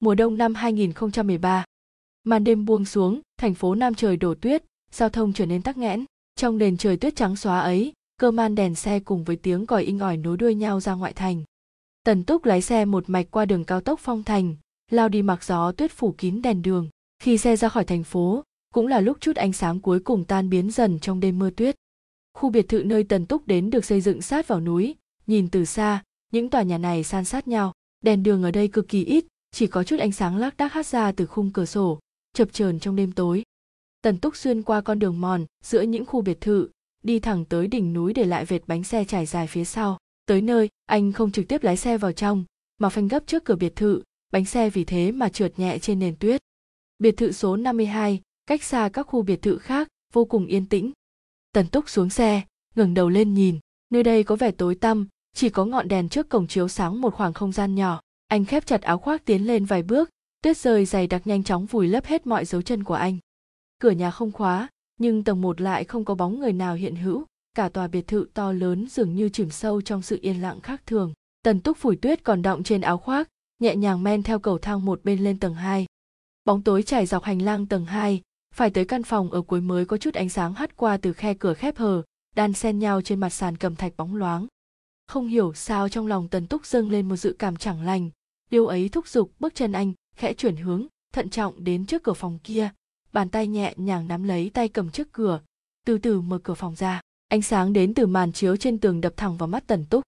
Mùa đông năm 2013. Màn đêm buông xuống, thành phố Nam trời đổ tuyết, giao thông trở nên tắc nghẽn. Trong nền trời tuyết trắng xóa ấy, cơ man đèn xe cùng với tiếng còi inh ỏi nối đuôi nhau ra ngoại thành. Tần Túc lái xe một mạch qua đường cao tốc Phong Thành, lao đi mặc gió tuyết phủ kín đèn đường. Khi xe ra khỏi thành phố, cũng là lúc chút ánh sáng cuối cùng tan biến dần trong đêm mưa tuyết. Khu biệt thự nơi Tần Túc đến được xây dựng sát vào núi, nhìn từ xa, những tòa nhà này san sát nhau. Đèn đường ở đây cực kỳ ít, chỉ có chút ánh sáng lác đác hát ra từ khung cửa sổ, chập chờn trong đêm tối. Tần Túc xuyên qua con đường mòn giữa những khu biệt thự, đi thẳng tới đỉnh núi để lại vệt bánh xe trải dài phía sau. Tới nơi, anh không trực tiếp lái xe vào trong, mà phanh gấp trước cửa biệt thự, bánh xe vì thế mà trượt nhẹ trên nền tuyết. Biệt thự số 52, cách xa các khu biệt thự khác, vô cùng yên tĩnh. Tần Túc xuống xe, ngẩng đầu lên nhìn, nơi đây có vẻ tối tăm, chỉ có ngọn đèn trước cổng chiếu sáng một khoảng không gian nhỏ. Anh khép chặt áo khoác tiến lên vài bước, tuyết rơi dày đặc nhanh chóng vùi lấp hết mọi dấu chân của anh. Cửa nhà không khóa, nhưng tầng một lại không có bóng người nào hiện hữu, cả tòa biệt thự to lớn dường như chìm sâu trong sự yên lặng khác thường. Tần túc phủi tuyết còn đọng trên áo khoác, nhẹ nhàng men theo cầu thang một bên lên tầng hai. Bóng tối trải dọc hành lang tầng hai. phải tới căn phòng ở cuối mới có chút ánh sáng hắt qua từ khe cửa khép hờ, đan xen nhau trên mặt sàn cầm thạch bóng loáng. Không hiểu sao trong lòng Tần Túc dâng lên một dự cảm chẳng lành, điều ấy thúc giục bước chân anh, khẽ chuyển hướng, thận trọng đến trước cửa phòng kia. Bàn tay nhẹ nhàng nắm lấy tay cầm trước cửa. Từ từ mở cửa phòng ra, ánh sáng đến từ màn chiếu trên tường đập thẳng vào mắt tần túc.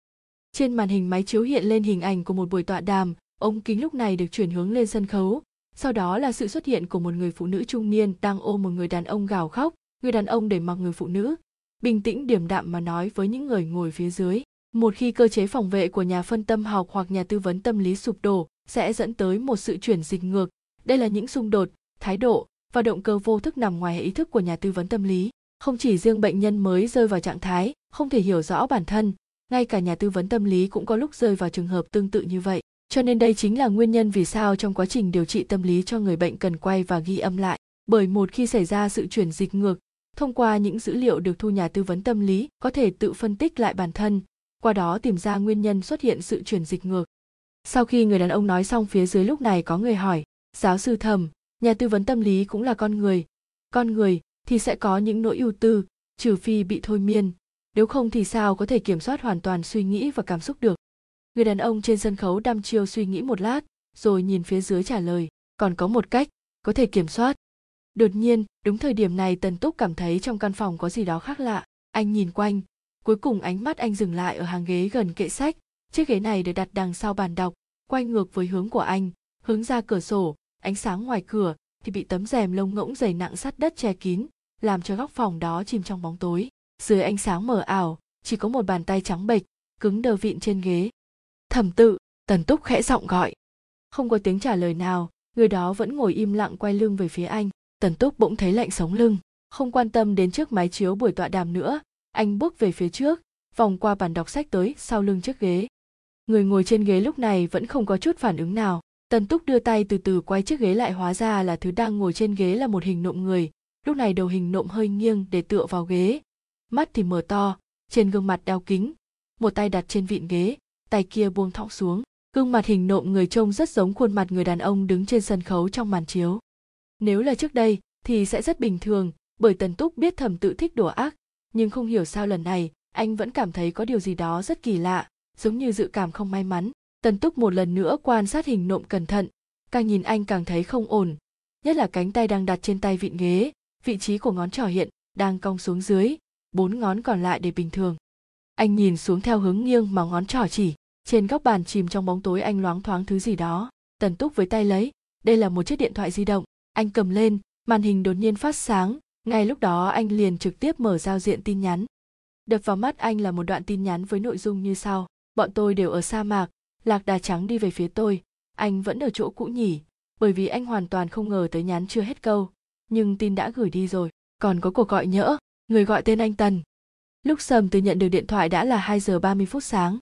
Trên màn hình máy chiếu hiện lên hình ảnh của một buổi tọa đàm, ống kính lúc này được chuyển hướng lên sân khấu. Sau đó là sự xuất hiện của một người phụ nữ trung niên đang ôm một người đàn ông gào khóc, người đàn ông để mặc người phụ nữ, bình tĩnh điềm đạm mà nói với những người ngồi phía dưới một khi cơ chế phòng vệ của nhà phân tâm học hoặc nhà tư vấn tâm lý sụp đổ, sẽ dẫn tới một sự chuyển dịch ngược. Đây là những xung đột, thái độ và động cơ vô thức nằm ngoài ý thức của nhà tư vấn tâm lý. Không chỉ riêng bệnh nhân mới rơi vào trạng thái không thể hiểu rõ bản thân, ngay cả nhà tư vấn tâm lý cũng có lúc rơi vào trường hợp tương tự như vậy. Cho nên đây chính là nguyên nhân vì sao trong quá trình điều trị tâm lý cho người bệnh cần quay và ghi âm lại. Bởi một khi xảy ra sự chuyển dịch ngược, thông qua những dữ liệu được thu nhà tư vấn tâm lý có thể tự phân tích lại bản thân qua đó tìm ra nguyên nhân xuất hiện sự chuyển dịch ngược. Sau khi người đàn ông nói xong phía dưới lúc này có người hỏi, giáo sư thầm, nhà tư vấn tâm lý cũng là con người. Con người thì sẽ có những nỗi ưu tư, trừ phi bị thôi miên. Nếu không thì sao có thể kiểm soát hoàn toàn suy nghĩ và cảm xúc được? Người đàn ông trên sân khấu đăm chiêu suy nghĩ một lát, rồi nhìn phía dưới trả lời, còn có một cách, có thể kiểm soát. Đột nhiên, đúng thời điểm này tần túc cảm thấy trong căn phòng có gì đó khác lạ. Anh nhìn quanh cuối cùng ánh mắt anh dừng lại ở hàng ghế gần kệ sách. Chiếc ghế này được đặt đằng sau bàn đọc, quay ngược với hướng của anh. Hướng ra cửa sổ, ánh sáng ngoài cửa thì bị tấm rèm lông ngỗng dày nặng sắt đất che kín, làm cho góc phòng đó chìm trong bóng tối. Dưới ánh sáng mờ ảo, chỉ có một bàn tay trắng bệch cứng đờ vịn trên ghế. Thẩm tự! Tần túc khẽ giọng gọi. Không có tiếng trả lời nào, người đó vẫn ngồi im lặng quay lưng về phía anh. Tần túc bỗng thấy lạnh sống lưng, không quan tâm đến chiếc máy chiếu buổi tọa đàm nữa anh bước về phía trước, vòng qua bàn đọc sách tới sau lưng chiếc ghế. Người ngồi trên ghế lúc này vẫn không có chút phản ứng nào. Tần túc đưa tay từ từ quay chiếc ghế lại hóa ra là thứ đang ngồi trên ghế là một hình nộm người. Lúc này đầu hình nộm hơi nghiêng để tựa vào ghế. Mắt thì mở to, trên gương mặt đeo kính. Một tay đặt trên vịn ghế, tay kia buông thõng xuống. Gương mặt hình nộm người trông rất giống khuôn mặt người đàn ông đứng trên sân khấu trong màn chiếu. Nếu là trước đây thì sẽ rất bình thường, bởi tần túc biết thầm tự thích đùa ác nhưng không hiểu sao lần này, anh vẫn cảm thấy có điều gì đó rất kỳ lạ, giống như dự cảm không may mắn. Tần túc một lần nữa quan sát hình nộm cẩn thận, càng nhìn anh càng thấy không ổn. Nhất là cánh tay đang đặt trên tay vịn ghế, vị trí của ngón trỏ hiện đang cong xuống dưới, bốn ngón còn lại để bình thường. Anh nhìn xuống theo hướng nghiêng mà ngón trỏ chỉ, trên góc bàn chìm trong bóng tối anh loáng thoáng thứ gì đó. Tần túc với tay lấy, đây là một chiếc điện thoại di động. Anh cầm lên, màn hình đột nhiên phát sáng ngay lúc đó, anh liền trực tiếp mở giao diện tin nhắn. Đập vào mắt anh là một đoạn tin nhắn với nội dung như sau. Bọn tôi đều ở sa mạc, lạc đà trắng đi về phía tôi. Anh vẫn ở chỗ cũ nhỉ, bởi vì anh hoàn toàn không ngờ tới nhắn chưa hết câu. Nhưng tin đã gửi đi rồi, còn có cuộc gọi nhỡ. Người gọi tên anh tần. Lúc sầm từ nhận được điện thoại đã là 2 giờ 30 phút sáng.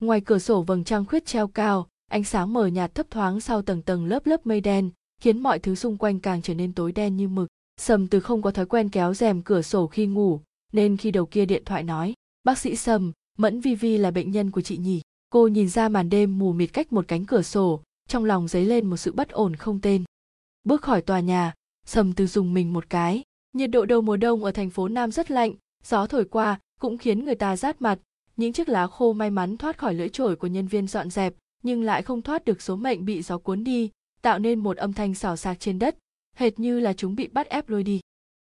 Ngoài cửa sổ vầng trăng khuyết treo cao, ánh sáng mờ nhạt thấp thoáng sau tầng tầng lớp lớp mây đen, khiến mọi thứ xung quanh càng trở nên tối đen như mực sầm từ không có thói quen kéo rèm cửa sổ khi ngủ, nên khi đầu kia điện thoại nói, bác sĩ sầm mẫn vi vi là bệnh nhân của chị nhỉ? Cô nhìn ra màn đêm mù mịt cách một cánh cửa sổ, trong lòng dấy lên một sự bất ổn không tên. Bước khỏi tòa nhà sầm từ dùng mình một cái. Nhiệt độ đầu mùa đông ở thành phố nam rất lạnh, gió thổi qua cũng khiến người ta rát mặt. Những chiếc lá khô may mắn thoát khỏi lưỡi chổi của nhân viên dọn dẹp, nhưng lại không thoát được số mệnh bị gió cuốn đi, tạo nên một âm thanh xào xạc trên đất hệt như là chúng bị bắt ép lôi đi.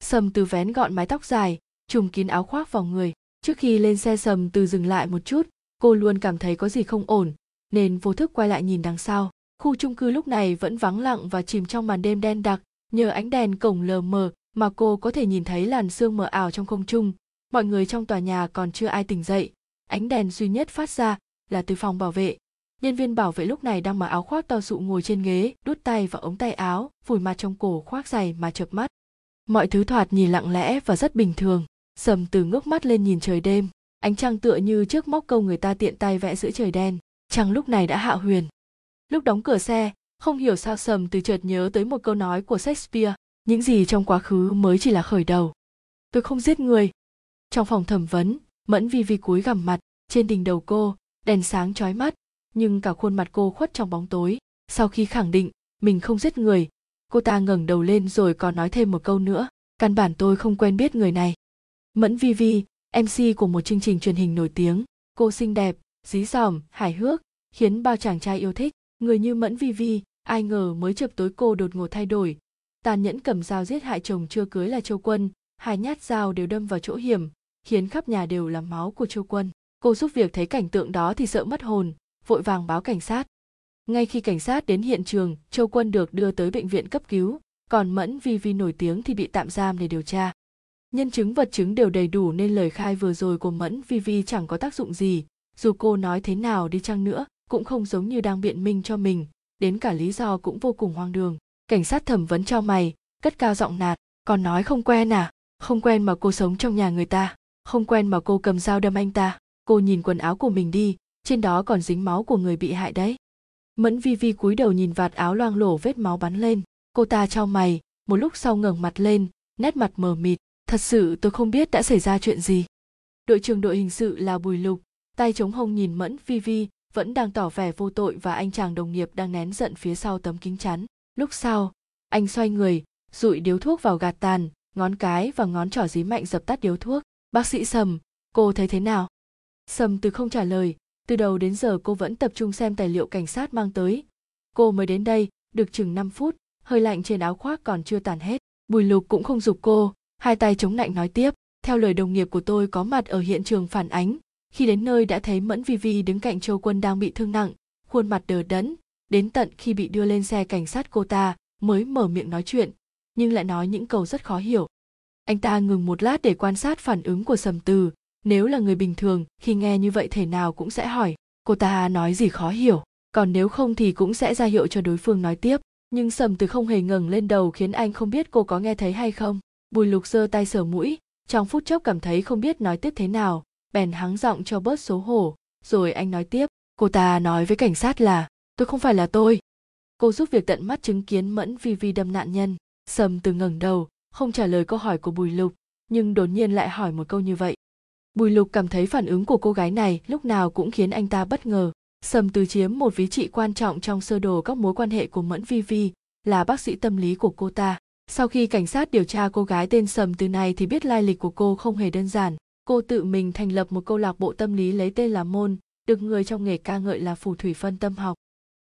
Sầm từ vén gọn mái tóc dài, trùm kín áo khoác vào người. Trước khi lên xe sầm từ dừng lại một chút, cô luôn cảm thấy có gì không ổn, nên vô thức quay lại nhìn đằng sau. Khu chung cư lúc này vẫn vắng lặng và chìm trong màn đêm đen đặc, nhờ ánh đèn cổng lờ mờ mà cô có thể nhìn thấy làn sương mờ ảo trong không trung. Mọi người trong tòa nhà còn chưa ai tỉnh dậy. Ánh đèn duy nhất phát ra là từ phòng bảo vệ nhân viên bảo vệ lúc này đang mặc áo khoác to sụ ngồi trên ghế, đút tay vào ống tay áo, vùi mặt trong cổ khoác giày mà chợp mắt. Mọi thứ thoạt nhìn lặng lẽ và rất bình thường. Sầm từ ngước mắt lên nhìn trời đêm. Ánh trăng tựa như trước móc câu người ta tiện tay vẽ giữa trời đen. Trăng lúc này đã hạ huyền. Lúc đóng cửa xe, không hiểu sao sầm từ chợt nhớ tới một câu nói của shakespeare, những gì trong quá khứ mới chỉ là khởi đầu. Tôi không giết người. Trong phòng thẩm vấn, mẫn vi vi cúi gằm mặt, trên đỉnh đầu cô, đèn sáng chói mắt nhưng cả khuôn mặt cô khuất trong bóng tối. Sau khi khẳng định, mình không giết người, cô ta ngẩng đầu lên rồi còn nói thêm một câu nữa. Căn bản tôi không quen biết người này. Mẫn vi vi mc của một chương trình truyền hình nổi tiếng. Cô xinh đẹp, dí dỏm, hài hước, khiến bao chàng trai yêu thích. Người như mẫn vi vi, ai ngờ mới chập tối cô đột ngột thay đổi. Tàn nhẫn cầm dao giết hại chồng chưa cưới là châu quân, hai nhát dao đều đâm vào chỗ hiểm, khiến khắp nhà đều là máu của châu quân. Cô giúp việc thấy cảnh tượng đó thì sợ mất hồn vội vàng báo cảnh sát. Ngay khi cảnh sát đến hiện trường, châu quân được đưa tới bệnh viện cấp cứu, còn mẫn vi vi nổi tiếng thì bị tạm giam để điều tra. Nhân chứng vật chứng đều đầy đủ nên lời khai vừa rồi của mẫn vi vi chẳng có tác dụng gì. Dù cô nói thế nào đi chăng nữa, cũng không giống như đang biện minh cho mình, đến cả lý do cũng vô cùng hoang đường. Cảnh sát thẩm vấn cho mày, cất cao giọng nạt còn nói không quen à? Không quen mà cô sống trong nhà người ta, không quen mà cô cầm dao đâm anh ta. Cô nhìn quần áo của mình đi trên đó còn dính máu của người bị hại đấy. Mẫn vi vi cúi đầu nhìn vạt áo loang lổ vết máu bắn lên. Cô ta trao mày, một lúc sau ngẩng mặt lên, nét mặt mờ mịt. Thật sự tôi không biết đã xảy ra chuyện gì. Đội trưởng đội hình sự là bùi lục. Tay chống hông nhìn mẫn vi vi, vẫn đang tỏ vẻ vô tội và anh chàng đồng nghiệp đang nén giận phía sau tấm kính chắn. Lúc sau, anh xoay người, rụi điếu thuốc vào gạt tàn, ngón cái và ngón trỏ dí mạnh dập tắt điếu thuốc. Bác sĩ sầm, cô thấy thế nào? Sầm từ không trả lời từ đầu đến giờ cô vẫn tập trung xem tài liệu cảnh sát mang tới. Cô mới đến đây, được chừng 5 phút, hơi lạnh trên áo khoác còn chưa tàn hết. Bùi lục cũng không giục cô, hai tay chống lạnh nói tiếp. Theo lời đồng nghiệp của tôi có mặt ở hiện trường phản ánh, khi đến nơi đã thấy mẫn vi vi đứng cạnh châu quân đang bị thương nặng, khuôn mặt đờ đẫn. Đến tận khi bị đưa lên xe cảnh sát cô ta mới mở miệng nói chuyện, nhưng lại nói những câu rất khó hiểu. Anh ta ngừng một lát để quan sát phản ứng của sầm từ nếu là người bình thường, khi nghe như vậy thể nào cũng sẽ hỏi, cô ta nói gì khó hiểu? Còn nếu không thì cũng sẽ ra hiệu cho đối phương nói tiếp. Nhưng sầm từ không hề ngẩng lên đầu khiến anh không biết cô có nghe thấy hay không. Bùi lục giơ tay sờ mũi, trong phút chốc cảm thấy không biết nói tiếp thế nào, bèn hắng giọng cho bớt xấu hổ. Rồi anh nói tiếp, cô ta nói với cảnh sát là, tôi không phải là tôi. Cô giúp việc tận mắt chứng kiến mẫn vi vi đâm nạn nhân. Sầm từ ngẩng đầu, không trả lời câu hỏi của bùi lục, nhưng đột nhiên lại hỏi một câu như vậy bùi lục cảm thấy phản ứng của cô gái này lúc nào cũng khiến anh ta bất ngờ. Sầm từ chiếm một ví trị quan trọng trong sơ đồ các mối quan hệ của mẫn vi vi, là bác sĩ tâm lý của cô ta. Sau khi cảnh sát điều tra cô gái tên sầm từ này thì biết lai lịch của cô không hề đơn giản. Cô tự mình thành lập một câu lạc bộ tâm lý lấy tên là môn, được người trong nghề ca ngợi là phù thủy phân tâm học.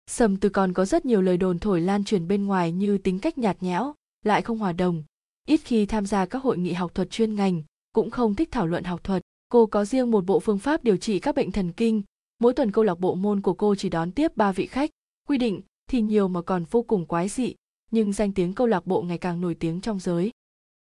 Sầm từ còn có rất nhiều lời đồn thổi lan truyền bên ngoài như tính cách nhạt nhẽo, lại không hòa đồng. Ít khi tham gia các hội nghị học thuật chuyên ngành, cũng không thích thảo luận học thuật cô có riêng một bộ phương pháp điều trị các bệnh thần kinh. Mỗi tuần câu lạc bộ môn của cô chỉ đón tiếp ba vị khách. Quy định, thì nhiều mà còn vô cùng quái dị, nhưng danh tiếng câu lạc bộ ngày càng nổi tiếng trong giới.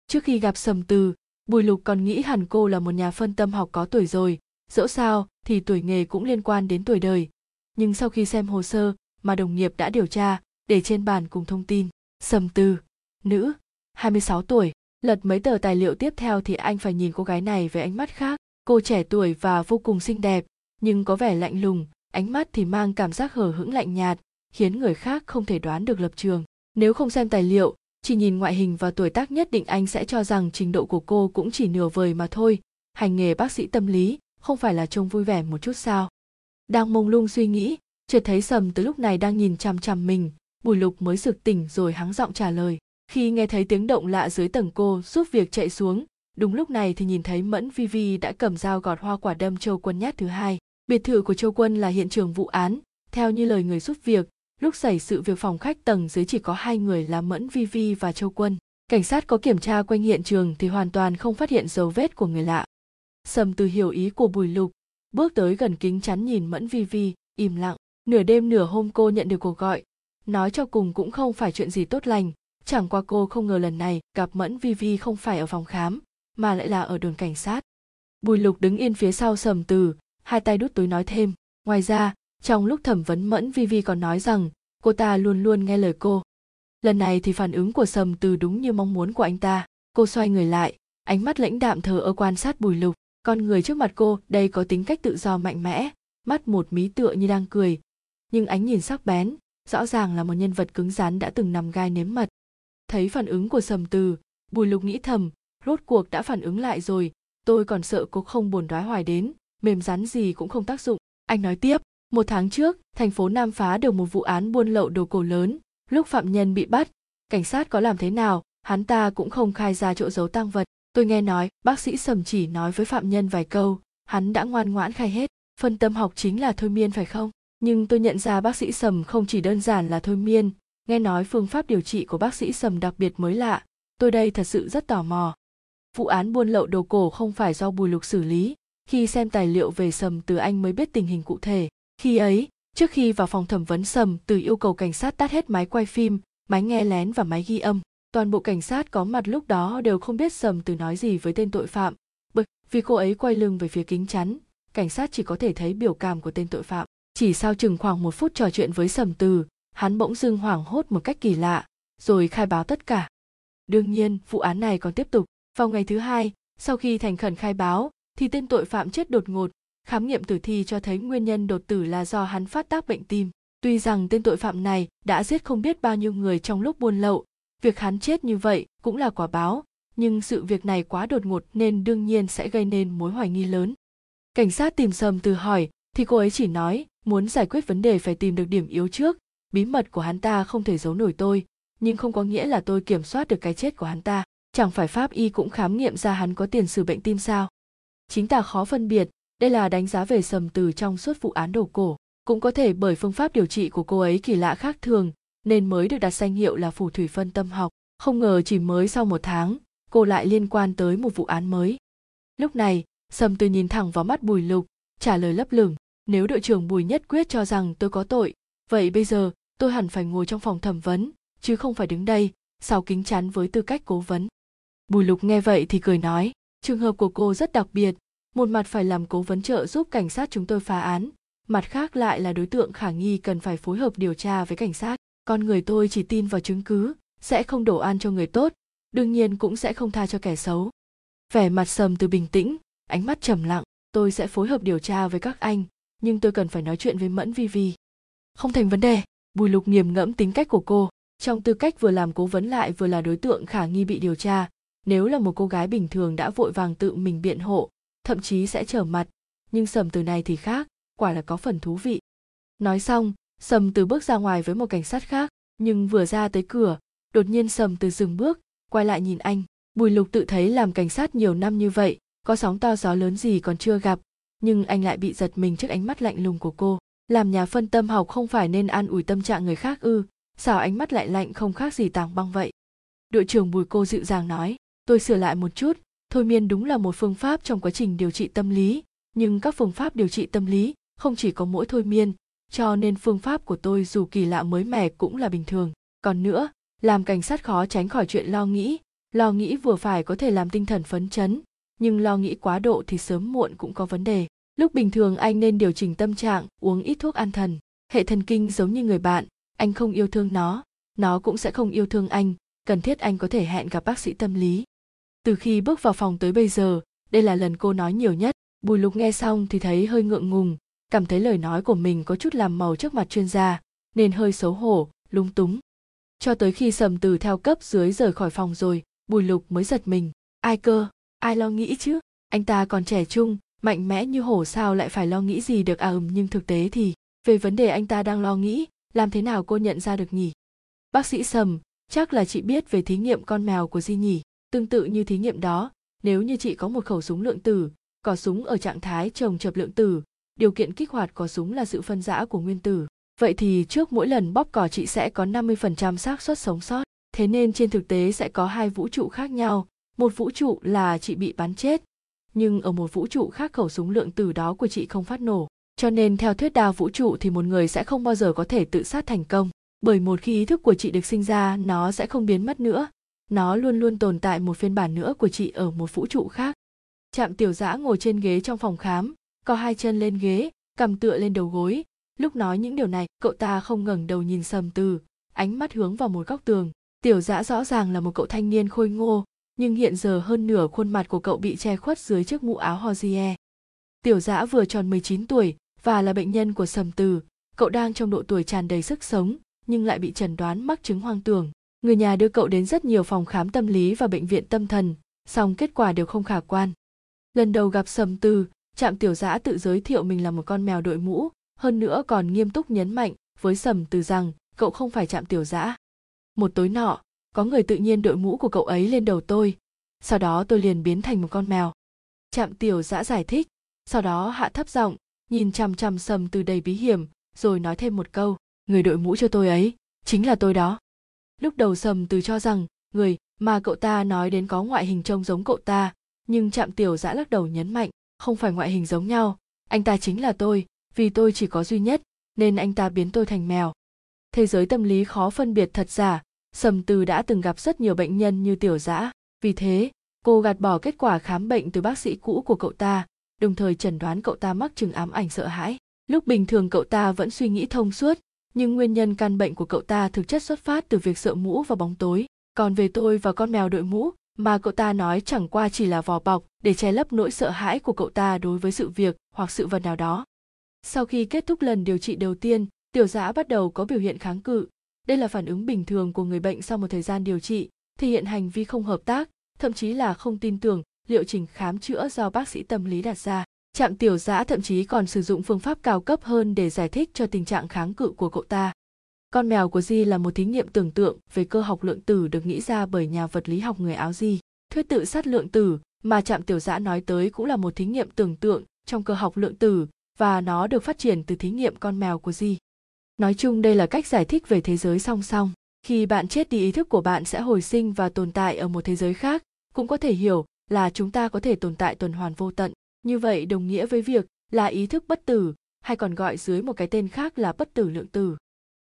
Trước khi gặp sầm từ, bùi lục còn nghĩ hẳn cô là một nhà phân tâm học có tuổi rồi. Dẫu sao, thì tuổi nghề cũng liên quan đến tuổi đời. Nhưng sau khi xem hồ sơ mà đồng nghiệp đã điều tra, để trên bàn cùng thông tin, sầm từ, nữ 26 tuổi, lật mấy tờ tài liệu tiếp theo thì anh phải nhìn cô gái này với ánh mắt khác cô trẻ tuổi và vô cùng xinh đẹp, nhưng có vẻ lạnh lùng, ánh mắt thì mang cảm giác hờ hững lạnh nhạt, khiến người khác không thể đoán được lập trường. Nếu không xem tài liệu, chỉ nhìn ngoại hình và tuổi tác nhất định anh sẽ cho rằng trình độ của cô cũng chỉ nửa vời mà thôi. Hành nghề bác sĩ tâm lý không phải là trông vui vẻ một chút sao? Đang mông lung suy nghĩ, chợt thấy sầm từ lúc này đang nhìn chằm chằm mình, bùi lục mới sực tỉnh rồi hắng giọng trả lời. Khi nghe thấy tiếng động lạ dưới tầng cô giúp việc chạy xuống đúng lúc này thì nhìn thấy mẫn vi vi đã cầm dao gọt hoa quả đâm châu quân nhát thứ hai. Biệt thự của châu quân là hiện trường vụ án. Theo như lời người giúp việc, lúc xảy sự việc phòng khách tầng dưới chỉ có hai người là mẫn vi vi và châu quân. Cảnh sát có kiểm tra quanh hiện trường thì hoàn toàn không phát hiện dấu vết của người lạ. Sầm từ hiểu ý của bùi lục, bước tới gần kính chắn nhìn mẫn vi vi im lặng. Nửa đêm nửa hôm cô nhận được cuộc gọi. Nói cho cùng cũng không phải chuyện gì tốt lành. Chẳng qua cô không ngờ lần này gặp mẫn vi vi không phải ở phòng khám mà lại là ở đồn cảnh sát. Bùi lục đứng yên phía sau sầm từ, hai tay đút túi nói thêm. Ngoài ra, trong lúc thẩm vấn mẫn vi vi còn nói rằng, cô ta luôn luôn nghe lời cô. Lần này thì phản ứng của sầm từ đúng như mong muốn của anh ta. Cô xoay người lại, ánh mắt lãnh đạm thờ ơ quan sát bùi lục. Con người trước mặt cô, đây có tính cách tự do mạnh mẽ, mắt một mí tựa như đang cười. Nhưng ánh nhìn sắc bén, rõ ràng là một nhân vật cứng rắn đã từng nằm gai nếm mật. Thấy phản ứng của sầm từ, bùi lục nghĩ thầm rốt cuộc đã phản ứng lại rồi. Tôi còn sợ cô không buồn đoái hoài đến. Mềm rắn gì cũng không tác dụng. Anh nói tiếp, một tháng trước, thành phố nam phá được một vụ án buôn lậu đồ cổ lớn. Lúc phạm nhân bị bắt, cảnh sát có làm thế nào, hắn ta cũng không khai ra chỗ giấu tăng vật. Tôi nghe nói, bác sĩ sầm chỉ nói với phạm nhân vài câu. Hắn đã ngoan ngoãn khai hết. Phân tâm học chính là thôi miên phải không? Nhưng tôi nhận ra bác sĩ sầm không chỉ đơn giản là thôi miên. Nghe nói phương pháp điều trị của bác sĩ sầm đặc biệt mới lạ. Tôi đây thật sự rất tò mò vụ án buôn lậu đồ cổ không phải do bùi lục xử lý. Khi xem tài liệu về sầm, từ anh mới biết tình hình cụ thể. Khi ấy, trước khi vào phòng thẩm vấn sầm, từ yêu cầu cảnh sát tắt hết máy quay phim, máy nghe lén và máy ghi âm. Toàn bộ cảnh sát có mặt lúc đó đều không biết sầm từ nói gì với tên tội phạm. Bực vì cô ấy quay lưng về phía kính chắn, cảnh sát chỉ có thể thấy biểu cảm của tên tội phạm. Chỉ sau chừng khoảng một phút trò chuyện với sầm từ, hắn bỗng dưng hoảng hốt một cách kỳ lạ, rồi khai báo tất cả. Đương nhiên, vụ án này còn tiếp tục vào ngày thứ hai, sau khi thành khẩn khai báo, thì tên tội phạm chết đột ngột. Khám nghiệm tử thi cho thấy nguyên nhân đột tử là do hắn phát tác bệnh tim. Tuy rằng tên tội phạm này đã giết không biết bao nhiêu người trong lúc buôn lậu, việc hắn chết như vậy cũng là quả báo. Nhưng sự việc này quá đột ngột nên đương nhiên sẽ gây nên mối hoài nghi lớn. Cảnh sát tìm sầm từ hỏi, thì cô ấy chỉ nói, muốn giải quyết vấn đề phải tìm được điểm yếu trước. Bí mật của hắn ta không thể giấu nổi tôi, nhưng không có nghĩa là tôi kiểm soát được cái chết của hắn ta chẳng phải pháp y cũng khám nghiệm ra hắn có tiền sử bệnh tim sao? Chính ta khó phân biệt, đây là đánh giá về sầm từ trong suốt vụ án đồ cổ. Cũng có thể bởi phương pháp điều trị của cô ấy kỳ lạ khác thường, nên mới được đặt danh hiệu là phù thủy phân tâm học. Không ngờ chỉ mới sau một tháng, cô lại liên quan tới một vụ án mới. Lúc này, sầm từ nhìn thẳng vào mắt bùi lục, trả lời lấp lửng, nếu đội trưởng bùi nhất quyết cho rằng tôi có tội, vậy bây giờ tôi hẳn phải ngồi trong phòng thẩm vấn, chứ không phải đứng đây, sau kính chắn với tư cách cố vấn bùi lục nghe vậy thì cười nói, trường hợp của cô rất đặc biệt, một mặt phải làm cố vấn trợ giúp cảnh sát chúng tôi phá án, mặt khác lại là đối tượng khả nghi cần phải phối hợp điều tra với cảnh sát. Con người tôi chỉ tin vào chứng cứ, sẽ không đổ an cho người tốt, đương nhiên cũng sẽ không tha cho kẻ xấu. Vẻ mặt sầm từ bình tĩnh, ánh mắt trầm lặng, tôi sẽ phối hợp điều tra với các anh, nhưng tôi cần phải nói chuyện với mẫn vi vi. Không thành vấn đề. Bùi lục nghiềm ngẫm tính cách của cô, trong tư cách vừa làm cố vấn lại vừa là đối tượng khả nghi bị điều tra nếu là một cô gái bình thường đã vội vàng tự mình biện hộ, thậm chí sẽ trở mặt, nhưng sầm từ này thì khác, quả là có phần thú vị. Nói xong, sầm từ bước ra ngoài với một cảnh sát khác, nhưng vừa ra tới cửa, đột nhiên sầm từ dừng bước, quay lại nhìn anh. Bùi lục tự thấy làm cảnh sát nhiều năm như vậy, có sóng to gió lớn gì còn chưa gặp, nhưng anh lại bị giật mình trước ánh mắt lạnh lùng của cô. Làm nhà phân tâm học không phải nên an ủi tâm trạng người khác ư, sao ánh mắt lại lạnh không khác gì tàng băng vậy? Đội trưởng bùi cô dịu dàng nói tôi sửa lại một chút, thôi miên đúng là một phương pháp trong quá trình điều trị tâm lý. Nhưng các phương pháp điều trị tâm lý không chỉ có mỗi thôi miên, cho nên phương pháp của tôi dù kỳ lạ mới mẻ cũng là bình thường. Còn nữa, làm cảnh sát khó tránh khỏi chuyện lo nghĩ. Lo nghĩ vừa phải có thể làm tinh thần phấn chấn, nhưng lo nghĩ quá độ thì sớm muộn cũng có vấn đề. Lúc bình thường anh nên điều chỉnh tâm trạng, uống ít thuốc an thần. Hệ thần kinh giống như người bạn, anh không yêu thương nó. Nó cũng sẽ không yêu thương anh. Cần thiết anh có thể hẹn gặp bác sĩ tâm lý từ khi bước vào phòng tới bây giờ, đây là lần cô nói nhiều nhất. Bùi lục nghe xong thì thấy hơi ngượng ngùng, cảm thấy lời nói của mình có chút làm màu trước mặt chuyên gia, nên hơi xấu hổ, lúng túng. Cho tới khi sầm từ theo cấp dưới rời khỏi phòng rồi, bùi lục mới giật mình. Ai cơ? Ai lo nghĩ chứ? Anh ta còn trẻ trung, mạnh mẽ như hổ sao lại phải lo nghĩ gì được à? Ừm, nhưng thực tế thì, về vấn đề anh ta đang lo nghĩ, làm thế nào cô nhận ra được nhỉ? Bác sĩ sầm, chắc là chị biết về thí nghiệm con mèo của di nhỉ tương tự như thí nghiệm đó, nếu như chị có một khẩu súng lượng tử, cò súng ở trạng thái trồng chập lượng tử, điều kiện kích hoạt cò súng là sự phân rã của nguyên tử. Vậy thì trước mỗi lần bóp cò chị sẽ có 50% xác suất sống sót. Thế nên trên thực tế sẽ có hai vũ trụ khác nhau. Một vũ trụ là chị bị bắn chết, nhưng ở một vũ trụ khác khẩu súng lượng tử đó của chị không phát nổ. Cho nên theo thuyết đa vũ trụ thì một người sẽ không bao giờ có thể tự sát thành công, bởi một khi ý thức của chị được sinh ra, nó sẽ không biến mất nữa nó luôn luôn tồn tại một phiên bản nữa của chị ở một vũ trụ khác Trạm tiểu Giã ngồi trên ghế trong phòng khám co hai chân lên ghế cầm tựa lên đầu gối lúc nói những điều này cậu ta không ngẩng đầu nhìn sầm từ ánh mắt hướng vào một góc tường tiểu Giã rõ ràng là một cậu thanh niên khôi ngô nhưng hiện giờ hơn nửa khuôn mặt của cậu bị che khuất dưới chiếc mũ áo Hozier. Tiểu dã vừa tròn 19 tuổi và là bệnh nhân của sầm từ, cậu đang trong độ tuổi tràn đầy sức sống nhưng lại bị chẩn đoán mắc chứng hoang tưởng. Người nhà đưa cậu đến rất nhiều phòng khám tâm lý và bệnh viện tâm thần, song kết quả đều không khả quan. Lần đầu gặp sầm từ, trạm tiểu Giã tự giới thiệu mình là một con mèo đội mũ, hơn nữa còn nghiêm túc nhấn mạnh với sầm từ rằng cậu không phải trạm tiểu Giã. Một tối nọ, có người tự nhiên đội mũ của cậu ấy lên đầu tôi sau đó tôi liền biến thành một con mèo trạm tiểu Giã giải thích sau đó hạ thấp giọng nhìn chằm chằm sầm từ đầy bí hiểm rồi nói thêm một câu người đội mũ cho tôi ấy chính là tôi đó lúc đầu sầm từ cho rằng người mà cậu ta nói đến có ngoại hình trông giống cậu ta. Nhưng trạm tiểu giã lắc đầu nhấn mạnh không phải ngoại hình giống nhau anh ta chính là tôi vì tôi chỉ có duy nhất nên anh ta biến tôi thành mèo. Thế giới tâm lý khó phân biệt thật giả Sầm Từ đã từng gặp rất nhiều bệnh nhân như tiểu giã. Vì thế, cô gạt bỏ kết quả khám bệnh từ bác sĩ cũ của cậu ta, đồng thời chẩn đoán cậu ta mắc chứng ám ảnh sợ hãi. Lúc bình thường cậu ta vẫn suy nghĩ thông suốt, nhưng nguyên nhân căn bệnh của cậu ta thực chất xuất phát từ việc sợ mũ và bóng tối. Còn về tôi và con mèo đội mũ, mà cậu ta nói chẳng qua chỉ là vỏ bọc để che lấp nỗi sợ hãi của cậu ta đối với sự việc hoặc sự vật nào đó. Sau khi kết thúc lần điều trị đầu tiên, tiểu dã bắt đầu có biểu hiện kháng cự, đây là phản ứng bình thường của người bệnh sau một thời gian điều trị thể hiện hành vi không hợp tác thậm chí là không tin tưởng liệu trình khám chữa do bác sĩ tâm lý đặt ra trạm tiểu giã thậm chí còn sử dụng phương pháp cao cấp hơn để giải thích cho tình trạng kháng cự của cậu ta. Con mèo của di là một thí nghiệm tưởng tượng về cơ học lượng tử được nghĩ ra bởi nhà vật lý học người áo di thuyết tự sát lượng tử mà trạm tiểu giã nói tới cũng là một thí nghiệm tưởng tượng trong cơ học lượng tử và nó được phát triển từ thí nghiệm con mèo của di nói chung đây là cách giải thích về thế giới song song. Khi bạn chết đi, ý thức của bạn sẽ hồi sinh và tồn tại ở một thế giới khác. Cũng có thể hiểu là chúng ta có thể tồn tại tuần hoàn vô tận như vậy đồng nghĩa với việc là ý thức bất tử, hay còn gọi dưới một cái tên khác là bất tử lượng tử.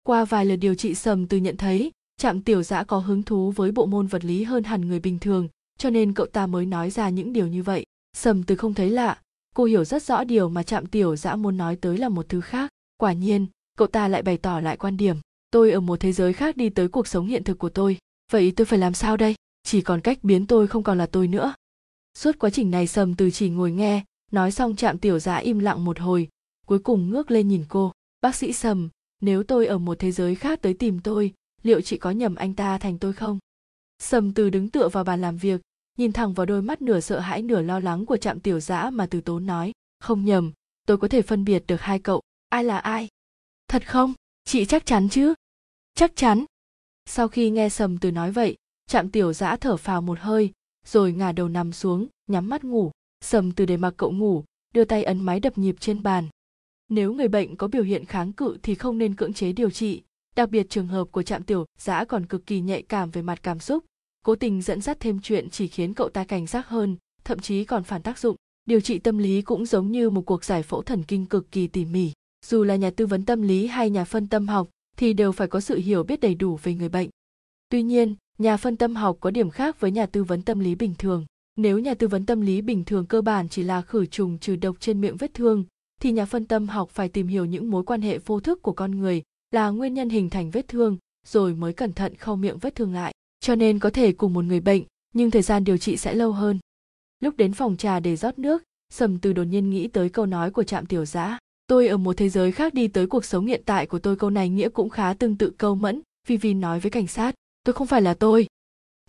Qua vài lần điều trị sầm từ nhận thấy, trạm tiểu giã có hứng thú với bộ môn vật lý hơn hẳn người bình thường, cho nên cậu ta mới nói ra những điều như vậy. Sầm từ không thấy lạ, cô hiểu rất rõ điều mà trạm tiểu giã muốn nói tới là một thứ khác. Quả nhiên, cậu ta lại bày tỏ lại quan điểm, tôi ở một thế giới khác đi tới cuộc sống hiện thực của tôi, vậy tôi phải làm sao đây? Chỉ còn cách biến tôi không còn là tôi nữa suốt quá trình này sầm từ chỉ ngồi nghe, nói xong chạm tiểu giã im lặng một hồi, cuối cùng ngước lên nhìn cô. Bác sĩ sầm, nếu tôi ở một thế giới khác tới tìm tôi, liệu chị có nhầm anh ta thành tôi không? Sầm từ đứng tựa vào bàn làm việc, nhìn thẳng vào đôi mắt nửa sợ hãi nửa lo lắng của trạm tiểu giã mà từ tốn nói, không nhầm, tôi có thể phân biệt được hai cậu, ai là ai. Thật không? Chị chắc chắn chứ? Chắc chắn. Sau khi nghe sầm từ nói vậy trạm tiểu giã thở phào một hơi rồi ngả đầu nằm xuống, nhắm mắt ngủ. Sầm từ để mặc cậu ngủ, đưa tay ấn máy đập nhịp trên bàn. Nếu người bệnh có biểu hiện kháng cự thì không nên cưỡng chế điều trị. Đặc biệt trường hợp của trạm tiểu giã còn cực kỳ nhạy cảm về mặt cảm xúc. Cố tình dẫn dắt thêm chuyện chỉ khiến cậu ta cảnh giác hơn, thậm chí còn phản tác dụng. Điều trị tâm lý cũng giống như một cuộc giải phẫu thần kinh cực kỳ tỉ mỉ. Dù là nhà tư vấn tâm lý hay nhà phân tâm học, thì đều phải có sự hiểu biết đầy đủ về người bệnh. Tuy nhiên nhà phân tâm học có điểm khác với nhà tư vấn tâm lý bình thường. Nếu nhà tư vấn tâm lý bình thường cơ bản chỉ là khử trùng trừ độc trên miệng vết thương, thì nhà phân tâm học phải tìm hiểu những mối quan hệ vô thức của con người là nguyên nhân hình thành vết thương, rồi mới cẩn thận khâu miệng vết thương lại. Cho nên có thể cùng một người bệnh, nhưng thời gian điều trị sẽ lâu hơn. Lúc đến phòng trà để rót nước, sầm từ đột nhiên nghĩ tới câu nói của trạm tiểu giã. Tôi ở một thế giới khác đi tới cuộc sống hiện tại của tôi câu này nghĩa cũng khá tương tự câu mẫn vivi nói với cảnh sát tôi không phải là tôi.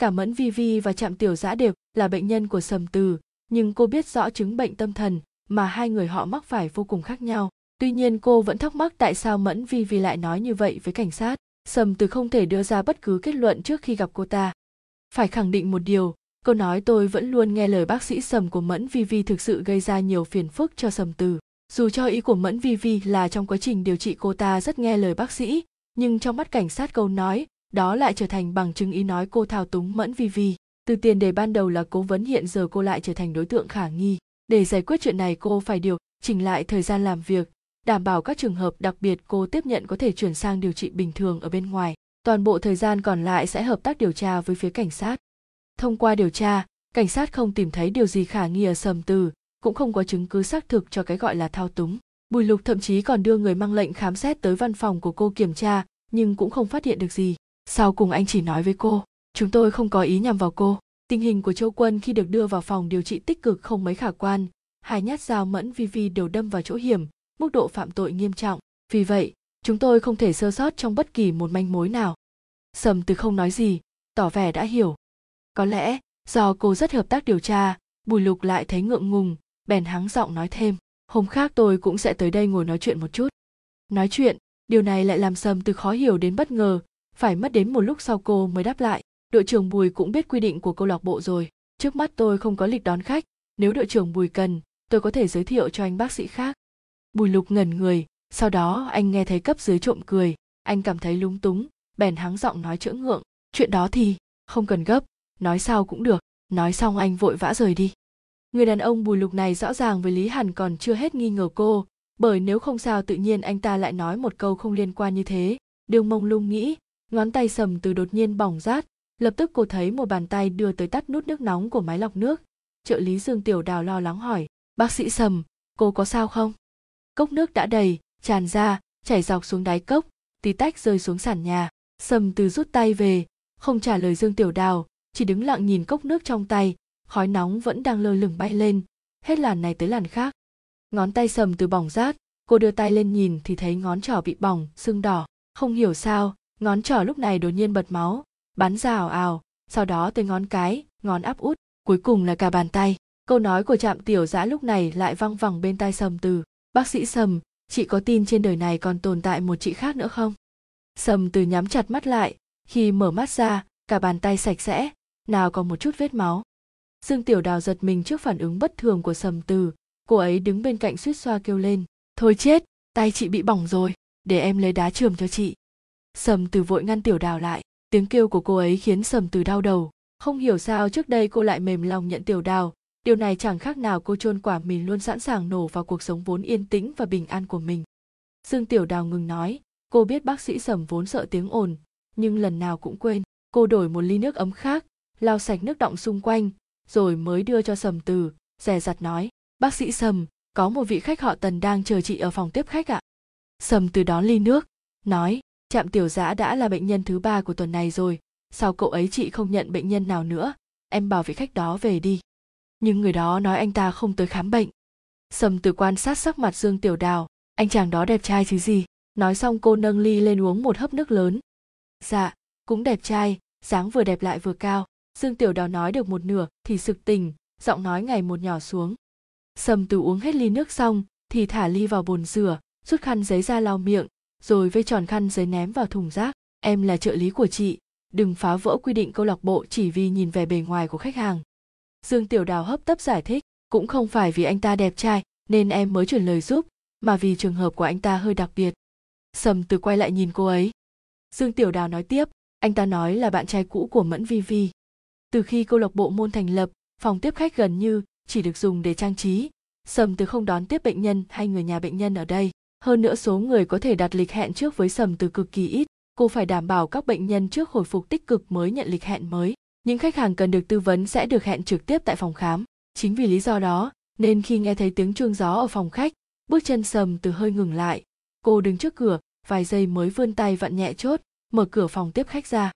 Cả mẫn vi vi và trạm tiểu giã đều là bệnh nhân của sầm từ, nhưng cô biết rõ chứng bệnh tâm thần mà hai người họ mắc phải vô cùng khác nhau. Tuy nhiên cô vẫn thắc mắc tại sao mẫn vi vi lại nói như vậy với cảnh sát. Sầm từ không thể đưa ra bất cứ kết luận trước khi gặp cô ta. Phải khẳng định một điều câu nói tôi vẫn luôn nghe lời bác sĩ sầm của mẫn vi vi thực sự gây ra nhiều phiền phức cho sầm từ. Dù cho ý của mẫn vi vi là trong quá trình điều trị cô ta rất nghe lời bác sĩ, nhưng trong mắt cảnh sát câu nói đó lại trở thành bằng chứng ý nói cô thao túng mẫn vi vi. Từ tiền đề ban đầu là cố vấn hiện giờ cô lại trở thành đối tượng khả nghi. Để giải quyết chuyện này cô phải điều chỉnh lại thời gian làm việc, đảm bảo các trường hợp đặc biệt cô tiếp nhận có thể chuyển sang điều trị bình thường ở bên ngoài. Toàn bộ thời gian còn lại sẽ hợp tác điều tra với phía cảnh sát. Thông qua điều tra, cảnh sát không tìm thấy điều gì khả nghi ở sầm từ cũng không có chứng cứ xác thực cho cái gọi là thao túng. Bùi lục thậm chí còn đưa người mang lệnh khám xét tới văn phòng của cô kiểm tra, nhưng cũng không phát hiện được gì sau cùng anh chỉ nói với cô, chúng tôi không có ý nhằm vào cô. Tình hình của châu quân khi được đưa vào phòng điều trị tích cực không mấy khả quan. Hai nhát dao mẫn vi vi đều đâm vào chỗ hiểm, mức độ phạm tội nghiêm trọng. Vì vậy, chúng tôi không thể sơ sót trong bất kỳ một manh mối nào. Sầm từ không nói gì, tỏ vẻ đã hiểu. Có lẽ, do cô rất hợp tác điều tra, bùi lục lại thấy ngượng ngùng, bèn hắng giọng nói thêm, hôm khác tôi cũng sẽ tới đây ngồi nói chuyện một chút. Nói chuyện, điều này lại làm sầm từ khó hiểu đến bất ngờ phải mất đến một lúc sau cô mới đáp lại. Đội trưởng bùi cũng biết quy định của câu lạc bộ rồi. Trước mắt tôi không có lịch đón khách. Nếu đội trưởng bùi cần, tôi có thể giới thiệu cho anh bác sĩ khác. Bùi lục ngẩn người. Sau đó, anh nghe thấy cấp dưới trộm cười. Anh cảm thấy lúng túng, bèn hắng giọng nói chữa ngượng. Chuyện đó thì không cần gấp. Nói sau cũng được. Nói xong anh vội vã rời đi. Người đàn ông bùi lục này rõ ràng với lý hàn còn chưa hết nghi ngờ cô. Bởi nếu không sao tự nhiên anh ta lại nói một câu không liên quan như thế. Đường mông lung nghĩ ngón tay sầm từ đột nhiên bỏng rát, lập tức cô thấy một bàn tay đưa tới tắt nút nước nóng của máy lọc nước. Trợ lý dương tiểu đào lo lắng hỏi, bác sĩ sầm, cô có sao không? Cốc nước đã đầy, tràn ra, chảy dọc xuống đáy cốc, tí tách rơi xuống sàn nhà. Sầm từ rút tay về, không trả lời dương tiểu đào, chỉ đứng lặng nhìn cốc nước trong tay, khói nóng vẫn đang lơ lửng bay lên, hết làn này tới làn khác. Ngón tay sầm từ bỏng rát, cô đưa tay lên nhìn thì thấy ngón trỏ bị bỏng, sưng đỏ, không hiểu sao ngón trỏ lúc này đột nhiên bật máu, bắn ra ảo ảo, sau đó tới ngón cái, ngón áp út, cuối cùng là cả bàn tay. Câu nói của trạm tiểu giã lúc này lại văng vẳng bên tai sầm từ. Bác sĩ sầm, chị có tin trên đời này còn tồn tại một chị khác nữa không? Sầm từ nhắm chặt mắt lại, khi mở mắt ra, cả bàn tay sạch sẽ, nào còn một chút vết máu. Dương tiểu đào giật mình trước phản ứng bất thường của sầm từ. Cô ấy đứng bên cạnh suýt xoa kêu lên, thôi chết, tay chị bị bỏng rồi, để em lấy đá trường cho chị sầm từ vội ngăn tiểu đào lại. Tiếng kêu của cô ấy khiến sầm từ đau đầu. Không hiểu sao trước đây cô lại mềm lòng nhận tiểu đào. Điều này chẳng khác nào cô chôn quả mìn luôn sẵn sàng nổ vào cuộc sống vốn yên tĩnh và bình an của mình. Dương tiểu đào ngừng nói, cô biết bác sĩ sầm vốn sợ tiếng ồn, nhưng lần nào cũng quên, cô đổi một ly nước ấm khác, lau sạch nước động xung quanh, rồi mới đưa cho sầm từ, dè dặt nói, bác sĩ sầm, có một vị khách họ tần đang chờ chị ở phòng tiếp khách ạ. Sầm từ đón ly nước, nói trạm tiểu giã đã là bệnh nhân thứ ba của tuần này rồi. Sao cậu ấy chị không nhận bệnh nhân nào nữa? Em bảo vị khách đó về đi. Nhưng người đó nói anh ta không tới khám bệnh. Sầm từ quan sát sắc mặt dương tiểu đào. Anh chàng đó đẹp trai chứ gì? Nói xong cô nâng ly lên uống một hớp nước lớn. Dạ cũng đẹp trai, dáng vừa đẹp lại vừa cao. Dương tiểu đào nói được một nửa, thì sực tỉnh, giọng nói ngày một nhỏ xuống. Sầm từ uống hết ly nước xong, thì thả ly vào bồn rửa, rút khăn giấy ra lau miệng rồi vây tròn khăn giấy ném vào thùng rác. Em là trợ lý của chị, đừng phá vỡ quy định câu lạc bộ chỉ vì nhìn về bề ngoài của khách hàng. Dương tiểu đào hấp tấp giải thích, cũng không phải vì anh ta đẹp trai, nên em mới chuyển lời giúp, mà vì trường hợp của anh ta hơi đặc biệt. Sầm từ quay lại nhìn cô ấy. Dương tiểu đào nói tiếp, anh ta nói là bạn trai cũ của mẫn vi vi. Từ khi câu lạc bộ môn thành lập, phòng tiếp khách gần như chỉ được dùng để trang trí. Sầm từ không đón tiếp bệnh nhân hay người nhà bệnh nhân ở đây hơn nữa số người có thể đặt lịch hẹn trước với sầm từ cực kỳ ít. Cô phải đảm bảo các bệnh nhân trước hồi phục tích cực mới nhận lịch hẹn mới. Những khách hàng cần được tư vấn sẽ được hẹn trực tiếp tại phòng khám. Chính vì lý do đó, nên khi nghe thấy tiếng chuông gió ở phòng khách, bước chân sầm từ hơi ngừng lại. Cô đứng trước cửa, vài giây mới vươn tay vặn nhẹ chốt, mở cửa phòng tiếp khách ra.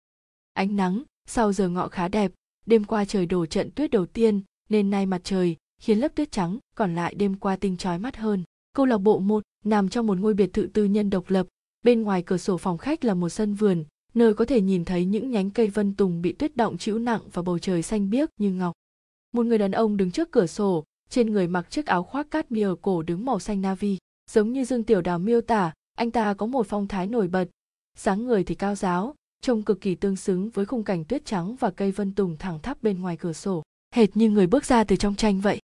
Ánh nắng, sau giờ ngọ khá đẹp, đêm qua trời đổ trận tuyết đầu tiên, nên nay mặt trời khiến lớp tuyết trắng, còn lại đêm qua tinh trói mắt hơn. Câu lạc bộ một nằm trong một ngôi biệt thự tư nhân độc lập. Bên ngoài cửa sổ phòng khách là một sân vườn, nơi có thể nhìn thấy những nhánh cây vân tùng bị tuyết động chịu nặng và bầu trời xanh biếc như ngọc. Một người đàn ông đứng trước cửa sổ, trên người mặc chiếc áo khoác cát mia cổ đứng màu xanh navy giống như dương tiểu đào miêu tả, anh ta có một phong thái nổi bật. Dáng người thì cao giáo, trông cực kỳ tương xứng với khung cảnh tuyết trắng và cây vân tùng thẳng thắp bên ngoài cửa sổ. Hệt như người bước ra từ trong tranh vậy.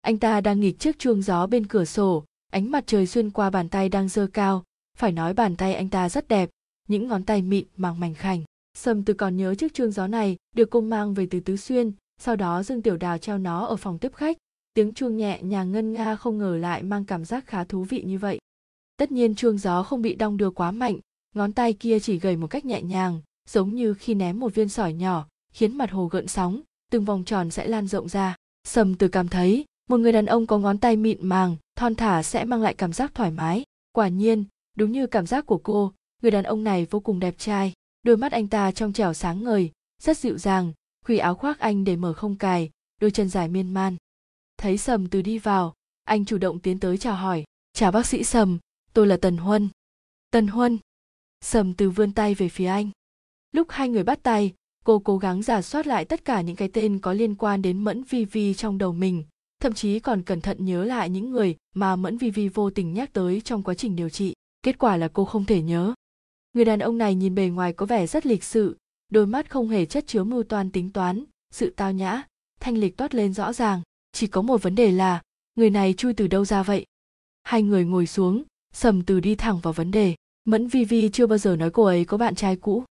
Anh ta đang nghịch chiếc chuông gió bên cửa sổ ánh mặt trời xuyên qua bàn tay đang dơ cao. Phải nói bàn tay anh ta rất đẹp, những ngón tay mịn màng mảnh khảnh. Sầm từ còn nhớ chiếc chuông gió này được cô mang về từ tứ xuyên, sau đó dương tiểu đào treo nó ở phòng tiếp khách. Tiếng chuông nhẹ nhàng ngân nga không ngờ lại mang cảm giác khá thú vị như vậy. Tất nhiên chuông gió không bị đong đưa quá mạnh, ngón tay kia chỉ gầy một cách nhẹ nhàng, giống như khi ném một viên sỏi nhỏ, khiến mặt hồ gợn sóng, từng vòng tròn sẽ lan rộng ra. Sầm từ cảm thấy, một người đàn ông có ngón tay mịn màng thon thả sẽ mang lại cảm giác thoải mái. Quả nhiên, đúng như cảm giác của cô, người đàn ông này vô cùng đẹp trai. Đôi mắt anh ta trong trẻo sáng ngời, rất dịu dàng, khuy áo khoác anh để mở không cài, đôi chân dài miên man. Thấy sầm từ đi vào, anh chủ động tiến tới chào hỏi. Chào bác sĩ sầm, tôi là tần huân. Tần huân? Sầm từ vươn tay về phía anh. Lúc hai người bắt tay, cô cố gắng giả soát lại tất cả những cái tên có liên quan đến mẫn vi vi trong đầu mình thậm chí còn cẩn thận nhớ lại những người mà mẫn vi vi vô tình nhắc tới trong quá trình điều trị. Kết quả là cô không thể nhớ. Người đàn ông này nhìn bề ngoài có vẻ rất lịch sự, đôi mắt không hề chất chứa mưu toan tính toán, sự tao nhã, thanh lịch toát lên rõ ràng. Chỉ có một vấn đề là, người này chui từ đâu ra vậy? Hai người ngồi xuống, sầm từ đi thẳng vào vấn đề. Mẫn vi vi chưa bao giờ nói cô ấy có bạn trai cũ.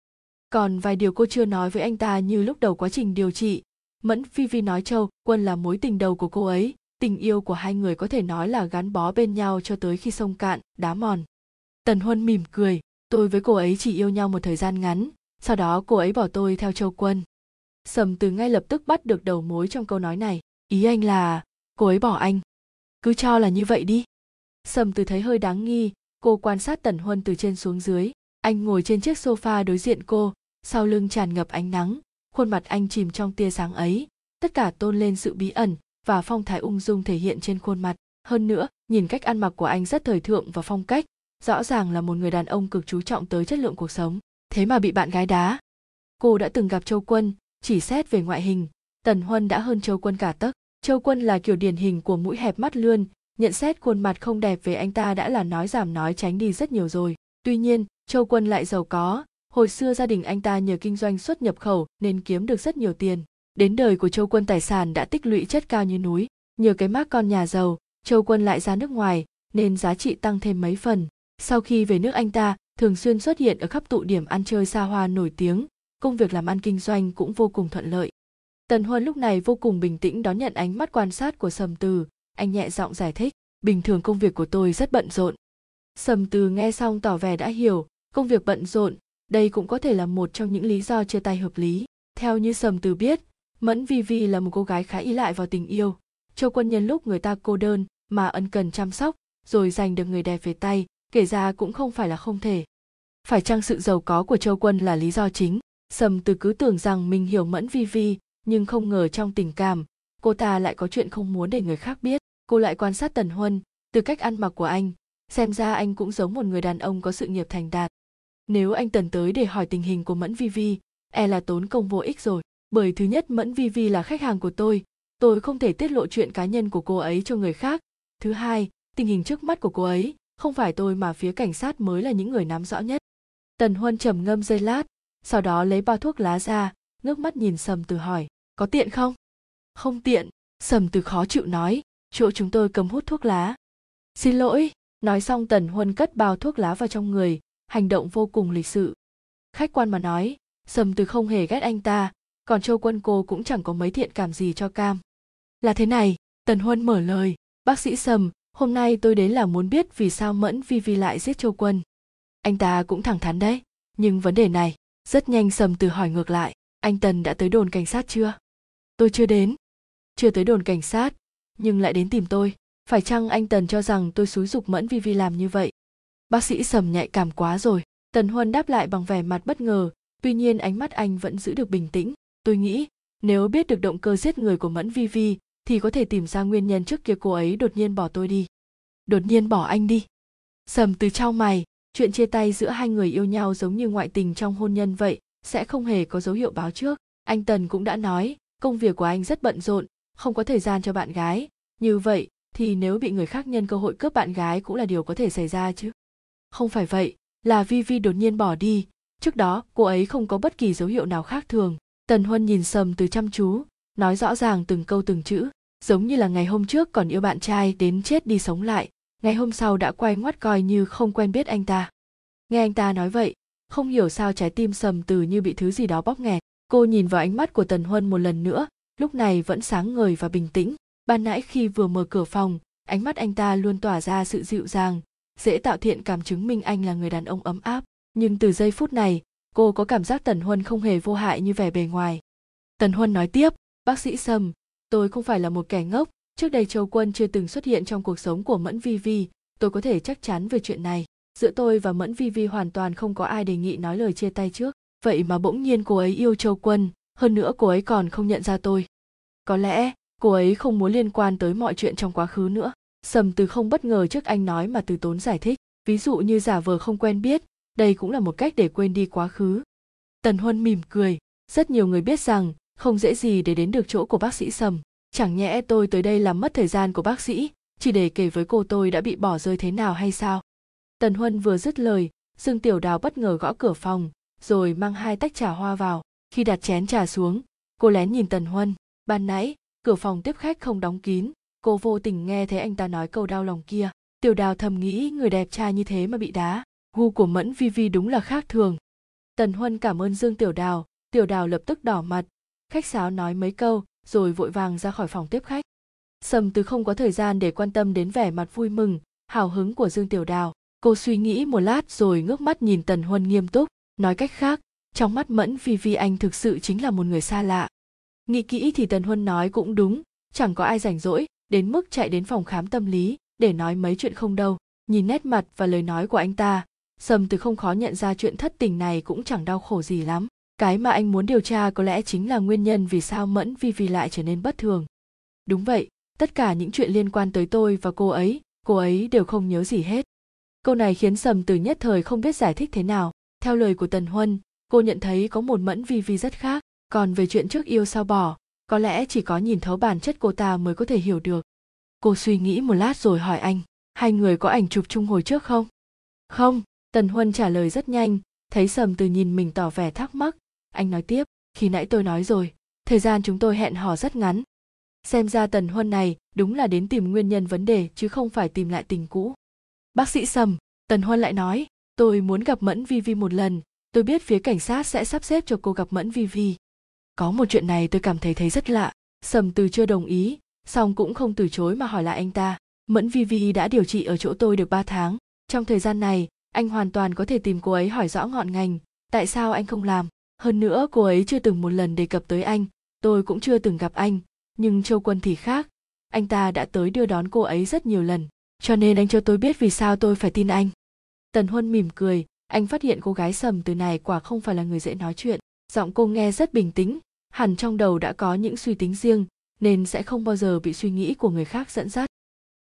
Còn vài điều cô chưa nói với anh ta như lúc đầu quá trình điều trị mẫn Phi vi nói châu, quân là mối tình đầu của cô ấy, tình yêu của hai người có thể nói là gắn bó bên nhau cho tới khi sông cạn, đá mòn. Tần huân mỉm cười, tôi với cô ấy chỉ yêu nhau một thời gian ngắn, sau đó cô ấy bỏ tôi theo châu quân. Sầm từ ngay lập tức bắt được đầu mối trong câu nói này, ý anh là, cô ấy bỏ anh. Cứ cho là như vậy đi. Sầm từ thấy hơi đáng nghi, cô quan sát tần huân từ trên xuống dưới, anh ngồi trên chiếc sofa đối diện cô, sau lưng tràn ngập ánh nắng khuôn mặt anh chìm trong tia sáng ấy. Tất cả tôn lên sự bí ẩn và phong thái ung dung thể hiện trên khuôn mặt. Hơn nữa, nhìn cách ăn mặc của anh rất thời thượng và phong cách, rõ ràng là một người đàn ông cực chú trọng tới chất lượng cuộc sống. Thế mà bị bạn gái đá. Cô đã từng gặp châu quân, chỉ xét về ngoại hình. Tần huân đã hơn châu quân cả tấc. Châu quân là kiểu điển hình của mũi hẹp mắt lươn nhận xét khuôn mặt không đẹp về anh ta đã là nói giảm nói tránh đi rất nhiều rồi. Tuy nhiên, châu quân lại giàu có hồi xưa gia đình anh ta nhờ kinh doanh xuất nhập khẩu nên kiếm được rất nhiều tiền. Đến đời của châu quân tài sản đã tích lũy chất cao như núi, nhờ cái mác con nhà giàu, châu quân lại ra nước ngoài nên giá trị tăng thêm mấy phần. Sau khi về nước anh ta, thường xuyên xuất hiện ở khắp tụ điểm ăn chơi xa hoa nổi tiếng, công việc làm ăn kinh doanh cũng vô cùng thuận lợi. Tần huân lúc này vô cùng bình tĩnh đón nhận ánh mắt quan sát của sầm từ. Anh nhẹ giọng giải thích, bình thường công việc của tôi rất bận rộn. Sầm từ nghe xong tỏ vẻ đã hiểu, công việc bận rộn đây cũng có thể là một trong những lý do chia tay hợp lý. Theo như sầm từ biết, mẫn vi vi là một cô gái khá ý lại vào tình yêu. Châu quân nhân lúc người ta cô đơn mà ân cần chăm sóc, rồi giành được người đẹp về tay, kể ra cũng không phải là không thể. Phải chăng sự giàu có của châu quân là lý do chính? Sầm từ cứ tưởng rằng mình hiểu mẫn vi vi, nhưng không ngờ trong tình cảm, cô ta lại có chuyện không muốn để người khác biết. Cô lại quan sát tần huân từ cách ăn mặc của anh. Xem ra anh cũng giống một người đàn ông có sự nghiệp thành đạt nếu anh tần tới để hỏi tình hình của mẫn vi vi e là tốn công vô ích rồi. Bởi thứ nhất, mẫn vi vi là khách hàng của tôi. Tôi không thể tiết lộ chuyện cá nhân của cô ấy cho người khác. Thứ hai, tình hình trước mắt của cô ấy, không phải tôi mà phía cảnh sát mới là những người nắm rõ nhất. Tần huân trầm ngâm giây lát, sau đó lấy bao thuốc lá ra, ngước mắt nhìn sầm từ hỏi, có tiện không? Không tiện, sầm từ khó chịu nói, chỗ chúng tôi cấm hút thuốc lá. Xin lỗi, nói xong tần huân cất bao thuốc lá vào trong người hành động vô cùng lịch sự. Khách quan mà nói sầm từ không hề ghét anh ta, còn châu quân cô cũng chẳng có mấy thiện cảm gì cho cam. Là thế này, tần huân mở lời, bác sĩ sầm hôm nay tôi đến là muốn biết vì sao mẫn vi vi lại giết châu quân. Anh ta cũng thẳng thắn đấy, nhưng vấn đề này, rất nhanh sầm từ hỏi ngược lại, anh tần đã tới đồn cảnh sát chưa? Tôi chưa đến. Chưa tới đồn cảnh sát, nhưng lại đến tìm tôi. Phải chăng anh tần cho rằng tôi xúi dục mẫn vi vi làm như vậy? Bác sĩ sầm nhạy cảm quá rồi. Tần huân đáp lại bằng vẻ mặt bất ngờ. Tuy nhiên ánh mắt anh vẫn giữ được bình tĩnh. Tôi nghĩ, nếu biết được động cơ giết người của mẫn vi vi, thì có thể tìm ra nguyên nhân trước kia cô ấy đột nhiên bỏ tôi đi. Đột nhiên bỏ anh đi. Sầm từ trong mày, chuyện chia tay giữa hai người yêu nhau giống như ngoại tình trong hôn nhân vậy, sẽ không hề có dấu hiệu báo trước. Anh tần cũng đã nói, công việc của anh rất bận rộn, không có thời gian cho bạn gái. Như vậy, thì nếu bị người khác nhân cơ hội cướp bạn gái cũng là điều có thể xảy ra chứ không phải vậy, là vi vi đột nhiên bỏ đi. Trước đó, cô ấy không có bất kỳ dấu hiệu nào khác thường. Tần huân nhìn sầm từ chăm chú, nói rõ ràng từng câu từng chữ, giống như là ngày hôm trước còn yêu bạn trai đến chết đi sống lại. Ngày hôm sau đã quay ngoắt coi như không quen biết anh ta. Nghe anh ta nói vậy, không hiểu sao trái tim sầm từ như bị thứ gì đó bóp nghẹt. Cô nhìn vào ánh mắt của tần huân một lần nữa, lúc này vẫn sáng ngời và bình tĩnh. Ban nãy khi vừa mở cửa phòng, ánh mắt anh ta luôn tỏa ra sự dịu dàng dễ tạo thiện cảm chứng minh anh là người đàn ông ấm áp. Nhưng từ giây phút này, cô có cảm giác tần huân không hề vô hại như vẻ bề ngoài. Tần huân nói tiếp, bác sĩ sâm, tôi không phải là một kẻ ngốc. Trước đây châu quân chưa từng xuất hiện trong cuộc sống của mẫn vi vi. Tôi có thể chắc chắn về chuyện này. Giữa tôi và mẫn vi vi hoàn toàn không có ai đề nghị nói lời chia tay trước. Vậy mà bỗng nhiên cô ấy yêu châu quân. Hơn nữa cô ấy còn không nhận ra tôi. Có lẽ cô ấy không muốn liên quan tới mọi chuyện trong quá khứ nữa sầm từ không bất ngờ trước anh nói mà từ tốn giải thích. Ví dụ như giả vờ không quen biết, đây cũng là một cách để quên đi quá khứ. Tần huân mỉm cười. Rất nhiều người biết rằng, không dễ gì để đến được chỗ của bác sĩ sầm. Chẳng nhẽ tôi tới đây làm mất thời gian của bác sĩ, chỉ để kể với cô tôi đã bị bỏ rơi thế nào hay sao? Tần huân vừa dứt lời, dương tiểu đào bất ngờ gõ cửa phòng, rồi mang hai tách trà hoa vào. Khi đặt chén trà xuống, cô lén nhìn tần huân. Ban nãy, cửa phòng tiếp khách không đóng kín cô vô tình nghe thấy anh ta nói câu đau lòng kia. Tiểu đào thầm nghĩ người đẹp trai như thế mà bị đá. Gu của mẫn vi vi đúng là khác thường. Tần huân cảm ơn dương tiểu đào. Tiểu đào lập tức đỏ mặt. Khách sáo nói mấy câu, rồi vội vàng ra khỏi phòng tiếp khách. Sầm từ không có thời gian để quan tâm đến vẻ mặt vui mừng, hào hứng của dương tiểu đào. Cô suy nghĩ một lát rồi ngước mắt nhìn tần huân nghiêm túc, nói cách khác, trong mắt mẫn vi vi anh thực sự chính là một người xa lạ. Nghĩ kỹ thì tần huân nói cũng đúng, chẳng có ai rảnh rỗi đến mức chạy đến phòng khám tâm lý để nói mấy chuyện không đâu, nhìn nét mặt và lời nói của anh ta. Sầm từ không khó nhận ra chuyện thất tình này cũng chẳng đau khổ gì lắm. Cái mà anh muốn điều tra có lẽ chính là nguyên nhân vì sao mẫn vi vi lại trở nên bất thường. Đúng vậy, tất cả những chuyện liên quan tới tôi và cô ấy cô ấy đều không nhớ gì hết. Câu này khiến sầm từ nhất thời không biết giải thích thế nào. Theo lời của tần huân, cô nhận thấy có một mẫn vi vi rất khác. Còn về chuyện trước yêu sau bỏ có lẽ chỉ có nhìn thấu bản chất cô ta mới có thể hiểu được. Cô suy nghĩ một lát rồi hỏi anh, hai người có ảnh chụp chung hồi trước không? Không, tần huân trả lời rất nhanh, thấy sầm từ nhìn mình tỏ vẻ thắc mắc. Anh nói tiếp, khi nãy tôi nói rồi, thời gian chúng tôi hẹn hò rất ngắn. Xem ra tần huân này đúng là đến tìm nguyên nhân vấn đề chứ không phải tìm lại tình cũ. Bác sĩ sầm, tần huân lại nói, tôi muốn gặp mẫn vi vi một lần. Tôi biết phía cảnh sát sẽ sắp xếp cho cô gặp mẫn vi vi có một chuyện này tôi cảm thấy thấy rất lạ. Sầm từ chưa đồng ý, song cũng không từ chối mà hỏi lại anh ta. Mẫn vi vi đã điều trị ở chỗ tôi được ba tháng. Trong thời gian này, anh hoàn toàn có thể tìm cô ấy hỏi rõ ngọn ngành. Tại sao anh không làm? Hơn nữa, cô ấy chưa từng một lần đề cập tới anh. Tôi cũng chưa từng gặp anh. Nhưng châu quân thì khác. Anh ta đã tới đưa đón cô ấy rất nhiều lần. Cho nên anh cho tôi biết vì sao tôi phải tin anh. Tần huân mỉm cười. Anh phát hiện cô gái sầm từ này quả không phải là người dễ nói chuyện. Giọng cô nghe rất bình tĩnh hẳn trong đầu đã có những suy tính riêng, nên sẽ không bao giờ bị suy nghĩ của người khác dẫn dắt.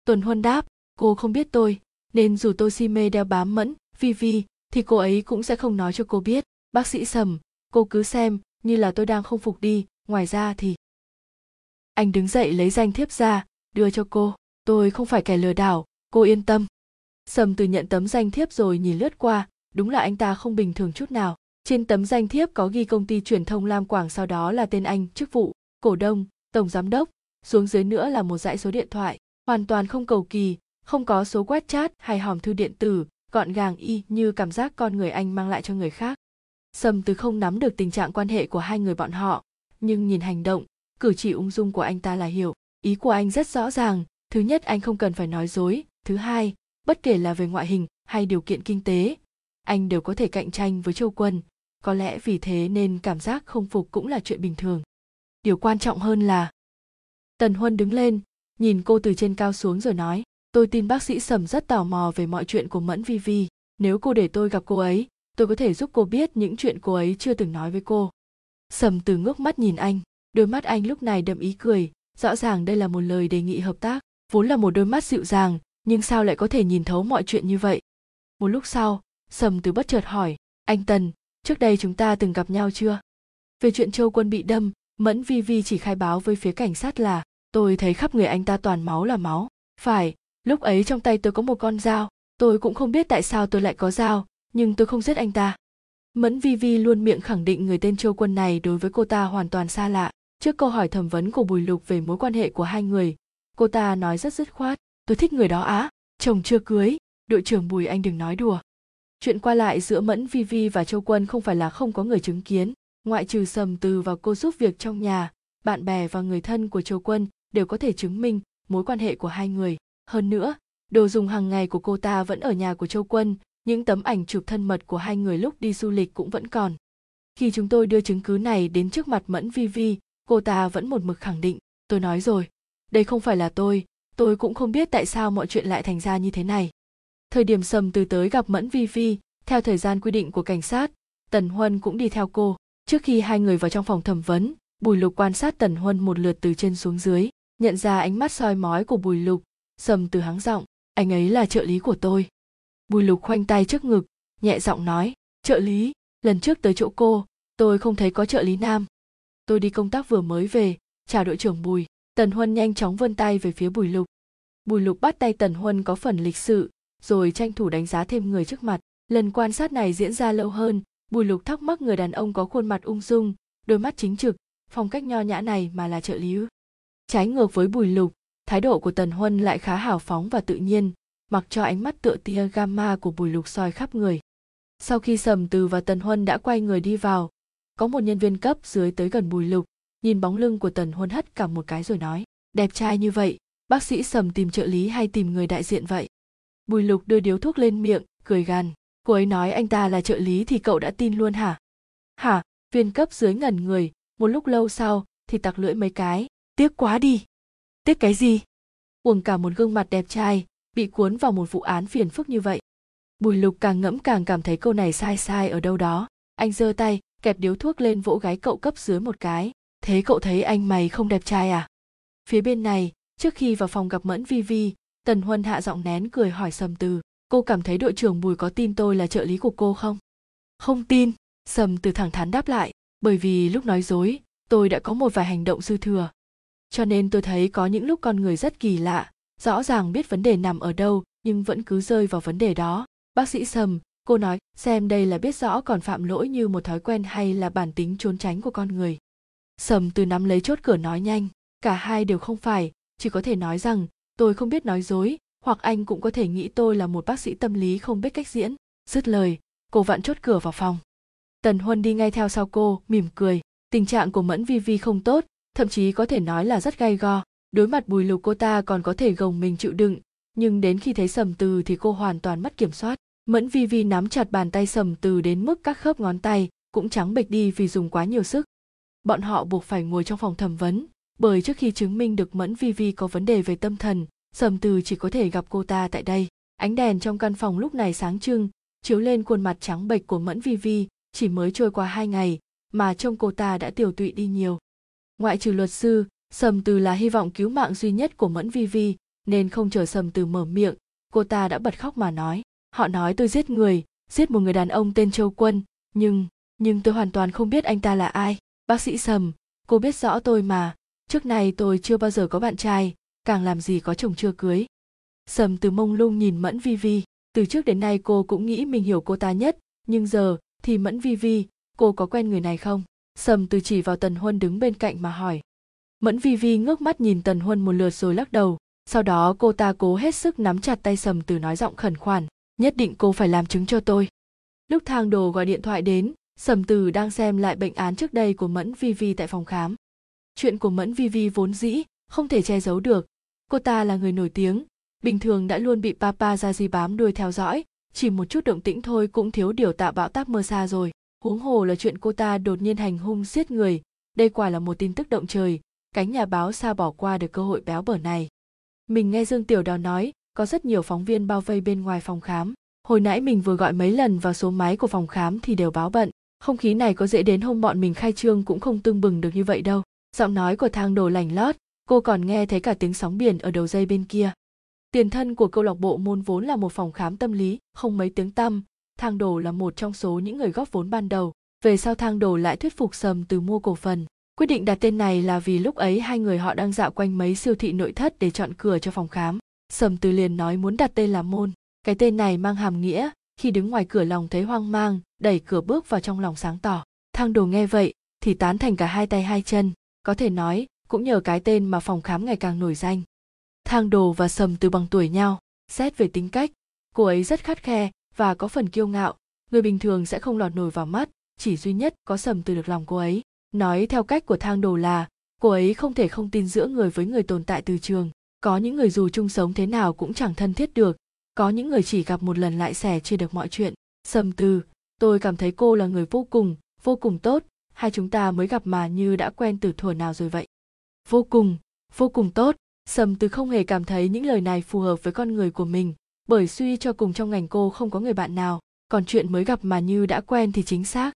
Tuần huân đáp, cô không biết tôi, nên dù tôi si mê đeo bám mẫn, vi vi, thì cô ấy cũng sẽ không nói cho cô biết. Bác sĩ sầm, cô cứ xem, như là tôi đang không phục đi, ngoài ra thì anh đứng dậy lấy danh thiếp ra, đưa cho cô, tôi không phải kẻ lừa đảo, cô yên tâm. Sầm từ nhận tấm danh thiếp rồi nhìn lướt qua, đúng là anh ta không bình thường chút nào trên tấm danh thiếp có ghi công ty truyền thông lam quảng, sau đó là tên anh, chức vụ, cổ đông, tổng giám đốc, xuống dưới nữa là một dãy số điện thoại, hoàn toàn không cầu kỳ, không có số quét chat hay hòm thư điện tử, gọn gàng y như cảm giác con người anh mang lại cho người khác. Sầm từ không nắm được tình trạng quan hệ của hai người bọn họ, nhưng nhìn hành động, cử chỉ ung dung của anh ta là hiểu. Ý của anh rất rõ ràng, thứ nhất anh không cần phải nói dối, thứ hai, bất kể là về ngoại hình hay điều kiện kinh tế, anh đều có thể cạnh tranh với châu quân có lẽ vì thế nên cảm giác không phục cũng là chuyện bình thường. Điều quan trọng hơn là tần huân đứng lên, nhìn cô từ trên cao xuống rồi nói, tôi tin bác sĩ sầm rất tò mò về mọi chuyện của mẫn vi vi. Nếu cô để tôi gặp cô ấy, tôi có thể giúp cô biết những chuyện cô ấy chưa từng nói với cô. Sầm từ ngước mắt nhìn anh, đôi mắt anh lúc này đậm ý cười, rõ ràng đây là một lời đề nghị hợp tác, vốn là một đôi mắt dịu dàng, nhưng sao lại có thể nhìn thấu mọi chuyện như vậy? Một lúc sau, sầm từ bất chợt hỏi, anh tần trước đây chúng ta từng gặp nhau chưa? Về chuyện châu quân bị đâm, mẫn vi vi chỉ khai báo với phía cảnh sát là, tôi thấy khắp người anh ta toàn máu là máu. Phải, lúc ấy trong tay tôi có một con dao, tôi cũng không biết tại sao tôi lại có dao, nhưng tôi không giết anh ta. Mẫn vi vi luôn miệng khẳng định người tên châu quân này đối với cô ta hoàn toàn xa lạ. Trước câu hỏi thẩm vấn của bùi lục về mối quan hệ của hai người, cô ta nói rất dứt khoát, tôi thích người đó á, chồng chưa cưới, đội trưởng bùi anh đừng nói đùa chuyện qua lại giữa mẫn, vi vi và châu quân không phải là không có người chứng kiến. Ngoại trừ sầm từ và cô giúp việc trong nhà, bạn bè và người thân của châu quân đều có thể chứng minh mối quan hệ của hai người. Hơn nữa, đồ dùng hàng ngày của cô ta vẫn ở nhà của châu quân, những tấm ảnh chụp thân mật của hai người lúc đi du lịch cũng vẫn còn. Khi chúng tôi đưa chứng cứ này đến trước mặt mẫn, vi vi, cô ta vẫn một mực khẳng định, tôi nói rồi, đây không phải là tôi tôi cũng không biết tại sao mọi chuyện lại thành ra như thế này thời điểm sầm từ tới gặp mẫn vi vi, theo thời gian quy định của cảnh sát, tần huân cũng đi theo cô. Trước khi hai người vào trong phòng thẩm vấn, bùi lục quan sát tần huân một lượt từ trên xuống dưới, nhận ra ánh mắt soi mói của bùi lục, sầm từ hắng giọng, anh ấy là trợ lý của tôi. Bùi lục khoanh tay trước ngực, nhẹ giọng nói, trợ lý, lần trước tới chỗ cô, tôi không thấy có trợ lý nam. Tôi đi công tác vừa mới về, chào đội trưởng bùi. Tần huân nhanh chóng vươn tay về phía bùi lục. Bùi lục bắt tay tần huân có phần lịch sự rồi tranh thủ đánh giá thêm người trước mặt. Lần quan sát này diễn ra lâu hơn, bùi lục thắc mắc người đàn ông có khuôn mặt ung dung, đôi mắt chính trực, phong cách nho nhã này mà là trợ lý trái ngược với bùi lục, thái độ của tần huân lại khá hào phóng và tự nhiên, mặc cho ánh mắt tựa tia gamma của bùi lục soi khắp người. Sau khi sầm từ và tần huân đã quay người đi vào, có một nhân viên cấp dưới tới gần bùi lục, nhìn bóng lưng của tần huân hất cả một cái rồi nói, đẹp trai như vậy, bác sĩ sầm tìm trợ lý hay tìm người đại diện vậy? Bùi lục đưa điếu thuốc lên miệng, cười gằn. Cô ấy nói anh ta là trợ lý thì cậu đã tin luôn hả? Hả? Viên cấp dưới ngẩn người. Một lúc lâu sau, thì tặc lưỡi mấy cái. Tiếc quá đi. Tiếc cái gì? Uổng cả một gương mặt đẹp trai, bị cuốn vào một vụ án phiền phức như vậy. Bùi lục càng ngẫm càng cảm thấy câu này sai sai ở đâu đó. Anh giơ tay, kẹp điếu thuốc lên vỗ gái cậu cấp dưới một cái. Thế cậu thấy anh mày không đẹp trai à? Phía bên này, trước khi vào phòng gặp mẫn vi vi tần huân hạ giọng nén cười hỏi sầm từ, cô cảm thấy đội trưởng bùi có tin tôi là trợ lý của cô không? Không tin. Sầm từ thẳng thắn đáp lại, bởi vì lúc nói dối, tôi đã có một vài hành động dư thừa. Cho nên tôi thấy có những lúc con người rất kỳ lạ, rõ ràng biết vấn đề nằm ở đâu, nhưng vẫn cứ rơi vào vấn đề đó. Bác sĩ sầm, cô nói, xem đây là biết rõ còn phạm lỗi như một thói quen hay là bản tính trốn tránh của con người. Sầm từ nắm lấy chốt cửa nói nhanh, cả hai đều không phải, chỉ có thể nói rằng tôi không biết nói dối, hoặc anh cũng có thể nghĩ tôi là một bác sĩ tâm lý không biết cách diễn. Dứt lời, cô vặn chốt cửa vào phòng. Tần huân đi ngay theo sau cô, mỉm cười. Tình trạng của mẫn vi vi không tốt, thậm chí có thể nói là rất gay go. Đối mặt bùi lục cô ta còn có thể gồng mình chịu đựng, nhưng đến khi thấy sầm từ thì cô hoàn toàn mất kiểm soát. Mẫn vi vi nắm chặt bàn tay sầm từ đến mức các khớp ngón tay cũng trắng bệch đi vì dùng quá nhiều sức. Bọn họ buộc phải ngồi trong phòng thẩm vấn bởi trước khi chứng minh được mẫn vi vi có vấn đề về tâm thần, sầm từ chỉ có thể gặp cô ta tại đây. Ánh đèn trong căn phòng lúc này sáng trưng, chiếu lên khuôn mặt trắng bệch của mẫn vi vi, chỉ mới trôi qua hai ngày mà trông cô ta đã tiểu tụy đi nhiều. Ngoại trừ luật sư, sầm từ là hy vọng cứu mạng duy nhất của mẫn vi vi, nên không chờ sầm từ mở miệng, cô ta đã bật khóc mà nói. Họ nói tôi giết người, giết một người đàn ông tên châu quân, nhưng nhưng tôi hoàn toàn không biết anh ta là ai. Bác sĩ sầm, cô biết rõ tôi mà trước này tôi chưa bao giờ có bạn trai, càng làm gì có chồng chưa cưới. Sầm từ mông lung nhìn mẫn vi vi. Từ trước đến nay cô cũng nghĩ mình hiểu cô ta nhất, nhưng giờ thì mẫn vi vi, cô có quen người này không? Sầm từ chỉ vào tần huân đứng bên cạnh mà hỏi. Mẫn vi vi ngước mắt nhìn tần huân một lượt rồi lắc đầu. Sau đó cô ta cố hết sức nắm chặt tay sầm từ nói giọng khẩn khoản. Nhất định cô phải làm chứng cho tôi. Lúc thang đồ gọi điện thoại đến, sầm từ đang xem lại bệnh án trước đây của mẫn vi vi tại phòng khám chuyện của mẫn vi vi vốn dĩ không thể che giấu được. Cô ta là người nổi tiếng, bình thường đã luôn bị papa ra di bám đuôi theo dõi, chỉ một chút động tĩnh thôi cũng thiếu điều tạo bão táp mơ xa rồi. Huống hồ là chuyện cô ta đột nhiên hành hung giết người, đây quả là một tin tức động trời, cánh nhà báo sao bỏ qua được cơ hội béo bở này. Mình nghe dương tiểu đào nói, có rất nhiều phóng viên bao vây bên ngoài phòng khám. Hồi nãy mình vừa gọi mấy lần vào số máy của phòng khám thì đều báo bận, không khí này có dễ đến hôm bọn mình khai trương cũng không tưng bừng được như vậy đâu giọng nói của thang đồ lành lót, cô còn nghe thấy cả tiếng sóng biển ở đầu dây bên kia. Tiền thân của câu lạc bộ môn vốn là một phòng khám tâm lý, không mấy tiếng tăm. Thang đồ là một trong số những người góp vốn ban đầu. Về sau thang đồ lại thuyết phục sầm từ mua cổ phần. Quyết định đặt tên này là vì lúc ấy hai người họ đang dạo quanh mấy siêu thị nội thất để chọn cửa cho phòng khám. Sầm từ liền nói muốn đặt tên là môn. Cái tên này mang hàm nghĩa, khi đứng ngoài cửa lòng thấy hoang mang, đẩy cửa bước vào trong lòng sáng tỏ. Thang đồ nghe vậy, thì tán thành cả hai tay hai chân có thể nói, cũng nhờ cái tên mà phòng khám ngày càng nổi danh. Thang đồ và sầm từ bằng tuổi nhau, xét về tính cách, cô ấy rất khắt khe và có phần kiêu ngạo. Người bình thường sẽ không lọt nổi vào mắt, chỉ duy nhất có sầm từ được lòng cô ấy. Nói theo cách của thang đồ là, cô ấy không thể không tin giữa người với người tồn tại từ trường. Có những người dù chung sống thế nào cũng chẳng thân thiết được. Có những người chỉ gặp một lần lại sẻ chia được mọi chuyện. Sầm từ, tôi cảm thấy cô là người vô cùng vô cùng tốt hai chúng ta mới gặp mà như đã quen từ thuở nào rồi vậy. Vô cùng vô cùng tốt. Sầm từ không hề cảm thấy những lời này phù hợp với con người của mình, bởi suy cho cùng trong ngành cô không có người bạn nào, còn chuyện mới gặp mà như đã quen thì chính xác.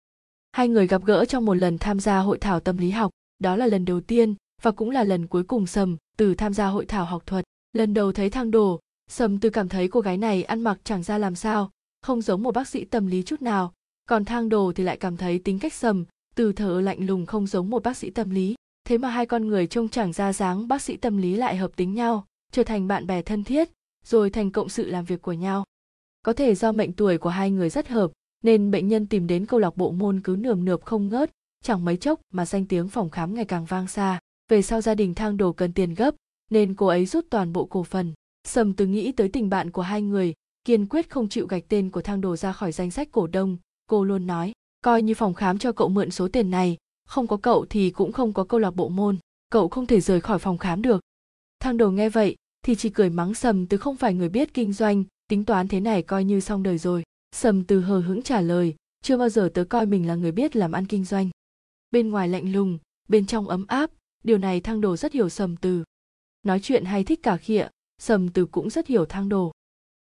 Hai người gặp gỡ trong một lần tham gia hội thảo tâm lý học, đó là lần đầu tiên và cũng là lần cuối cùng sầm từ tham gia hội thảo học thuật. Lần đầu thấy thang đồ, sầm từ cảm thấy cô gái này ăn mặc chẳng ra làm sao, không giống một bác sĩ tâm lý chút nào, còn thang đồ thì lại cảm thấy tính cách sầm từ thở lạnh lùng không giống một bác sĩ tâm lý, thế mà hai con người trông chẳng ra dáng bác sĩ tâm lý lại hợp tính nhau, trở thành bạn bè thân thiết, rồi thành cộng sự làm việc của nhau. Có thể do mệnh tuổi của hai người rất hợp, nên bệnh nhân tìm đến câu lạc bộ môn cứ nườm nượp không ngớt, chẳng mấy chốc mà danh tiếng phòng khám ngày càng vang xa, về sau gia đình thang đồ cần tiền gấp, nên cô ấy rút toàn bộ cổ phần. Sầm từ nghĩ tới tình bạn của hai người, kiên quyết không chịu gạch tên của thang đồ ra khỏi danh sách cổ đông, cô luôn nói coi như phòng khám cho cậu mượn số tiền này. Không có cậu thì cũng không có câu lạc bộ môn. Cậu không thể rời khỏi phòng khám được. Thang đồ nghe vậy thì chỉ cười mắng sầm từ không phải người biết kinh doanh, tính toán thế này coi như xong đời rồi. Sầm từ hờ hững trả lời, chưa bao giờ tớ coi mình là người biết làm ăn kinh doanh. Bên ngoài lạnh lùng, bên trong ấm áp, điều này thang đồ rất hiểu sầm từ. Nói chuyện hay thích cả khịa, sầm từ cũng rất hiểu thang đồ.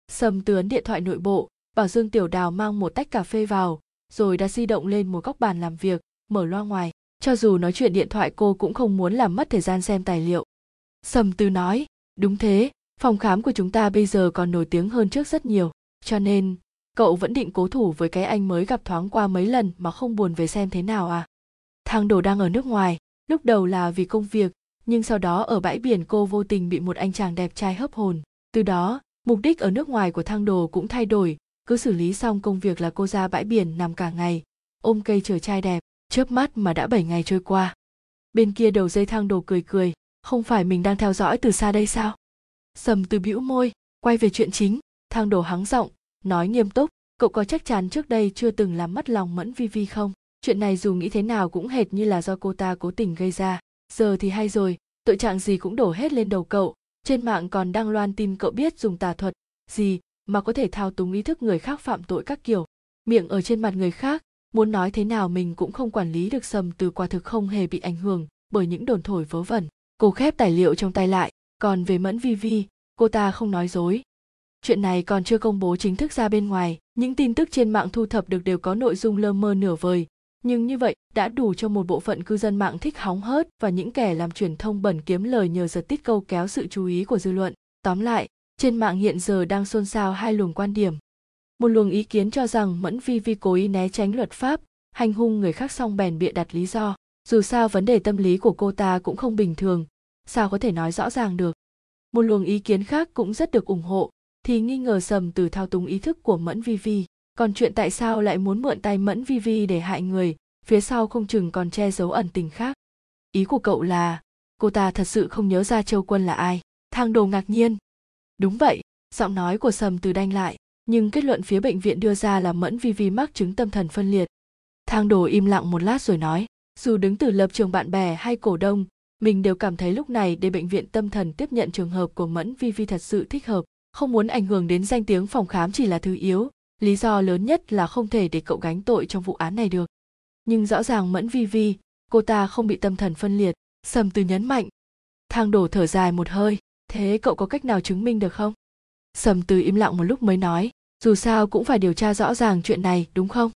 Sầm từ ấn điện thoại nội bộ, bảo dương tiểu đào mang một tách cà phê vào rồi đặt di động lên một góc bàn làm việc, mở loa ngoài. Cho dù nói chuyện điện thoại, cô cũng không muốn làm mất thời gian xem tài liệu. Sầm từ nói, đúng thế, phòng khám của chúng ta bây giờ còn nổi tiếng hơn trước rất nhiều, cho nên cậu vẫn định cố thủ với cái anh mới gặp thoáng qua mấy lần mà không buồn về xem thế nào à? Thang đồ đang ở nước ngoài, lúc đầu là vì công việc, nhưng sau đó ở bãi biển cô vô tình bị một anh chàng đẹp trai hấp hồn. Từ đó, mục đích ở nước ngoài của thang đồ cũng thay đổi cứ xử lý xong công việc là cô ra bãi biển nằm cả ngày, ôm cây chờ trai đẹp, chớp mắt mà đã 7 ngày trôi qua. Bên kia đầu dây thang đồ cười cười, không phải mình đang theo dõi từ xa đây sao? Sầm từ bĩu môi, quay về chuyện chính thang đồ hắng giọng, nói nghiêm túc, cậu có chắc chắn trước đây chưa từng làm mất lòng mẫn vi vi không? Chuyện này dù nghĩ thế nào cũng hệt như là do cô ta cố tình gây ra. Giờ thì hay rồi, tội trạng gì cũng đổ hết lên đầu cậu. Trên mạng còn đăng loan tin cậu biết dùng tà thuật. Gì mà có thể thao túng ý thức người khác phạm tội các kiểu. Miệng ở trên mặt người khác, muốn nói thế nào mình cũng không quản lý được sầm từ quả thực không hề bị ảnh hưởng bởi những đồn thổi vớ vẩn. Cô khép tài liệu trong tay lại, còn về mẫn vi vi, cô ta không nói dối. Chuyện này còn chưa công bố chính thức ra bên ngoài, những tin tức trên mạng thu thập được đều có nội dung lơ mơ nửa vời. Nhưng như vậy, đã đủ cho một bộ phận cư dân mạng thích hóng hớt và những kẻ làm truyền thông bẩn kiếm lời nhờ giật tít câu kéo sự chú ý của dư luận. Tóm lại trên mạng hiện giờ đang xôn xao hai luồng quan điểm. Một luồng ý kiến cho rằng mẫn vi vi cố ý né tránh luật pháp, hành hung người khác xong bèn bịa đặt lý do. Dù sao vấn đề tâm lý của cô ta cũng không bình thường. Sao có thể nói rõ ràng được? Một luồng ý kiến khác cũng rất được ủng hộ, thì nghi ngờ sầm từ thao túng ý thức của mẫn vi vi. Còn chuyện tại sao lại muốn mượn tay mẫn vi vi để hại người, phía sau không chừng còn che giấu ẩn tình khác? Ý của cậu là, cô ta thật sự không nhớ ra châu quân là ai? Thang đồ ngạc nhiên đúng vậy, giọng nói của sầm từ đanh lại, nhưng kết luận phía bệnh viện đưa ra là mẫn vi vi mắc chứng tâm thần phân liệt. Thang đồ im lặng một lát rồi nói, dù đứng từ lập trường bạn bè hay cổ đông, mình đều cảm thấy lúc này để bệnh viện tâm thần tiếp nhận trường hợp của mẫn vi vi thật sự thích hợp, không muốn ảnh hưởng đến danh tiếng phòng khám chỉ là thứ yếu, lý do lớn nhất là không thể để cậu gánh tội trong vụ án này được. Nhưng rõ ràng mẫn vi vi, cô ta không bị tâm thần phân liệt, sầm từ nhấn mạnh. Thang đổ thở dài một hơi thế cậu có cách nào chứng minh được không? Sầm từ im lặng một lúc mới nói, dù sao cũng phải điều tra rõ ràng chuyện này, đúng không?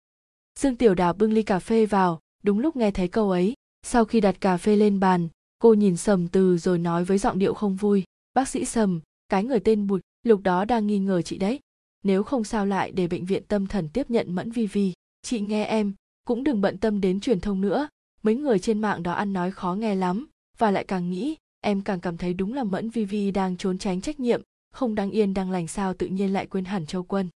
Dương tiểu đào bưng ly cà phê vào, đúng lúc nghe thấy câu ấy. Sau khi đặt cà phê lên bàn, cô nhìn sầm từ rồi nói với giọng điệu không vui, bác sĩ sầm, cái người tên bụt lục đó đang nghi ngờ chị đấy. Nếu không sao lại để bệnh viện tâm thần tiếp nhận mẫn vi vi. Chị nghe em, cũng đừng bận tâm đến truyền thông nữa. Mấy người trên mạng đó ăn nói khó nghe lắm, và lại càng nghĩ em càng cảm thấy đúng là mẫn vi vi đang trốn tránh trách nhiệm, không đang yên đang lành sao tự nhiên lại quên hẳn châu quân.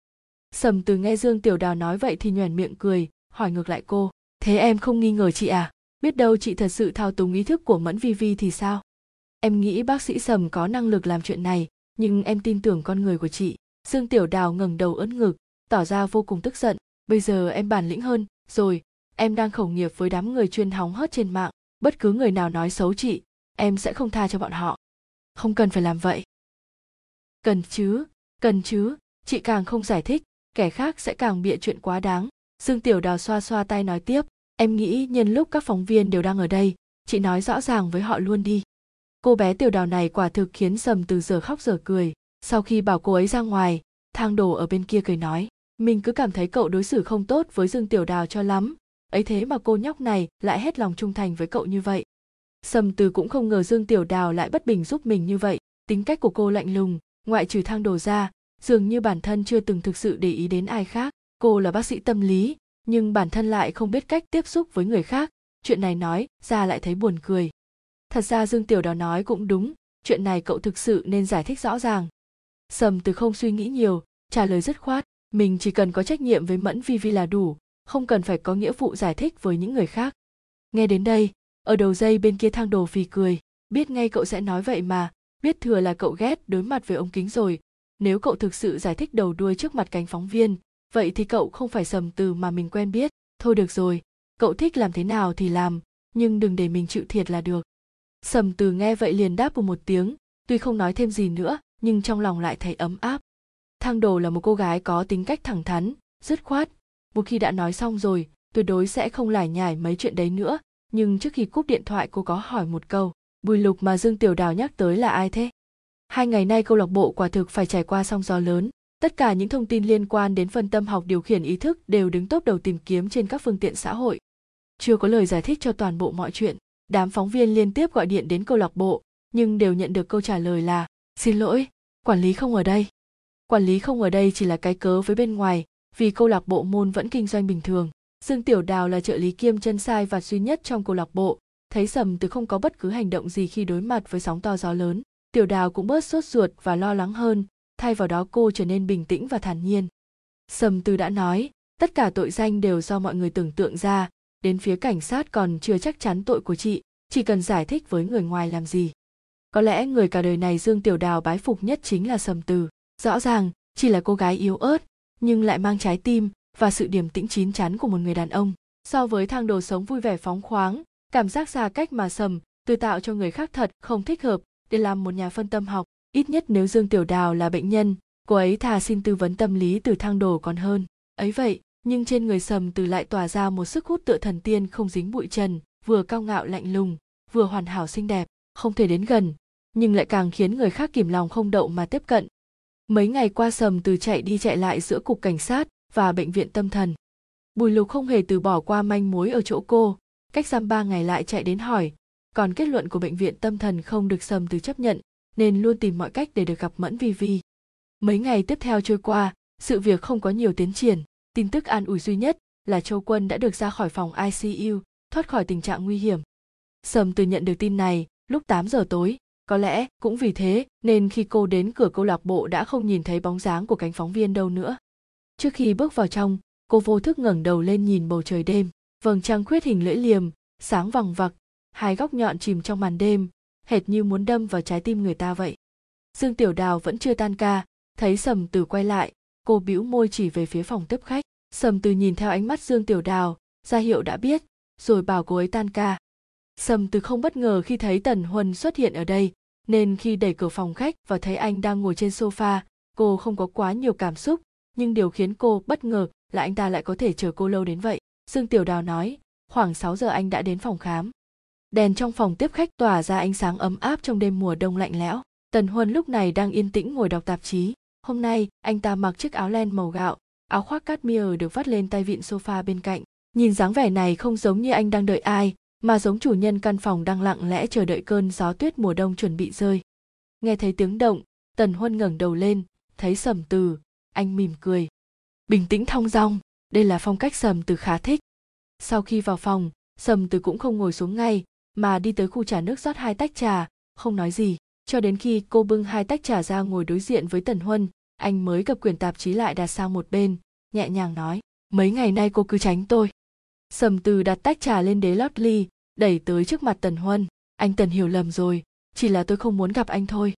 Sầm từ nghe dương tiểu đào nói vậy thì nhoẻn miệng cười, hỏi ngược lại cô, thế em không nghi ngờ chị à? Biết đâu chị thật sự thao túng ý thức của mẫn vi vi thì sao? Em nghĩ bác sĩ sầm có năng lực làm chuyện này, nhưng em tin tưởng con người của chị. Dương tiểu đào ngẩng đầu ưỡn ngực, tỏ ra vô cùng tức giận. Bây giờ em bản lĩnh hơn, rồi, em đang khẩu nghiệp với đám người chuyên hóng hớt trên mạng, bất cứ người nào nói xấu chị em sẽ không tha cho bọn họ. Không cần phải làm vậy. Cần chứ cần chứ. Chị càng không giải thích, kẻ khác sẽ càng bịa chuyện quá đáng. Dương tiểu đào xoa xoa tay nói tiếp, em nghĩ nhân lúc các phóng viên đều đang ở đây, chị nói rõ ràng với họ luôn đi. Cô bé tiểu đào này quả thực khiến sầm từ giờ khóc giờ cười. Sau khi bảo cô ấy ra ngoài, thang đồ ở bên kia cười nói, mình cứ cảm thấy cậu đối xử không tốt với dương tiểu đào cho lắm. Ấy thế mà cô nhóc này lại hết lòng trung thành với cậu như vậy sầm từ cũng không ngờ dương tiểu đào lại bất bình giúp mình như vậy. Tính cách của cô lạnh lùng, ngoại trừ thang đồ ra, dường như bản thân chưa từng thực sự để ý đến ai khác. Cô là bác sĩ tâm lý, nhưng bản thân lại không biết cách tiếp xúc với người khác. Chuyện này nói, ra lại thấy buồn cười. Thật ra dương tiểu đào nói cũng đúng, chuyện này cậu thực sự nên giải thích rõ ràng. Sầm từ không suy nghĩ nhiều, trả lời dứt khoát, mình chỉ cần có trách nhiệm với mẫn vi vi là đủ, không cần phải có nghĩa vụ giải thích với những người khác. Nghe đến đây ở đầu dây bên kia thang đồ phì cười, biết ngay cậu sẽ nói vậy mà, biết thừa là cậu ghét đối mặt với ống kính rồi. Nếu cậu thực sự giải thích đầu đuôi trước mặt cánh phóng viên, vậy thì cậu không phải sầm từ mà mình quen biết. Thôi được rồi, cậu thích làm thế nào thì làm, nhưng đừng để mình chịu thiệt là được. Sầm từ nghe vậy liền đáp một tiếng, tuy không nói thêm gì nữa, nhưng trong lòng lại thấy ấm áp. Thang đồ là một cô gái có tính cách thẳng thắn, dứt khoát. Một khi đã nói xong rồi, tuyệt đối sẽ không lải nhải mấy chuyện đấy nữa nhưng trước khi cúp điện thoại, cô có hỏi một câu, bùi lục mà dương tiểu đào nhắc tới là ai thế? Hai ngày nay câu lạc bộ quả thực phải trải qua sóng gió lớn. Tất cả những thông tin liên quan đến phân tâm học điều khiển ý thức đều đứng top đầu tìm kiếm trên các phương tiện xã hội. Chưa có lời giải thích cho toàn bộ mọi chuyện, đám phóng viên liên tiếp gọi điện đến câu lạc bộ, nhưng đều nhận được câu trả lời là, xin lỗi, quản lý không ở đây. Quản lý không ở đây chỉ là cái cớ với bên ngoài, vì câu lạc bộ môn vẫn kinh doanh bình thường dương tiểu đào là trợ lý kiêm chân sai và duy nhất trong câu lạc bộ. Thấy sầm từ không có bất cứ hành động gì khi đối mặt với sóng to gió lớn, tiểu đào cũng bớt sốt ruột và lo lắng hơn, thay vào đó cô trở nên bình tĩnh và thản nhiên. Sầm từ đã nói, tất cả tội danh đều do mọi người tưởng tượng ra, đến phía cảnh sát còn chưa chắc chắn tội của chị, chỉ cần giải thích với người ngoài làm gì. Có lẽ người cả đời này dương tiểu đào bái phục nhất chính là sầm từ. Rõ ràng, chỉ là cô gái yếu ớt, nhưng lại mang trái tim và sự điềm tĩnh chín chắn của một người đàn ông. So với thang đồ sống vui vẻ phóng khoáng, cảm giác xa cách mà sầm từ tạo cho người khác thật không thích hợp để làm một nhà phân tâm học, ít nhất nếu dương tiểu đào là bệnh nhân, cô ấy thà xin tư vấn tâm lý từ thang đồ còn hơn. Ấy vậy, nhưng trên người sầm từ lại tỏa ra một sức hút tựa thần tiên không dính bụi trần, vừa cao ngạo lạnh lùng, vừa hoàn hảo xinh đẹp, không thể đến gần, nhưng lại càng khiến người khác kìm lòng không đậu mà tiếp cận. Mấy ngày qua sầm từ chạy đi chạy lại giữa cục cảnh sát và bệnh viện tâm thần. Bùi lục không hề từ bỏ qua manh mối ở chỗ cô. Cách giam ba ngày lại chạy đến hỏi, còn kết luận của bệnh viện tâm thần không được sầm từ chấp nhận, nên luôn tìm mọi cách để được gặp mẫn vi vi. Mấy ngày tiếp theo trôi qua, sự việc không có nhiều tiến triển. Tin tức an ủi duy nhất là châu quân đã được ra khỏi phòng icu thoát khỏi tình trạng nguy hiểm. Sầm từ nhận được tin này lúc 8 giờ tối. Có lẽ cũng vì thế nên khi cô đến cửa câu lạc bộ đã không nhìn thấy bóng dáng của cánh phóng viên đâu nữa trước khi bước vào trong, cô vô thức ngẩng đầu lên nhìn bầu trời đêm. Vầng trăng khuyết hình lưỡi liềm, sáng vằng vặc, hai góc nhọn chìm trong màn đêm, hệt như muốn đâm vào trái tim người ta vậy. Dương tiểu đào vẫn chưa tan ca, thấy sầm từ quay lại, cô bĩu môi chỉ về phía phòng tiếp khách. Sầm từ nhìn theo ánh mắt dương tiểu đào, ra hiệu đã biết, rồi bảo cô ấy tan ca. Sầm từ không bất ngờ khi thấy tần huân xuất hiện ở đây, nên khi đẩy cửa phòng khách và thấy anh đang ngồi trên sofa, cô không có quá nhiều cảm xúc nhưng điều khiến cô bất ngờ là anh ta lại có thể chờ cô lâu đến vậy. Dương tiểu đào nói, khoảng 6 giờ anh đã đến phòng khám. Đèn trong phòng tiếp khách tỏa ra ánh sáng ấm áp trong đêm mùa đông lạnh lẽo. Tần huân lúc này đang yên tĩnh ngồi đọc tạp chí. Hôm nay, anh ta mặc chiếc áo len màu gạo, áo khoác cát mia được vắt lên tay vịn sofa bên cạnh. Nhìn dáng vẻ này không giống như anh đang đợi ai, mà giống chủ nhân căn phòng đang lặng lẽ chờ đợi cơn gió tuyết mùa đông chuẩn bị rơi. Nghe thấy tiếng động, tần huân ngẩng đầu lên, thấy sầm từ anh mỉm cười. Bình tĩnh thong dong. Đây là phong cách sầm từ khá thích. Sau khi vào phòng, sầm từ cũng không ngồi xuống ngay, mà đi tới khu trà nước rót hai tách trà. Không nói gì. Cho đến khi cô bưng hai tách trà ra ngồi đối diện với tần huân, anh mới cập quyển tạp chí lại đặt sang một bên, nhẹ nhàng nói, mấy ngày nay cô cứ tránh tôi. Sầm từ đặt tách trà lên đế lót ly, đẩy tới trước mặt tần huân. Anh tần hiểu lầm rồi, chỉ là tôi không muốn gặp anh thôi.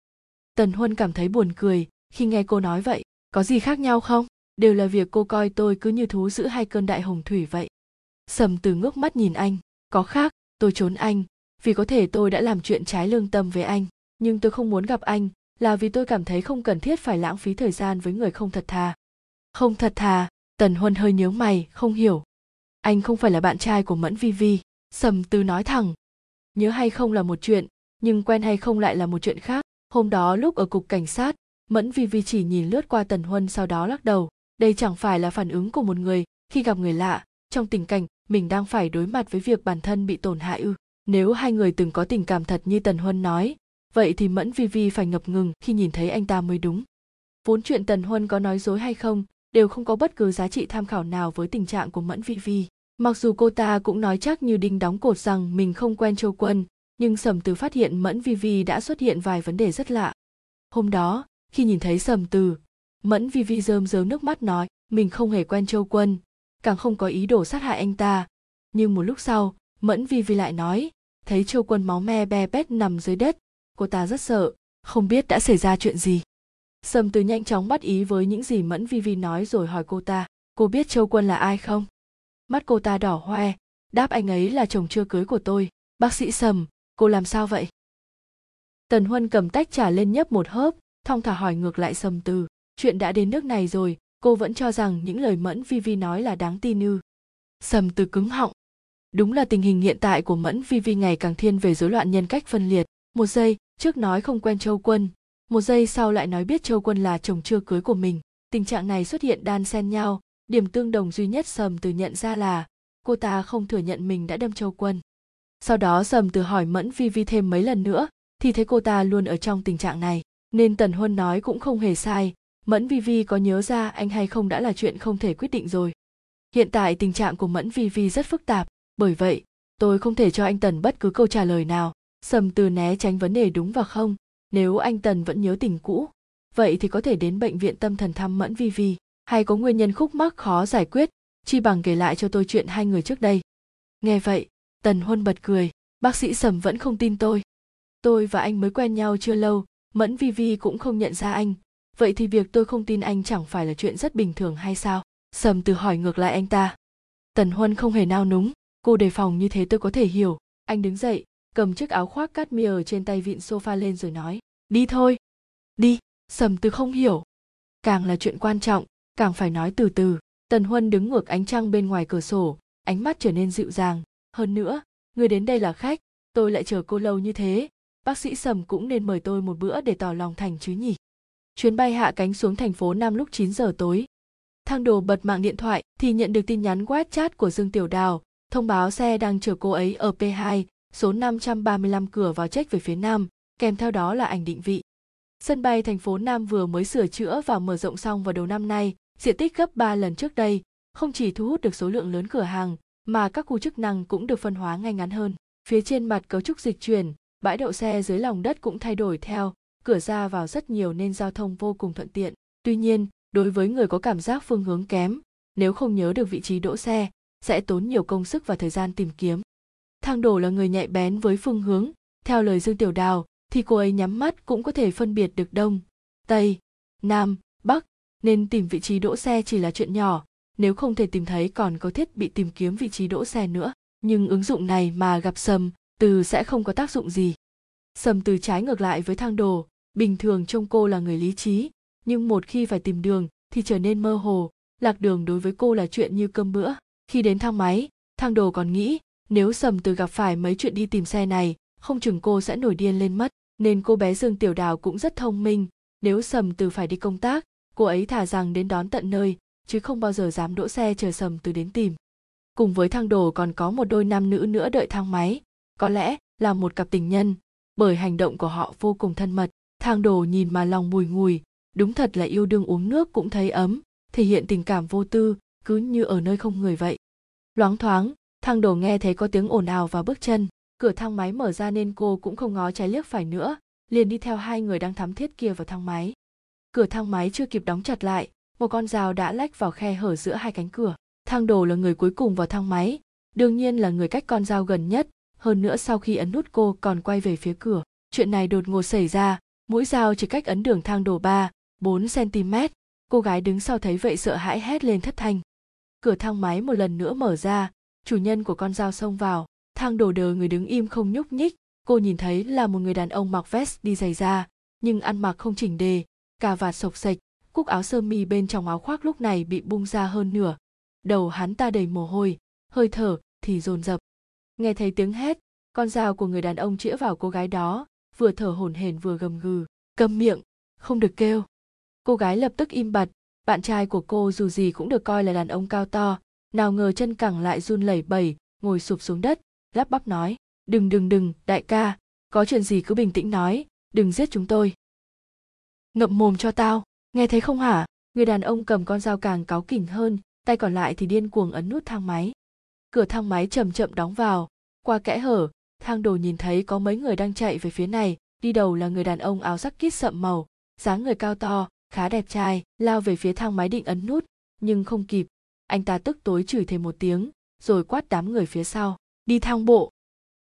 Tần huân cảm thấy buồn cười khi nghe cô nói vậy có gì khác nhau không? Đều là việc cô coi tôi cứ như thú giữ hai cơn đại hồng thủy vậy. Sầm từ ngước mắt nhìn anh. Có khác, tôi trốn anh. Vì có thể tôi đã làm chuyện trái lương tâm với anh. Nhưng tôi không muốn gặp anh, là vì tôi cảm thấy không cần thiết phải lãng phí thời gian với người không thật thà. Không thật thà, tần huân hơi nhớ mày, không hiểu. Anh không phải là bạn trai của mẫn vi vi, sầm từ nói thẳng. Nhớ hay không là một chuyện, nhưng quen hay không lại là một chuyện khác. Hôm đó lúc ở cục cảnh sát mẫn vi vi chỉ nhìn lướt qua tần huân sau đó lắc đầu. Đây chẳng phải là phản ứng của một người. Khi gặp người lạ, trong tình cảnh, mình đang phải đối mặt với việc bản thân bị tổn hại ư. Nếu hai người từng có tình cảm thật như tần huân nói, vậy thì mẫn vi vi phải ngập ngừng khi nhìn thấy anh ta mới đúng. Vốn chuyện tần huân có nói dối hay không, đều không có bất cứ giá trị tham khảo nào với tình trạng của mẫn vi vi. Mặc dù cô ta cũng nói chắc như đinh đóng cột rằng mình không quen châu quân, nhưng sầm từ phát hiện mẫn vi vi đã xuất hiện vài vấn đề rất lạ. Hôm đó khi nhìn thấy sầm từ. Mẫn vi vi rơm rớm nước mắt nói, mình không hề quen châu quân, càng không có ý đồ sát hại anh ta. Nhưng một lúc sau, mẫn vi vi lại nói, thấy châu quân máu me be bét nằm dưới đất, cô ta rất sợ, không biết đã xảy ra chuyện gì. Sầm từ nhanh chóng bắt ý với những gì mẫn vi vi nói rồi hỏi cô ta, cô biết châu quân là ai không? Mắt cô ta đỏ hoe, đáp anh ấy là chồng chưa cưới của tôi, bác sĩ sầm, cô làm sao vậy? Tần huân cầm tách trà lên nhấp một hớp thong thả hỏi ngược lại sầm từ, chuyện đã đến nước này rồi, cô vẫn cho rằng những lời mẫn vi vi nói là đáng tin ư? Sầm từ cứng họng. Đúng là tình hình hiện tại của mẫn vi vi ngày càng thiên về rối loạn nhân cách phân liệt. Một giây, trước nói không quen châu quân. Một giây sau lại nói biết châu quân là chồng chưa cưới của mình. Tình trạng này xuất hiện đan xen nhau. Điểm tương đồng duy nhất sầm từ nhận ra là, cô ta không thừa nhận mình đã đâm châu quân. Sau đó sầm từ hỏi mẫn vi vi thêm mấy lần nữa, thì thấy cô ta luôn ở trong tình trạng này nên tần huân nói cũng không hề sai. Mẫn vi vi có nhớ ra anh hay không đã là chuyện không thể quyết định rồi. Hiện tại tình trạng của mẫn vi vi rất phức tạp, bởi vậy, tôi không thể cho anh tần bất cứ câu trả lời nào, sầm từ né tránh vấn đề đúng và không, nếu anh tần vẫn nhớ tình cũ. Vậy thì có thể đến bệnh viện tâm thần thăm mẫn vi vi, hay có nguyên nhân khúc mắc khó giải quyết, chi bằng kể lại cho tôi chuyện hai người trước đây. Nghe vậy, tần huân bật cười, bác sĩ sầm vẫn không tin tôi. Tôi và anh mới quen nhau chưa lâu mẫn vi vi cũng không nhận ra anh. Vậy thì việc tôi không tin anh chẳng phải là chuyện rất bình thường hay sao? Sầm từ hỏi ngược lại anh ta. Tần huân không hề nao núng. Cô đề phòng như thế tôi có thể hiểu. Anh đứng dậy, cầm chiếc áo khoác cát mi ở trên tay vịn sofa lên rồi nói, đi thôi. Đi? Sầm từ không hiểu. Càng là chuyện quan trọng, càng phải nói từ từ. Tần huân đứng ngược ánh trăng bên ngoài cửa sổ, ánh mắt trở nên dịu dàng. Hơn nữa, người đến đây là khách, tôi lại chờ cô lâu như thế bác sĩ sầm cũng nên mời tôi một bữa để tỏ lòng thành chứ nhỉ chuyến bay hạ cánh xuống thành phố Nam lúc 9 giờ tối. Thang đồ bật mạng điện thoại thì nhận được tin nhắn WhatsApp của Dương Tiểu Đào, thông báo xe đang chờ cô ấy ở P2, số 535 cửa vào check về phía Nam, kèm theo đó là ảnh định vị. Sân bay thành phố Nam vừa mới sửa chữa và mở rộng xong vào đầu năm nay, diện tích gấp 3 lần trước đây, không chỉ thu hút được số lượng lớn cửa hàng, mà các khu chức năng cũng được phân hóa ngay ngắn hơn. Phía trên mặt cấu trúc dịch chuyển, bãi đậu xe dưới lòng đất cũng thay đổi theo, cửa ra vào rất nhiều nên giao thông vô cùng thuận tiện. Tuy nhiên, đối với người có cảm giác phương hướng kém, nếu không nhớ được vị trí đỗ xe, sẽ tốn nhiều công sức và thời gian tìm kiếm. Thang đổ là người nhạy bén với phương hướng, theo lời Dương Tiểu Đào, thì cô ấy nhắm mắt cũng có thể phân biệt được đông, tây, nam, bắc, nên tìm vị trí đỗ xe chỉ là chuyện nhỏ, nếu không thể tìm thấy còn có thiết bị tìm kiếm vị trí đỗ xe nữa. Nhưng ứng dụng này mà gặp sầm, từ sẽ không có tác dụng gì. Sầm từ trái ngược lại với thang đồ, bình thường trông cô là người lý trí nhưng một khi phải tìm đường thì trở nên mơ hồ. Lạc đường đối với cô là chuyện như cơm bữa. Khi đến thang máy thang đồ còn nghĩ nếu sầm từ gặp phải mấy chuyện đi tìm xe này không chừng cô sẽ nổi điên lên mất. Nên cô bé dương tiểu đào cũng rất thông minh. Nếu sầm từ phải đi công tác cô ấy thả rằng đến đón tận nơi chứ không bao giờ dám đỗ xe chờ sầm từ đến tìm. Cùng với thang đồ còn có một đôi nam nữ nữa đợi thang máy có lẽ là một cặp tình nhân. Bởi hành động của họ vô cùng thân mật, thang đồ nhìn mà lòng bùi ngùi. Đúng thật là yêu đương uống nước cũng thấy ấm, thể hiện tình cảm vô tư, cứ như ở nơi không người vậy. Loáng thoáng, thang đồ nghe thấy có tiếng ồn ào và bước chân. Cửa thang máy mở ra nên cô cũng không ngó trái liếc phải nữa, liền đi theo hai người đang thắm thiết kia vào thang máy. Cửa thang máy chưa kịp đóng chặt lại, một con rào đã lách vào khe hở giữa hai cánh cửa. Thang đồ là người cuối cùng vào thang máy, đương nhiên là người cách con dao gần nhất hơn nữa sau khi ấn nút cô còn quay về phía cửa chuyện này đột ngột xảy ra. Mũi dao chỉ cách ấn đường thang đồ 3, 4 cm cô gái đứng sau thấy vậy sợ hãi hét lên thất thanh. Cửa thang máy một lần nữa mở ra. Chủ nhân của con dao xông vào. Thang đồ đờ người đứng im không nhúc nhích. Cô nhìn thấy là một người đàn ông mặc vest đi giày da nhưng ăn mặc không chỉnh đề. Cà vạt sộc sạch cúc áo sơ mi bên trong áo khoác lúc này bị bung ra hơn nửa. Đầu hắn ta đầy mồ hôi hơi thở thì dồn dập nghe thấy tiếng hét, con dao của người đàn ông chĩa vào cô gái đó, vừa thở hổn hển vừa gầm gừ cầm miệng, không được kêu. Cô gái lập tức im bặt, bạn trai của cô dù gì cũng được coi là đàn ông cao to, nào ngờ chân cẳng lại run lẩy bẩy, ngồi sụp xuống đất, lắp bắp nói, đừng đừng đừng, đại ca, có chuyện gì cứ bình tĩnh nói, đừng giết chúng tôi. Ngậm mồm cho tao, nghe thấy không hả? Người đàn ông cầm con dao càng cáu kỉnh hơn, tay còn lại thì điên cuồng ấn nút thang máy cửa thang máy chậm chậm đóng vào. Qua kẽ hở, thang đồ nhìn thấy có mấy người đang chạy về phía này. Đi đầu là người đàn ông áo sắc kít sậm màu, dáng người cao to, khá đẹp trai, lao về phía thang máy định ấn nút, nhưng không kịp. Anh ta tức tối chửi thêm một tiếng, rồi quát đám người phía sau. Đi thang bộ.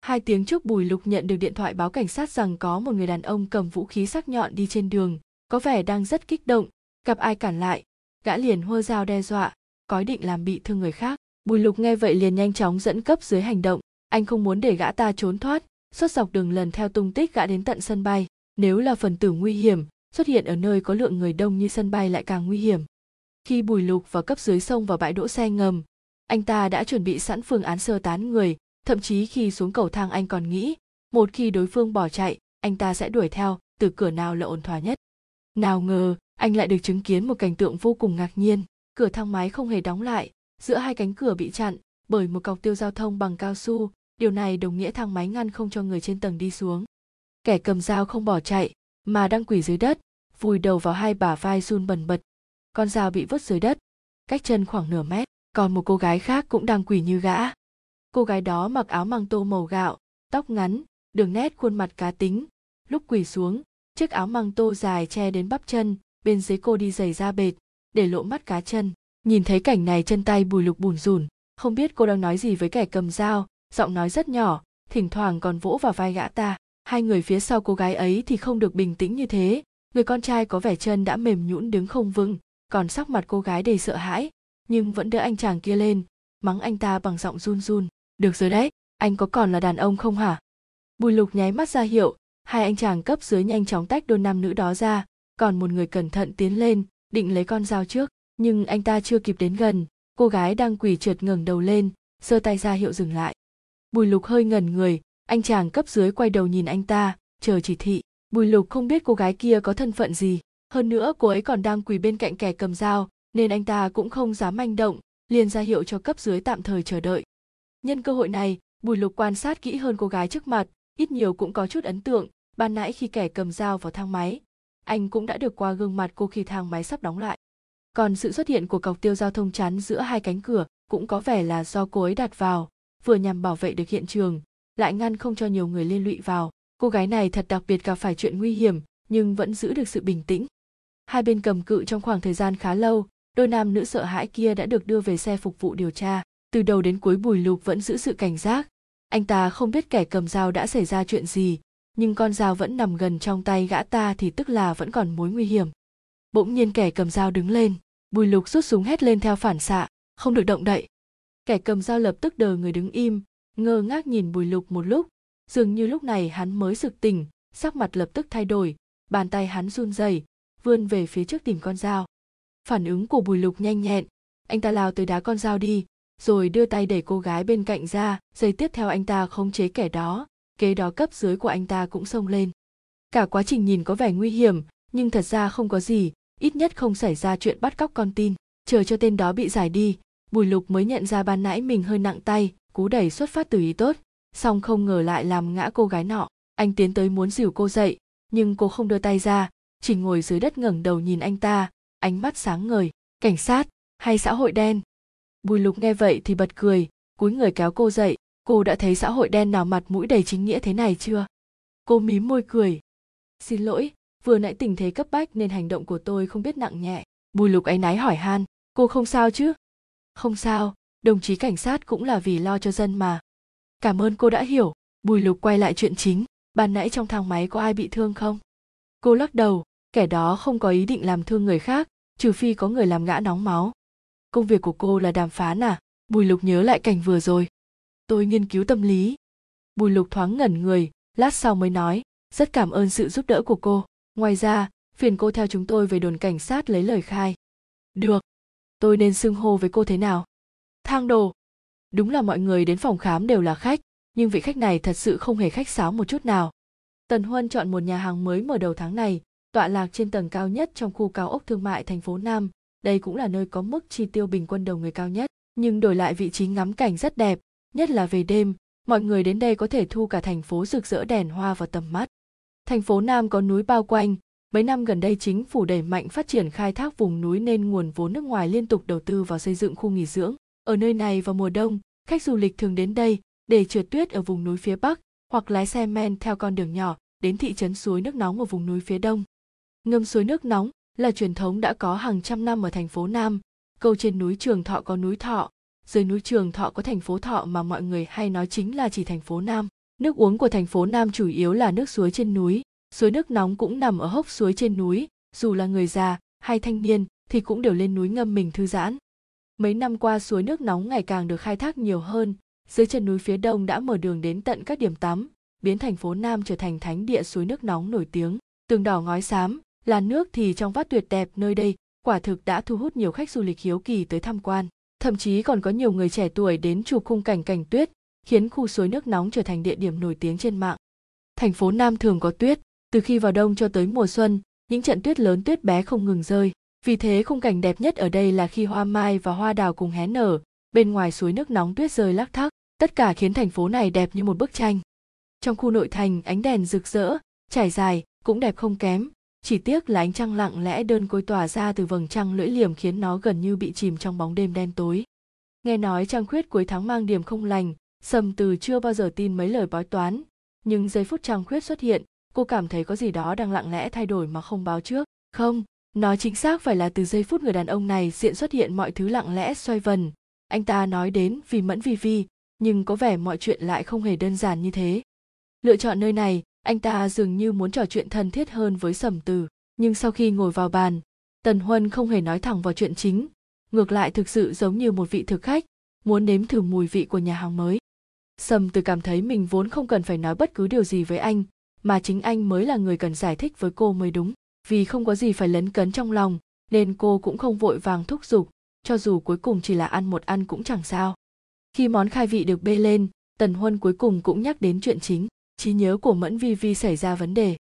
Hai tiếng trước bùi lục nhận được điện thoại báo cảnh sát rằng có một người đàn ông cầm vũ khí sắc nhọn đi trên đường, có vẻ đang rất kích động. Gặp ai cản lại, gã liền hô dao đe dọa, có ý định làm bị thương người khác bùi lục nghe vậy liền nhanh chóng dẫn cấp dưới hành động. Anh không muốn để gã ta trốn thoát suốt dọc đường lần theo tung tích gã đến tận sân bay. Nếu là phần tử nguy hiểm, xuất hiện ở nơi có lượng người đông như sân bay lại càng nguy hiểm. Khi bùi lục và cấp dưới xông vào bãi đỗ xe ngầm, anh ta đã chuẩn bị sẵn phương án sơ tán người, thậm chí khi xuống cầu thang anh còn nghĩ, một khi đối phương bỏ chạy, anh ta sẽ đuổi theo, từ cửa nào là ổn thỏa nhất. Nào ngờ, anh lại được chứng kiến một cảnh tượng vô cùng ngạc nhiên. Cửa thang máy không hề đóng lại giữa hai cánh cửa bị chặn bởi một cọc tiêu giao thông bằng cao su. Điều này đồng nghĩa thang máy ngăn không cho người trên tầng đi xuống. Kẻ cầm dao không bỏ chạy, mà đang quỳ dưới đất, vùi đầu vào hai bả vai run bần bật. Con dao bị vứt dưới đất, cách chân khoảng nửa mét. Còn một cô gái khác cũng đang quỳ như gã. Cô gái đó mặc áo măng tô màu gạo, tóc ngắn đường nét khuôn mặt cá tính. Lúc quỳ xuống, chiếc áo măng tô dài che đến bắp chân, bên dưới cô đi giày da bệt, để lộ mắt cá chân nhìn thấy cảnh này chân tay bùi lục bùn rùn không biết cô đang nói gì với kẻ cầm dao, giọng nói rất nhỏ, thỉnh thoảng còn vỗ vào vai gã ta. Hai người phía sau cô gái ấy thì không được bình tĩnh như thế. Người con trai có vẻ chân đã mềm nhũn đứng không vững, còn sắc mặt cô gái đầy sợ hãi. Nhưng vẫn đỡ anh chàng kia lên, mắng anh ta bằng giọng run run. Được rồi đấy, anh có còn là đàn ông không hả? Bùi lục nháy mắt ra hiệu, hai anh chàng cấp dưới nhanh chóng tách đôi nam nữ đó ra. Còn một người cẩn thận tiến lên, định lấy con dao trước nhưng anh ta chưa kịp đến gần, cô gái đang quỳ trượt ngẩng đầu lên, giơ tay ra hiệu dừng lại. Bùi lục hơi ngẩn người, anh chàng cấp dưới quay đầu nhìn anh ta, chờ chỉ thị. Bùi lục không biết cô gái kia có thân phận gì, hơn nữa cô ấy còn đang quỳ bên cạnh kẻ cầm dao, nên anh ta cũng không dám manh động, liền ra hiệu cho cấp dưới tạm thời chờ đợi. Nhân cơ hội này, bùi lục quan sát kỹ hơn cô gái trước mặt, ít nhiều cũng có chút ấn tượng, ban nãy khi kẻ cầm dao vào thang máy, anh cũng đã được qua gương mặt cô khi thang máy sắp đóng lại còn sự xuất hiện của cọc tiêu giao thông chắn giữa hai cánh cửa cũng có vẻ là do cô ấy đặt vào, vừa nhằm bảo vệ được hiện trường, lại ngăn không cho nhiều người liên lụy vào. Cô gái này thật đặc biệt gặp phải chuyện nguy hiểm, nhưng vẫn giữ được sự bình tĩnh. Hai bên cầm cự trong khoảng thời gian khá lâu, đôi nam nữ sợ hãi kia đã được đưa về xe phục vụ điều tra. Từ đầu đến cuối bùi lục vẫn giữ sự cảnh giác. Anh ta không biết kẻ cầm dao đã xảy ra chuyện gì, nhưng con dao vẫn nằm gần trong tay gã ta thì tức là vẫn còn mối nguy hiểm. Bỗng nhiên kẻ cầm dao đứng lên bùi lục rút súng hét lên theo phản xạ, không được động đậy. Kẻ cầm dao lập tức đờ người đứng im, ngơ ngác nhìn bùi lục một lúc. Dường như lúc này hắn mới sực tỉnh, sắc mặt lập tức thay đổi, bàn tay hắn run rẩy, vươn về phía trước tìm con dao. Phản ứng của bùi lục nhanh nhẹn, anh ta lao tới đá con dao đi, rồi đưa tay đẩy cô gái bên cạnh ra, giây tiếp theo anh ta khống chế kẻ đó, kế đó cấp dưới của anh ta cũng xông lên. Cả quá trình nhìn có vẻ nguy hiểm, nhưng thật ra không có gì ít nhất không xảy ra chuyện bắt cóc con tin. Chờ cho tên đó bị giải đi, bùi lục mới nhận ra ban nãy mình hơi nặng tay, cú đẩy xuất phát từ ý tốt. Song không ngờ lại làm ngã cô gái nọ. Anh tiến tới muốn dìu cô dậy, nhưng cô không đưa tay ra, chỉ ngồi dưới đất ngẩng đầu nhìn anh ta, ánh mắt sáng ngời. Cảnh sát, hay xã hội đen? Bùi lục nghe vậy thì bật cười, cúi người kéo cô dậy. Cô đã thấy xã hội đen nào mặt mũi đầy chính nghĩa thế này chưa? Cô mím môi cười. Xin lỗi vừa nãy tình thế cấp bách nên hành động của tôi không biết nặng nhẹ. Bùi lục áy náy hỏi han, cô không sao chứ? Không sao, đồng chí cảnh sát cũng là vì lo cho dân mà. Cảm ơn cô đã hiểu. Bùi lục quay lại chuyện chính, ban nãy trong thang máy có ai bị thương không? Cô lắc đầu, kẻ đó không có ý định làm thương người khác, trừ phi có người làm ngã nóng máu. Công việc của cô là đàm phán à? Bùi lục nhớ lại cảnh vừa rồi. Tôi nghiên cứu tâm lý. Bùi lục thoáng ngẩn người, lát sau mới nói, rất cảm ơn sự giúp đỡ của cô ngoài ra, phiền cô theo chúng tôi về đồn cảnh sát lấy lời khai. Được. Tôi nên xưng hô với cô thế nào? Thang đồ. Đúng là mọi người đến phòng khám đều là khách, nhưng vị khách này thật sự không hề khách sáo một chút nào. Tần huân chọn một nhà hàng mới mở đầu tháng này, tọa lạc trên tầng cao nhất trong khu cao ốc thương mại thành phố nam. Đây cũng là nơi có mức chi tiêu bình quân đầu người cao nhất, nhưng đổi lại vị trí ngắm cảnh rất đẹp, nhất là về đêm, mọi người đến đây có thể thu cả thành phố rực rỡ đèn hoa vào tầm mắt thành phố nam có núi bao quanh. Mấy năm gần đây, chính phủ đẩy mạnh phát triển khai thác vùng núi nên nguồn vốn nước ngoài liên tục đầu tư vào xây dựng khu nghỉ dưỡng. Ở nơi này vào mùa đông, khách du lịch thường đến đây để trượt tuyết ở vùng núi phía bắc hoặc lái xe men theo con đường nhỏ đến thị trấn suối nước nóng ở vùng núi phía đông. Ngâm suối nước nóng là truyền thống đã có hàng trăm năm ở thành phố nam. Câu trên núi trường thọ có núi thọ. Dưới núi trường thọ có thành phố thọ mà mọi người hay nói chính là chỉ thành phố nam nước uống của thành phố nam chủ yếu là nước suối trên núi. Suối nước nóng cũng nằm ở hốc suối trên núi. Dù là người già hay thanh niên thì cũng đều lên núi ngâm mình thư giãn. Mấy năm qua, suối nước nóng ngày càng được khai thác nhiều hơn. Dưới chân núi phía đông đã mở đường đến tận các điểm tắm, biến thành phố nam trở thành thánh địa suối nước nóng nổi tiếng. Tường đỏ ngói xám là nước thì trong vắt tuyệt đẹp nơi đây, quả thực đã thu hút nhiều khách du lịch hiếu kỳ tới tham quan. Thậm chí còn có nhiều người trẻ tuổi đến chụp khung cảnh cảnh tuyết khiến khu suối nước nóng trở thành địa điểm nổi tiếng trên mạng. Thành phố nam thường có tuyết từ khi vào đông cho tới mùa xuân những trận tuyết lớn tuyết bé không ngừng rơi. Vì thế khung cảnh đẹp nhất ở đây là khi hoa mai và hoa đào cùng hé nở bên ngoài suối nước nóng tuyết rơi lác thác, tất cả khiến thành phố này đẹp như một bức tranh. Trong khu nội thành ánh đèn rực rỡ trải dài cũng đẹp không kém. Chỉ tiếc là ánh trăng lặng lẽ đơn côi tỏa ra từ vầng trăng lưỡi liềm khiến nó gần như bị chìm trong bóng đêm đen tối. Nghe nói trăng khuyết cuối tháng mang điểm không lành sầm từ chưa bao giờ tin mấy lời bói toán, nhưng giây phút trăng khuyết xuất hiện, cô cảm thấy có gì đó đang lặng lẽ thay đổi mà không báo trước. Không, nói chính xác phải là từ giây phút người đàn ông này diện xuất hiện mọi thứ lặng lẽ xoay vần. Anh ta nói đến vì mẫn vi vi nhưng có vẻ mọi chuyện lại không hề đơn giản như thế. Lựa chọn nơi này, anh ta dường như muốn trò chuyện thân thiết hơn với sầm từ, nhưng sau khi ngồi vào bàn, tần huân không hề nói thẳng vào chuyện chính. Ngược lại thực sự giống như một vị thực khách, muốn nếm thử mùi vị của nhà hàng mới sầm từ cảm thấy mình vốn không cần phải nói bất cứ điều gì với anh, mà chính anh mới là người cần giải thích với cô mới đúng. Vì không có gì phải lấn cấn trong lòng, nên cô cũng không vội vàng thúc giục, cho dù cuối cùng chỉ là ăn một ăn cũng chẳng sao. Khi món khai vị được bê lên, tần huân cuối cùng cũng nhắc đến chuyện chính, trí nhớ của mẫn vi vi xảy ra vấn đề.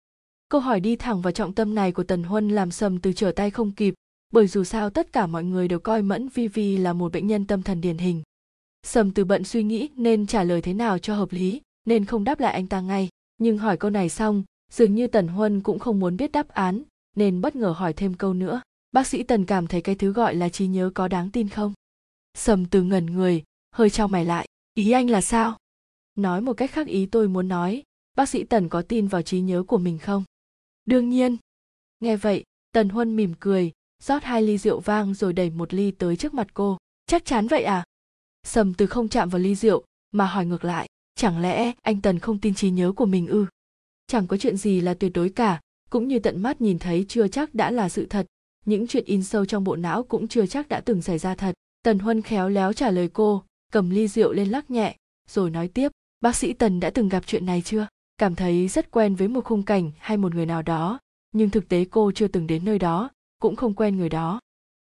Câu hỏi đi thẳng vào trọng tâm này của tần huân làm sầm từ trở tay không kịp, bởi dù sao tất cả mọi người đều coi mẫn vi vi là một bệnh nhân tâm thần điển hình sầm từ bận suy nghĩ nên trả lời thế nào cho hợp lý, nên không đáp lại anh ta ngay. Nhưng hỏi câu này xong, dường như tần huân cũng không muốn biết đáp án, nên bất ngờ hỏi thêm câu nữa. Bác sĩ tần cảm thấy cái thứ gọi là trí nhớ có đáng tin không? Sầm từ ngẩn người, hơi trao mày lại. Ý anh là sao? Nói một cách khác ý tôi muốn nói, bác sĩ tần có tin vào trí nhớ của mình không? Đương nhiên. Nghe vậy, tần huân mỉm cười, rót hai ly rượu vang rồi đẩy một ly tới trước mặt cô. Chắc chắn vậy à? Sầm từ không chạm vào ly rượu, mà hỏi ngược lại, chẳng lẽ anh tần không tin trí nhớ của mình ư? Chẳng có chuyện gì là tuyệt đối cả, cũng như tận mắt nhìn thấy chưa chắc đã là sự thật. Những chuyện in sâu trong bộ não cũng chưa chắc đã từng xảy ra thật. Tần huân khéo léo trả lời cô, cầm ly rượu lên lắc nhẹ, rồi nói tiếp, bác sĩ tần đã từng gặp chuyện này chưa? Cảm thấy rất quen với một khung cảnh hay một người nào đó, nhưng thực tế cô chưa từng đến nơi đó, cũng không quen người đó.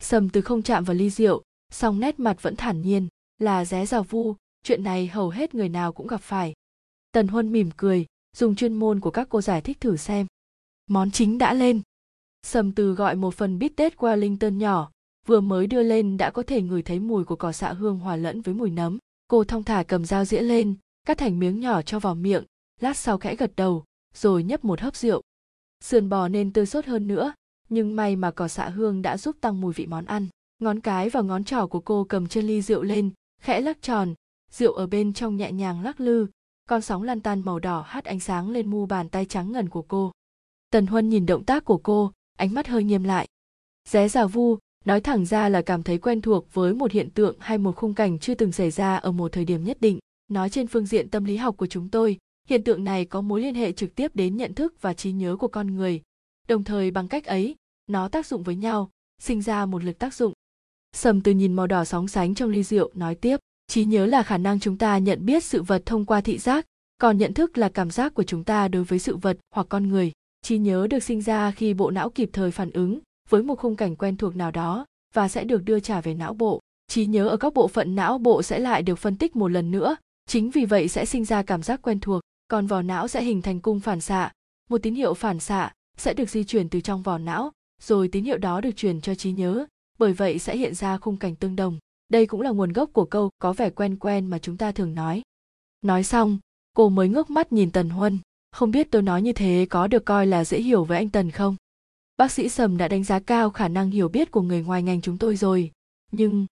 Sầm từ không chạm vào ly rượu, song nét mặt vẫn thản nhiên là ré rào vu, chuyện này hầu hết người nào cũng gặp phải. Tần huân mỉm cười, dùng chuyên môn của các cô giải thích thử xem. Món chính đã lên. Sầm từ gọi một phần bít tết wellington nhỏ, vừa mới đưa lên đã có thể ngửi thấy mùi của cỏ xạ hương hòa lẫn với mùi nấm. Cô thong thả cầm dao dĩa lên, cắt thành miếng nhỏ cho vào miệng, lát sau khẽ gật đầu, rồi nhấp một hớp rượu. Sườn bò nên tươi sốt hơn nữa, nhưng may mà cỏ xạ hương đã giúp tăng mùi vị món ăn. Ngón cái và ngón trỏ của cô cầm chân ly rượu lên khẽ lắc tròn, rượu ở bên trong nhẹ nhàng lắc lư, con sóng lan tan màu đỏ hắt ánh sáng lên mu bàn tay trắng ngần của cô. Tần huân nhìn động tác của cô, ánh mắt hơi nghiêm lại. Ré giả vu, nói thẳng ra là cảm thấy quen thuộc với một hiện tượng hay một khung cảnh chưa từng xảy ra ở một thời điểm nhất định. Nói trên phương diện tâm lý học của chúng tôi, hiện tượng này có mối liên hệ trực tiếp đến nhận thức và trí nhớ của con người. Đồng thời bằng cách ấy, nó tác dụng với nhau, sinh ra một lực tác dụng sầm từ nhìn màu đỏ sóng sánh trong ly rượu, nói tiếp, trí nhớ là khả năng chúng ta nhận biết sự vật thông qua thị giác, còn nhận thức là cảm giác của chúng ta đối với sự vật hoặc con người. Trí nhớ được sinh ra khi bộ não kịp thời phản ứng với một khung cảnh quen thuộc nào đó và sẽ được đưa trả về não bộ. Trí nhớ ở các bộ phận não bộ sẽ lại được phân tích một lần nữa, chính vì vậy sẽ sinh ra cảm giác quen thuộc, còn vỏ não sẽ hình thành cung phản xạ. Một tín hiệu phản xạ sẽ được di chuyển từ trong vỏ não, rồi tín hiệu đó được truyền cho trí nhớ bởi vậy sẽ hiện ra khung cảnh tương đồng. Đây cũng là nguồn gốc của câu có vẻ quen quen mà chúng ta thường nói. Nói xong, cô mới ngước mắt nhìn tần huân. Không biết tôi nói như thế có được coi là dễ hiểu với anh tần không? Bác sĩ sầm đã đánh giá cao khả năng hiểu biết của người ngoài ngành chúng tôi rồi. Nhưng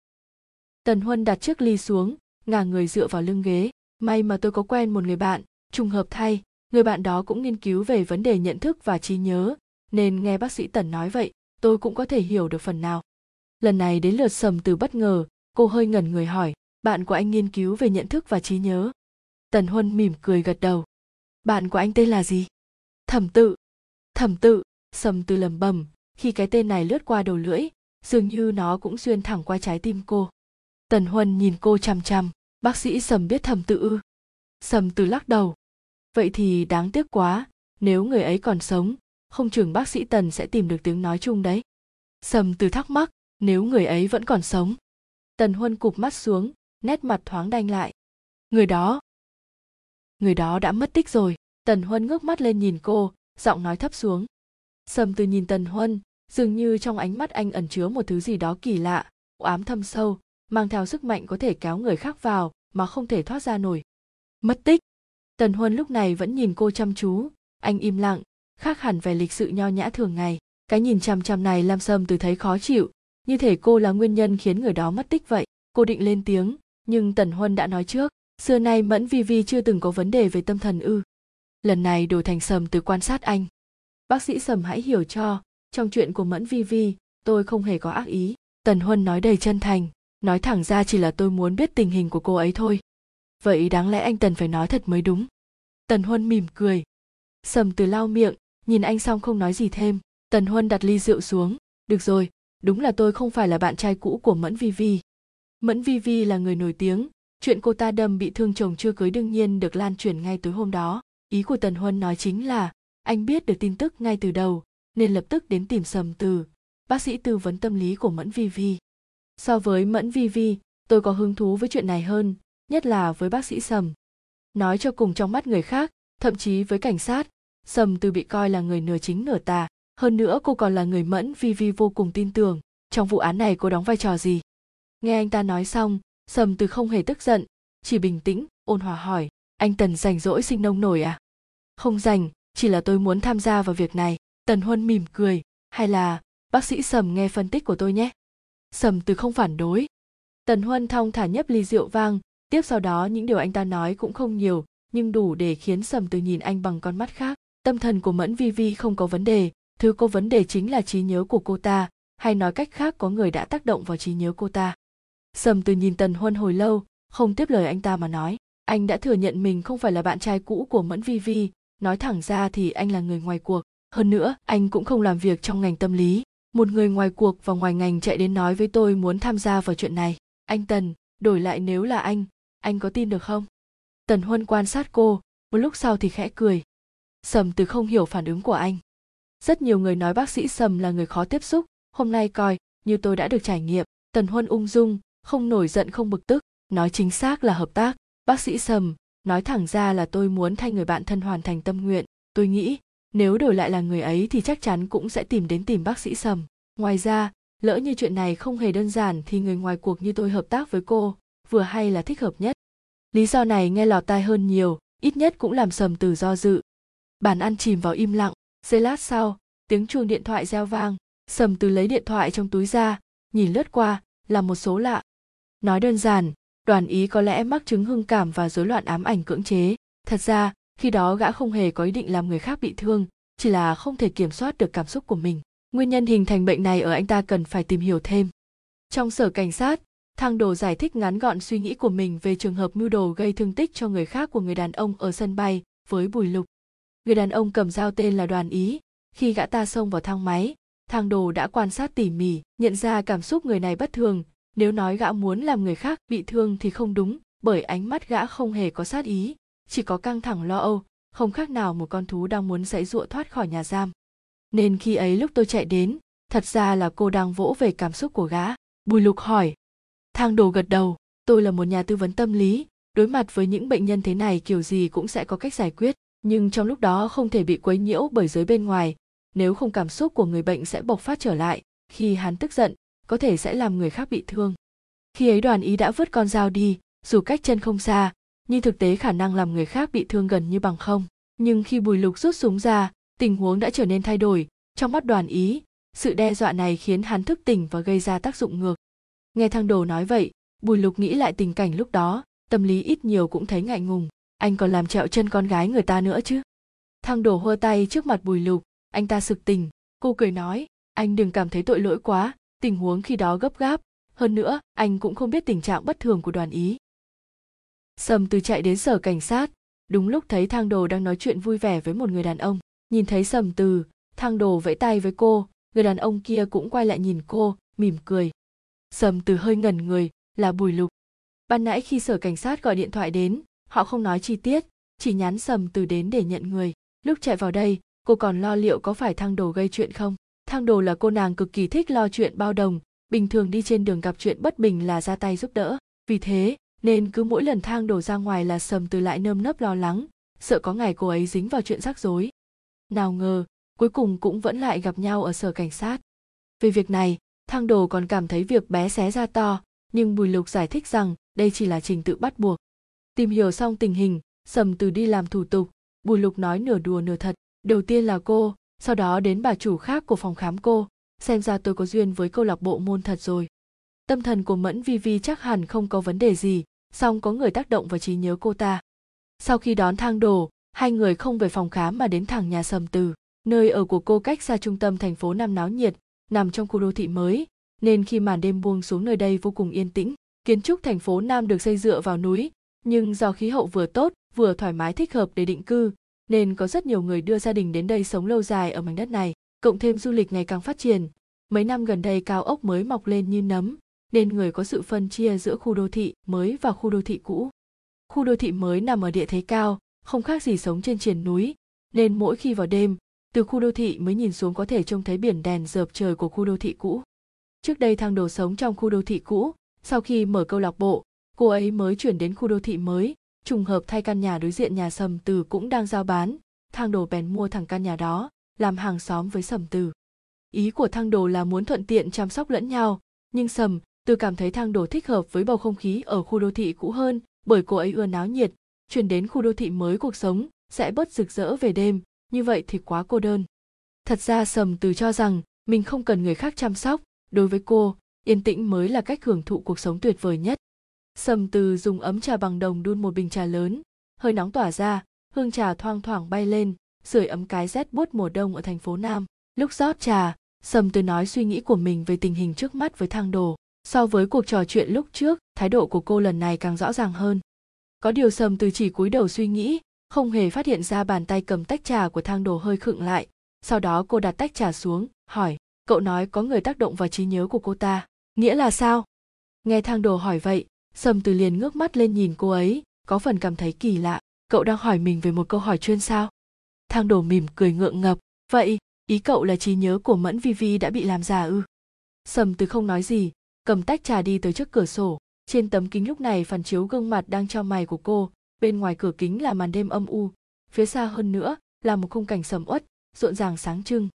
tần huân đặt chiếc ly xuống, ngả người dựa vào lưng ghế. May mà tôi có quen một người bạn, trùng hợp thay. Người bạn đó cũng nghiên cứu về vấn đề nhận thức và trí nhớ. Nên nghe bác sĩ tần nói vậy, tôi cũng có thể hiểu được phần nào lần này đến lượt sầm từ bất ngờ, cô hơi ngẩn người hỏi, bạn của anh nghiên cứu về nhận thức và trí nhớ? Tần huân mỉm cười gật đầu. Bạn của anh tên là gì? Thẩm tự. Thẩm tự? Sầm từ lầm bầm khi cái tên này lướt qua đầu lưỡi, dường như nó cũng xuyên thẳng qua trái tim cô. Tần huân nhìn cô chằm chằm, bác sĩ sầm biết thẩm tự ư? Sầm từ lắc đầu. Vậy thì đáng tiếc quá, nếu người ấy còn sống, không chừng bác sĩ tần sẽ tìm được tiếng nói chung đấy. Sầm từ thắc mắc nếu người ấy vẫn còn sống. Tần huân cụp mắt xuống, nét mặt thoáng đanh lại. Người đó. Người đó đã mất tích rồi. Tần huân ngước mắt lên nhìn cô, giọng nói thấp xuống. Sầm từ nhìn tần huân, dường như trong ánh mắt anh ẩn chứa một thứ gì đó kỳ lạ ám thâm sâu, mang theo sức mạnh có thể kéo người khác vào, mà không thể thoát ra nổi. Mất tích. Tần huân lúc này vẫn nhìn cô chăm chú, anh im lặng, khác hẳn về lịch sự nho nhã thường ngày. Cái nhìn chằm chằm này làm sâm từ thấy khó chịu như thể cô là nguyên nhân khiến người đó mất tích vậy. Cô định lên tiếng, nhưng tần huân đã nói trước, xưa nay mẫn vi vi chưa từng có vấn đề về tâm thần ư. Lần này đổi thành sầm từ quan sát anh. Bác sĩ sầm hãy hiểu cho, trong chuyện của mẫn vi vi, tôi không hề có ác ý. Tần huân nói đầy chân thành, nói thẳng ra chỉ là tôi muốn biết tình hình của cô ấy thôi. Vậy đáng lẽ anh tần phải nói thật mới đúng. Tần huân mỉm cười. Sầm từ lau miệng, nhìn anh xong không nói gì thêm. Tần huân đặt ly rượu xuống. Được rồi đúng là tôi không phải là bạn trai cũ của mẫn vi vi. Mẫn vi vi là người nổi tiếng. Chuyện cô ta đâm bị thương chồng chưa cưới đương nhiên được lan truyền ngay tối hôm đó. Ý của tần huân nói chính là, anh biết được tin tức ngay từ đầu, nên lập tức đến tìm sầm từ. Bác sĩ tư vấn tâm lý của mẫn vi vi. So với mẫn vi vi, tôi có hứng thú với chuyện này hơn, nhất là với bác sĩ sầm. Nói cho cùng trong mắt người khác, thậm chí với cảnh sát, sầm từ bị coi là người nửa chính nửa tà hơn nữa cô còn là người mẫn vi vi vô cùng tin tưởng. Trong vụ án này cô đóng vai trò gì? Nghe anh ta nói xong, sầm từ không hề tức giận, chỉ bình tĩnh, ôn hòa hỏi, anh tần rảnh rỗi sinh nông nổi à? Không rảnh, chỉ là tôi muốn tham gia vào việc này. Tần huân mỉm cười, hay là, bác sĩ sầm nghe phân tích của tôi nhé. Sầm từ không phản đối. Tần huân thong thả nhấp ly rượu vang, tiếp sau đó những điều anh ta nói cũng không nhiều, nhưng đủ để khiến sầm từ nhìn anh bằng con mắt khác. Tâm thần của mẫn vi vi không có vấn đề thứ có vấn đề chính là trí nhớ của cô ta, hay nói cách khác có người đã tác động vào trí nhớ cô ta. Sầm từ nhìn tần huân hồi lâu, không tiếp lời anh ta mà nói. Anh đã thừa nhận mình không phải là bạn trai cũ của mẫn vi vi, nói thẳng ra thì anh là người ngoài cuộc. Hơn nữa, anh cũng không làm việc trong ngành tâm lý. Một người ngoài cuộc và ngoài ngành chạy đến nói với tôi muốn tham gia vào chuyện này. Anh tần, đổi lại nếu là anh anh có tin được không? Tần huân quan sát cô, một lúc sau thì khẽ cười. Sầm từ không hiểu phản ứng của anh rất nhiều người nói bác sĩ sầm là người khó tiếp xúc. Hôm nay coi, như tôi đã được trải nghiệm. Tần huân ung dung, không nổi giận, không bực tức. Nói chính xác là hợp tác. Bác sĩ sầm nói thẳng ra là tôi muốn thay người bạn thân hoàn thành tâm nguyện. Tôi nghĩ, nếu đổi lại là người ấy thì chắc chắn cũng sẽ tìm đến tìm bác sĩ sầm. Ngoài ra, lỡ như chuyện này không hề đơn giản thì người ngoài cuộc như tôi hợp tác với cô, vừa hay là thích hợp nhất. Lý do này nghe lọt tai hơn nhiều, ít nhất cũng làm sầm từ do dự. Bàn ăn chìm vào im lặng giây lát sau, tiếng chuông điện thoại reo vang, sầm từ lấy điện thoại trong túi ra, nhìn lướt qua, là một số lạ. Nói đơn giản, đoàn ý có lẽ mắc chứng hưng cảm và rối loạn ám ảnh cưỡng chế. Thật ra, khi đó gã không hề có ý định làm người khác bị thương, chỉ là không thể kiểm soát được cảm xúc của mình. Nguyên nhân hình thành bệnh này ở anh ta cần phải tìm hiểu thêm. Trong sở cảnh sát, thang đồ giải thích ngắn gọn suy nghĩ của mình về trường hợp mưu đồ gây thương tích cho người khác của người đàn ông ở sân bay với bùi lục người đàn ông cầm dao tên là đoàn ý. Khi gã ta xông vào thang máy, thang đồ đã quan sát tỉ mỉ, nhận ra cảm xúc người này bất thường. Nếu nói gã muốn làm người khác bị thương thì không đúng, bởi ánh mắt gã không hề có sát ý. Chỉ có căng thẳng lo âu, không khác nào một con thú đang muốn dãy dụa thoát khỏi nhà giam. Nên khi ấy lúc tôi chạy đến, thật ra là cô đang vỗ về cảm xúc của gã. Bùi lục hỏi. Thang đồ gật đầu, tôi là một nhà tư vấn tâm lý. Đối mặt với những bệnh nhân thế này kiểu gì cũng sẽ có cách giải quyết nhưng trong lúc đó không thể bị quấy nhiễu bởi giới bên ngoài. Nếu không cảm xúc của người bệnh sẽ bộc phát trở lại, khi hắn tức giận, có thể sẽ làm người khác bị thương. Khi ấy đoàn ý đã vứt con dao đi, dù cách chân không xa, nhưng thực tế khả năng làm người khác bị thương gần như bằng không. Nhưng khi bùi lục rút súng ra, tình huống đã trở nên thay đổi. Trong mắt đoàn ý sự đe dọa này khiến hắn thức tỉnh và gây ra tác dụng ngược. Nghe thang đồ nói vậy, bùi lục nghĩ lại tình cảnh lúc đó, tâm lý ít nhiều cũng thấy ngại ngùng anh còn làm trẹo chân con gái người ta nữa chứ? Thang đồ hơ tay trước mặt bùi lục, anh ta sực tình cô cười nói, anh đừng cảm thấy tội lỗi quá, tình huống khi đó gấp gáp. Hơn nữa, anh cũng không biết tình trạng bất thường của đoàn ý. Sầm từ chạy đến sở cảnh sát, đúng lúc thấy thang đồ đang nói chuyện vui vẻ với một người đàn ông. Nhìn thấy sầm từ, thang đồ vẫy tay với cô, người đàn ông kia cũng quay lại nhìn cô, mỉm cười. Sầm từ hơi ngẩn người, là bùi lục. Ban nãy khi sở cảnh sát gọi điện thoại đến họ không nói chi tiết, chỉ nhắn sầm từ đến để nhận người. Lúc chạy vào đây, cô còn lo liệu có phải thang đồ gây chuyện không? Thang đồ là cô nàng cực kỳ thích lo chuyện bao đồng, bình thường đi trên đường gặp chuyện bất bình là ra tay giúp đỡ. Vì thế, nên cứ mỗi lần thang đồ ra ngoài là sầm từ lại nơm nớp lo lắng, sợ có ngày cô ấy dính vào chuyện rắc rối. Nào ngờ, cuối cùng cũng vẫn lại gặp nhau ở sở cảnh sát. Về việc này thang đồ còn cảm thấy việc bé xé ra to, nhưng bùi lục giải thích rằng đây chỉ là trình tự bắt buộc tìm hiểu xong tình hình, sầm từ đi làm thủ tục. Bùi lục nói nửa đùa nửa thật. Đầu tiên là cô, sau đó đến bà chủ khác của phòng khám cô. Xem ra tôi có duyên với câu lạc bộ môn thật rồi. Tâm thần của mẫn vi vi chắc hẳn không có vấn đề gì, song có người tác động vào trí nhớ cô ta. Sau khi đón thang đồ, hai người không về phòng khám mà đến thẳng nhà sầm từ, nơi ở của cô cách xa trung tâm thành phố nam náo nhiệt, nằm trong khu đô thị mới. Nên khi màn đêm buông xuống nơi đây vô cùng yên tĩnh, kiến trúc thành phố nam được xây dựa vào núi nhưng do khí hậu vừa tốt, vừa thoải mái thích hợp để định cư, nên có rất nhiều người đưa gia đình đến đây sống lâu dài ở mảnh đất này, cộng thêm du lịch ngày càng phát triển. Mấy năm gần đây cao ốc mới mọc lên như nấm, nên người có sự phân chia giữa khu đô thị mới và khu đô thị cũ. Khu đô thị mới nằm ở địa thế cao, không khác gì sống trên triền núi, nên mỗi khi vào đêm, từ khu đô thị mới nhìn xuống có thể trông thấy biển đèn dợp trời của khu đô thị cũ. Trước đây thang đồ sống trong khu đô thị cũ, sau khi mở câu lạc bộ cô ấy mới chuyển đến khu đô thị mới, trùng hợp thay căn nhà đối diện nhà sầm từ cũng đang giao bán. Thang đồ bèn mua thẳng căn nhà đó, làm hàng xóm với sầm từ. Ý của thang đồ là muốn thuận tiện chăm sóc lẫn nhau, nhưng sầm từ cảm thấy thang đồ thích hợp với bầu không khí ở khu đô thị cũ hơn, bởi cô ấy ưa náo nhiệt. Chuyển đến khu đô thị mới cuộc sống sẽ bớt rực rỡ về đêm, như vậy thì quá cô đơn. Thật ra sầm từ cho rằng mình không cần người khác chăm sóc. Đối với cô, yên tĩnh mới là cách hưởng thụ cuộc sống tuyệt vời nhất sầm từ dùng ấm trà bằng đồng đun một bình trà lớn. Hơi nóng tỏa ra, hương trà thoang thoảng bay lên, sưởi ấm cái rét buốt mùa đông ở thành phố nam. Lúc rót trà, sầm từ nói suy nghĩ của mình về tình hình trước mắt với thang đồ. So với cuộc trò chuyện lúc trước, thái độ của cô lần này càng rõ ràng hơn. Có điều sầm từ chỉ cúi đầu suy nghĩ, không hề phát hiện ra bàn tay cầm tách trà của thang đồ hơi khựng lại. Sau đó cô đặt tách trà xuống, hỏi, cậu nói có người tác động vào trí nhớ của cô ta, nghĩa là sao? Nghe thang đồ hỏi vậy sầm từ liền ngước mắt lên nhìn cô ấy, có phần cảm thấy kỳ lạ. Cậu đang hỏi mình về một câu hỏi chuyên sao? Thang đồ mỉm cười ngượng ngập. Vậy, ý cậu là trí nhớ của mẫn vi vi đã bị làm giả ư? Sầm từ không nói gì, cầm tách trà đi tới trước cửa sổ. Trên tấm kính lúc này phản chiếu gương mặt đang trao mày của cô. Bên ngoài cửa kính là màn đêm âm u. Phía xa hơn nữa là một khung cảnh sầm uất, rộn ràng sáng trưng.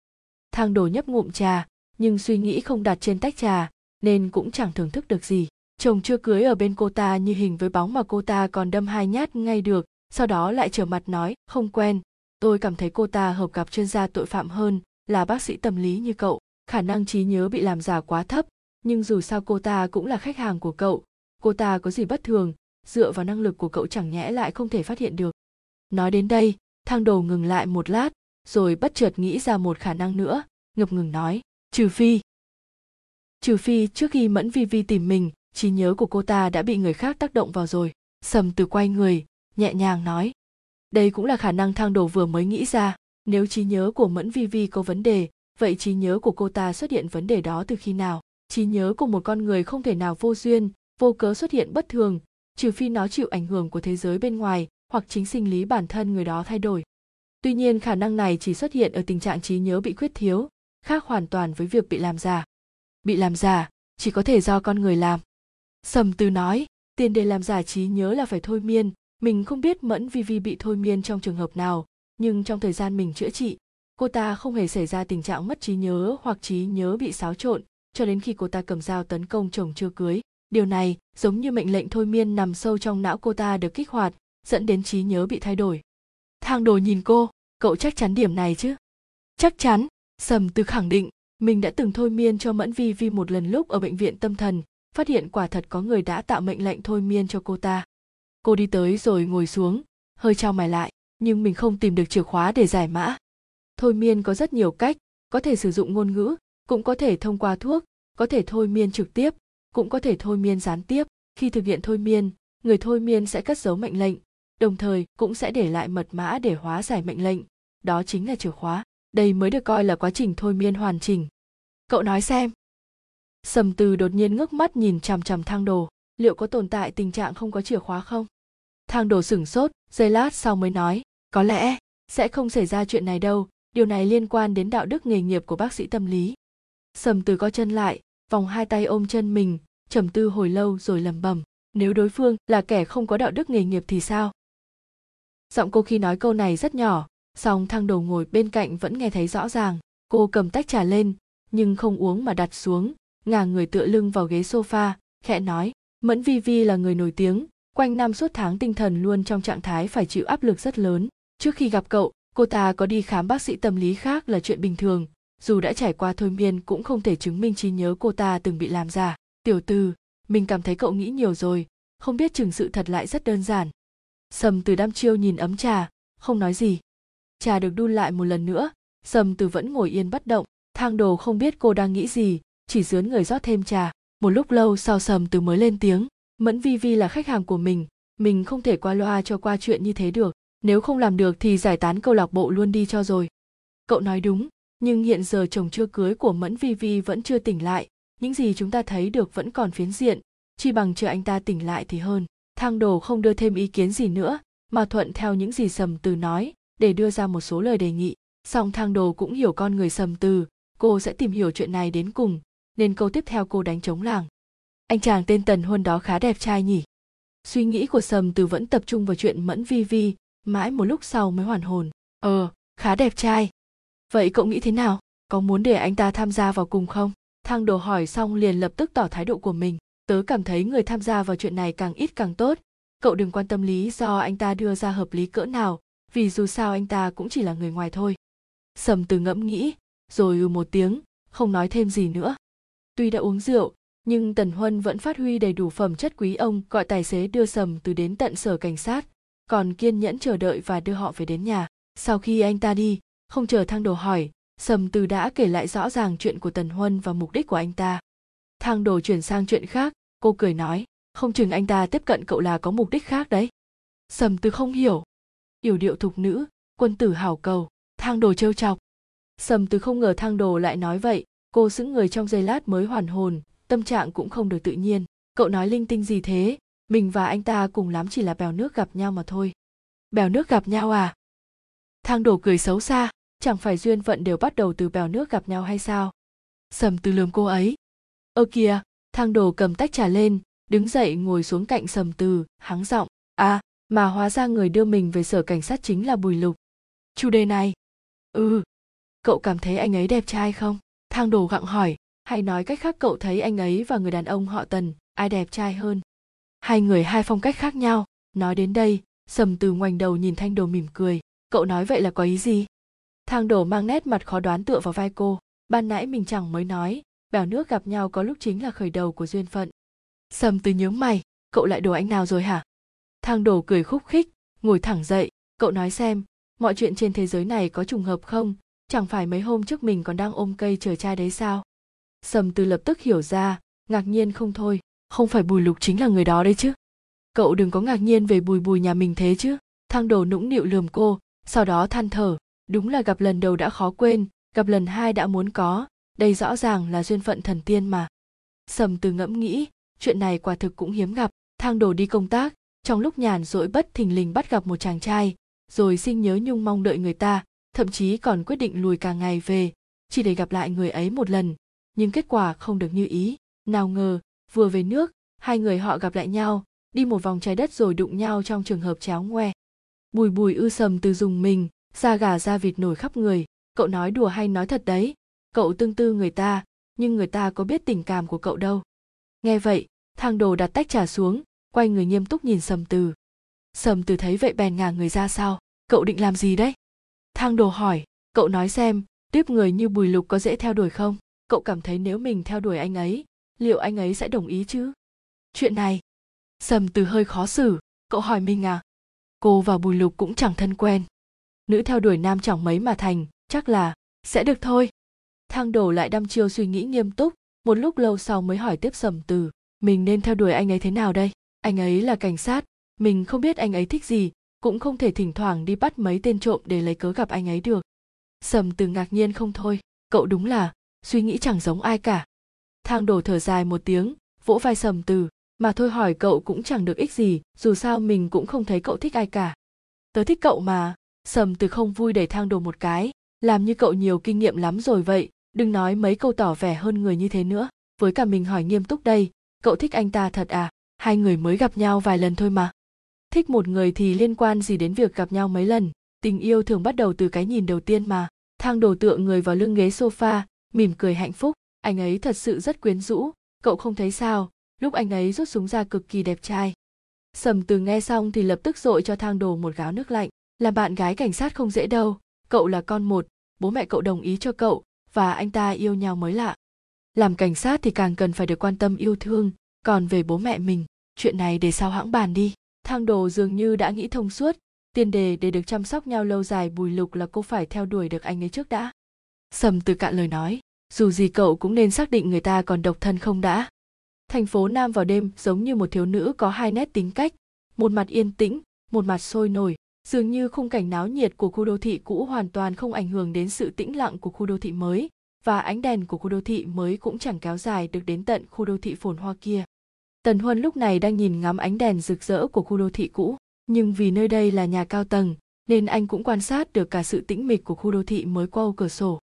Thang đồ nhấp ngụm trà, nhưng suy nghĩ không đặt trên tách trà, nên cũng chẳng thưởng thức được gì chồng chưa cưới ở bên cô ta như hình với bóng mà cô ta còn đâm hai nhát ngay được, sau đó lại trở mặt nói, không quen, tôi cảm thấy cô ta hợp gặp chuyên gia tội phạm hơn, là bác sĩ tâm lý như cậu, khả năng trí nhớ bị làm giả quá thấp, nhưng dù sao cô ta cũng là khách hàng của cậu, cô ta có gì bất thường, dựa vào năng lực của cậu chẳng nhẽ lại không thể phát hiện được. Nói đến đây, thang đồ ngừng lại một lát, rồi bất chợt nghĩ ra một khả năng nữa, ngập ngừng nói, trừ phi trừ phi trước khi mẫn vi vi tìm mình trí nhớ của cô ta đã bị người khác tác động vào rồi. Sầm từ quay người, nhẹ nhàng nói. Đây cũng là khả năng thang đồ vừa mới nghĩ ra. Nếu trí nhớ của mẫn vi vi có vấn đề, vậy trí nhớ của cô ta xuất hiện vấn đề đó từ khi nào? Trí nhớ của một con người không thể nào vô duyên, vô cớ xuất hiện bất thường, trừ phi nó chịu ảnh hưởng của thế giới bên ngoài hoặc chính sinh lý bản thân người đó thay đổi. Tuy nhiên khả năng này chỉ xuất hiện ở tình trạng trí nhớ bị khuyết thiếu, khác hoàn toàn với việc bị làm giả bị làm giả chỉ có thể do con người làm sầm từ nói, tiền đề làm giả trí nhớ là phải thôi miên. Mình không biết mẫn vi vi bị thôi miên trong trường hợp nào, nhưng trong thời gian mình chữa trị, cô ta không hề xảy ra tình trạng mất trí nhớ hoặc trí nhớ bị xáo trộn cho đến khi cô ta cầm dao tấn công chồng chưa cưới. Điều này giống như mệnh lệnh thôi miên nằm sâu trong não cô ta được kích hoạt, dẫn đến trí nhớ bị thay đổi. Thang đồ nhìn cô, cậu chắc chắn điểm này chứ? Chắc chắn, sầm từ khẳng định. Mình đã từng thôi miên cho mẫn vi vi một lần lúc ở bệnh viện tâm thần phát hiện quả thật có người đã tạo mệnh lệnh thôi miên cho cô ta. Cô đi tới rồi ngồi xuống, hơi trao mày lại, nhưng mình không tìm được chìa khóa để giải mã. Thôi miên có rất nhiều cách, có thể sử dụng ngôn ngữ, cũng có thể thông qua thuốc, có thể thôi miên trực tiếp, cũng có thể thôi miên gián tiếp. Khi thực hiện thôi miên, người thôi miên sẽ cất giấu mệnh lệnh, đồng thời cũng sẽ để lại mật mã để hóa giải mệnh lệnh. Đó chính là chìa khóa. Đây mới được coi là quá trình thôi miên hoàn chỉnh. Cậu nói xem sầm từ đột nhiên ngước mắt nhìn chằm chằm thang đồ. Liệu có tồn tại tình trạng không có chìa khóa không? Thang đồ sửng sốt, giây lát sau mới nói, có lẽ sẽ không xảy ra chuyện này đâu. Điều này liên quan đến đạo đức nghề nghiệp của bác sĩ tâm lý. Sầm từ co chân lại, vòng hai tay ôm chân mình, trầm tư hồi lâu rồi lầm bầm nếu đối phương là kẻ không có đạo đức nghề nghiệp thì sao? Giọng cô khi nói câu này rất nhỏ, song thang đầu ngồi bên cạnh vẫn nghe thấy rõ ràng. Cô cầm tách trà lên, nhưng không uống mà đặt xuống ngả người tựa lưng vào ghế sofa, khẽ nói, mẫn vi vi là người nổi tiếng, quanh năm suốt tháng tinh thần luôn trong trạng thái phải chịu áp lực rất lớn. Trước khi gặp cậu, cô ta có đi khám bác sĩ tâm lý khác là chuyện bình thường. Dù đã trải qua thôi miên cũng không thể chứng minh trí nhớ cô ta từng bị làm giả tiểu từ, mình cảm thấy cậu nghĩ nhiều rồi, không biết chừng sự thật lại rất đơn giản. Sầm từ đăm chiêu nhìn ấm trà, không nói gì. Trà được đun lại một lần nữa, sầm từ vẫn ngồi yên bất động, thang đồ không biết cô đang nghĩ gì chỉ dướn người rót thêm trà. Một lúc lâu sau sầm từ mới lên tiếng, mẫn vi vi là khách hàng của mình mình không thể qua loa cho qua chuyện như thế được. Nếu không làm được thì giải tán câu lạc bộ luôn đi cho rồi. Cậu nói đúng, nhưng hiện giờ chồng chưa cưới của mẫn vi vi vẫn chưa tỉnh lại. Những gì chúng ta thấy được vẫn còn phiến diện. Chi bằng chờ anh ta tỉnh lại thì hơn. Thang đồ không đưa thêm ý kiến gì nữa, mà thuận theo những gì sầm từ nói, để đưa ra một số lời đề nghị. Song thang đồ cũng hiểu con người sầm từ, cô sẽ tìm hiểu chuyện này đến cùng nên câu tiếp theo cô đánh trống làng. Anh chàng tên tần huân đó khá đẹp trai nhỉ? Suy nghĩ của sầm từ vẫn tập trung vào chuyện mẫn vi vi, mãi một lúc sau mới hoàn hồn. Ờ khá đẹp trai. Vậy cậu nghĩ thế nào? Có muốn để anh ta tham gia vào cùng không? Thang đồ hỏi xong liền lập tức tỏ thái độ của mình. Tớ cảm thấy người tham gia vào chuyện này càng ít càng tốt. Cậu đừng quan tâm lý do anh ta đưa ra hợp lý cỡ nào, vì dù sao anh ta cũng chỉ là người ngoài thôi. Sầm từ ngẫm nghĩ, rồi ừ một tiếng, không nói thêm gì nữa tuy đã uống rượu, nhưng tần huân vẫn phát huy đầy đủ phẩm chất quý ông, gọi tài xế đưa sầm từ đến tận sở cảnh sát, còn kiên nhẫn chờ đợi và đưa họ về đến nhà. Sau khi anh ta đi, không chờ thang đồ hỏi, sầm từ đã kể lại rõ ràng chuyện của tần huân và mục đích của anh ta. Thang đồ chuyển sang chuyện khác, cô cười nói, không chừng anh ta tiếp cận cậu là có mục đích khác đấy. Sầm từ không hiểu. Yểu điệu thục nữ, quân tử hảo cầu, thang đồ trêu chọc. Sầm từ không ngờ thang đồ lại nói vậy cô sững người trong giây lát mới hoàn hồn, tâm trạng cũng không được tự nhiên. Cậu nói linh tinh gì thế? Mình và anh ta cùng lắm chỉ là bèo nước gặp nhau mà thôi. Bèo nước gặp nhau à? Thang đồ cười xấu xa, chẳng phải duyên phận đều bắt đầu từ bèo nước gặp nhau hay sao? Sầm từ lườm cô ấy. Ơ kìa, thang đồ cầm tách trà lên, đứng dậy ngồi xuống cạnh sầm từ hắng giọng. À mà hóa ra người đưa mình về sở cảnh sát chính là bùi lục. Chủ đề này. Ừ cậu cảm thấy anh ấy đẹp trai không? Thang đồ gặng hỏi hay nói cách khác cậu thấy anh ấy và người đàn ông họ tần ai đẹp trai hơn? Hai người hai phong cách khác nhau. Nói đến đây, sầm từ ngoảnh đầu nhìn thanh đồ mỉm cười, cậu nói vậy là có ý gì? Thang đồ mang nét mặt khó đoán tựa vào vai cô, ban nãy mình chẳng mới nói, bèo nước gặp nhau có lúc chính là khởi đầu của duyên phận. Sầm từ nhướng mày, cậu lại đồ anh nào rồi hả? Thang đồ cười khúc khích, ngồi thẳng dậy, cậu nói xem, mọi chuyện trên thế giới này có trùng hợp không? Chẳng phải mấy hôm trước mình còn đang ôm cây chờ trai đấy sao? Sầm từ lập tức hiểu ra, ngạc nhiên không thôi, không phải bùi lục chính là người đó đấy chứ. Cậu đừng có ngạc nhiên về bùi bùi nhà mình thế chứ. Thang đồ nũng nịu lườm cô, sau đó than thở, đúng là gặp lần đầu đã khó quên, gặp lần hai đã muốn có, đây rõ ràng là duyên phận thần tiên mà. Sầm từ ngẫm nghĩ, chuyện này quả thực cũng hiếm gặp. Thang đồ đi công tác, trong lúc nhàn rỗi bất thình lình bắt gặp một chàng trai, rồi sinh nhớ nhung mong đợi người ta thậm chí còn quyết định lùi cả ngày về, chỉ để gặp lại người ấy một lần. Nhưng kết quả không được như ý. Nào ngờ, vừa về nước, hai người họ gặp lại nhau, đi một vòng trái đất rồi đụng nhau trong trường hợp chéo ngoe. Bùi bùi ư sầm từ dùng mình, da gà da vịt nổi khắp người. Cậu nói đùa hay nói thật đấy. Cậu tương tư người ta, nhưng người ta có biết tình cảm của cậu đâu. Nghe vậy, thang đồ đặt tách trà xuống, quay người nghiêm túc nhìn sầm từ. Sầm từ thấy vậy bèn ngả người ra sau cậu định làm gì đấy? Thang đồ hỏi, cậu nói xem tiếp người như bùi lục có dễ theo đuổi không? Cậu cảm thấy nếu mình theo đuổi anh ấy, liệu anh ấy sẽ đồng ý chứ? Chuyện này? Sầm từ hơi khó xử, cậu hỏi mình à? Cô và bùi lục cũng chẳng thân quen. Nữ theo đuổi nam chẳng mấy mà thành, chắc là, sẽ được thôi. Thang đổ lại đăm chiêu suy nghĩ nghiêm túc, một lúc lâu sau mới hỏi tiếp sầm từ, mình nên theo đuổi anh ấy thế nào đây? Anh ấy là cảnh sát, mình không biết anh ấy thích gì cũng không thể thỉnh thoảng đi bắt mấy tên trộm để lấy cớ gặp anh ấy được. Sầm từ ngạc nhiên không thôi, cậu đúng là, suy nghĩ chẳng giống ai cả. Thang đổ thở dài một tiếng, vỗ vai sầm từ, mà thôi hỏi cậu cũng chẳng được ích gì, dù sao mình cũng không thấy cậu thích ai cả. Tớ thích cậu mà, sầm từ không vui đẩy thang đồ một cái, làm như cậu nhiều kinh nghiệm lắm rồi vậy, đừng nói mấy câu tỏ vẻ hơn người như thế nữa. Với cả mình hỏi nghiêm túc đây, cậu thích anh ta thật à? Hai người mới gặp nhau vài lần thôi mà thích một người thì liên quan gì đến việc gặp nhau mấy lần? Tình yêu thường bắt đầu từ cái nhìn đầu tiên mà. Thang đồ tựa người vào lưng ghế sofa, mỉm cười hạnh phúc. Anh ấy thật sự rất quyến rũ. Cậu không thấy sao? Lúc anh ấy rút súng ra cực kỳ đẹp trai. Sầm từ nghe xong thì lập tức dội cho thang đồ một gáo nước lạnh. Là bạn gái cảnh sát không dễ đâu. Cậu là con một. Bố mẹ cậu đồng ý cho cậu. Và anh ta yêu nhau mới lạ. Làm cảnh sát thì càng cần phải được quan tâm yêu thương. Còn về bố mẹ mình, chuyện này để sau hãng bàn đi thang đồ dường như đã nghĩ thông suốt tiền đề để được chăm sóc nhau lâu dài bùi lục là cô phải theo đuổi được anh ấy trước đã. Sầm từ cạn lời nói, dù gì cậu cũng nên xác định người ta còn độc thân không đã. Thành phố nam vào đêm giống như một thiếu nữ có hai nét tính cách, một mặt yên tĩnh, một mặt sôi nổi, dường như khung cảnh náo nhiệt của khu đô thị cũ hoàn toàn không ảnh hưởng đến sự tĩnh lặng của khu đô thị mới, và ánh đèn của khu đô thị mới cũng chẳng kéo dài được đến tận khu đô thị phồn hoa kia tần huân lúc này đang nhìn ngắm ánh đèn rực rỡ của khu đô thị cũ. Nhưng vì nơi đây là nhà cao tầng, nên anh cũng quan sát được cả sự tĩnh mịch của khu đô thị mới qua ô cửa sổ.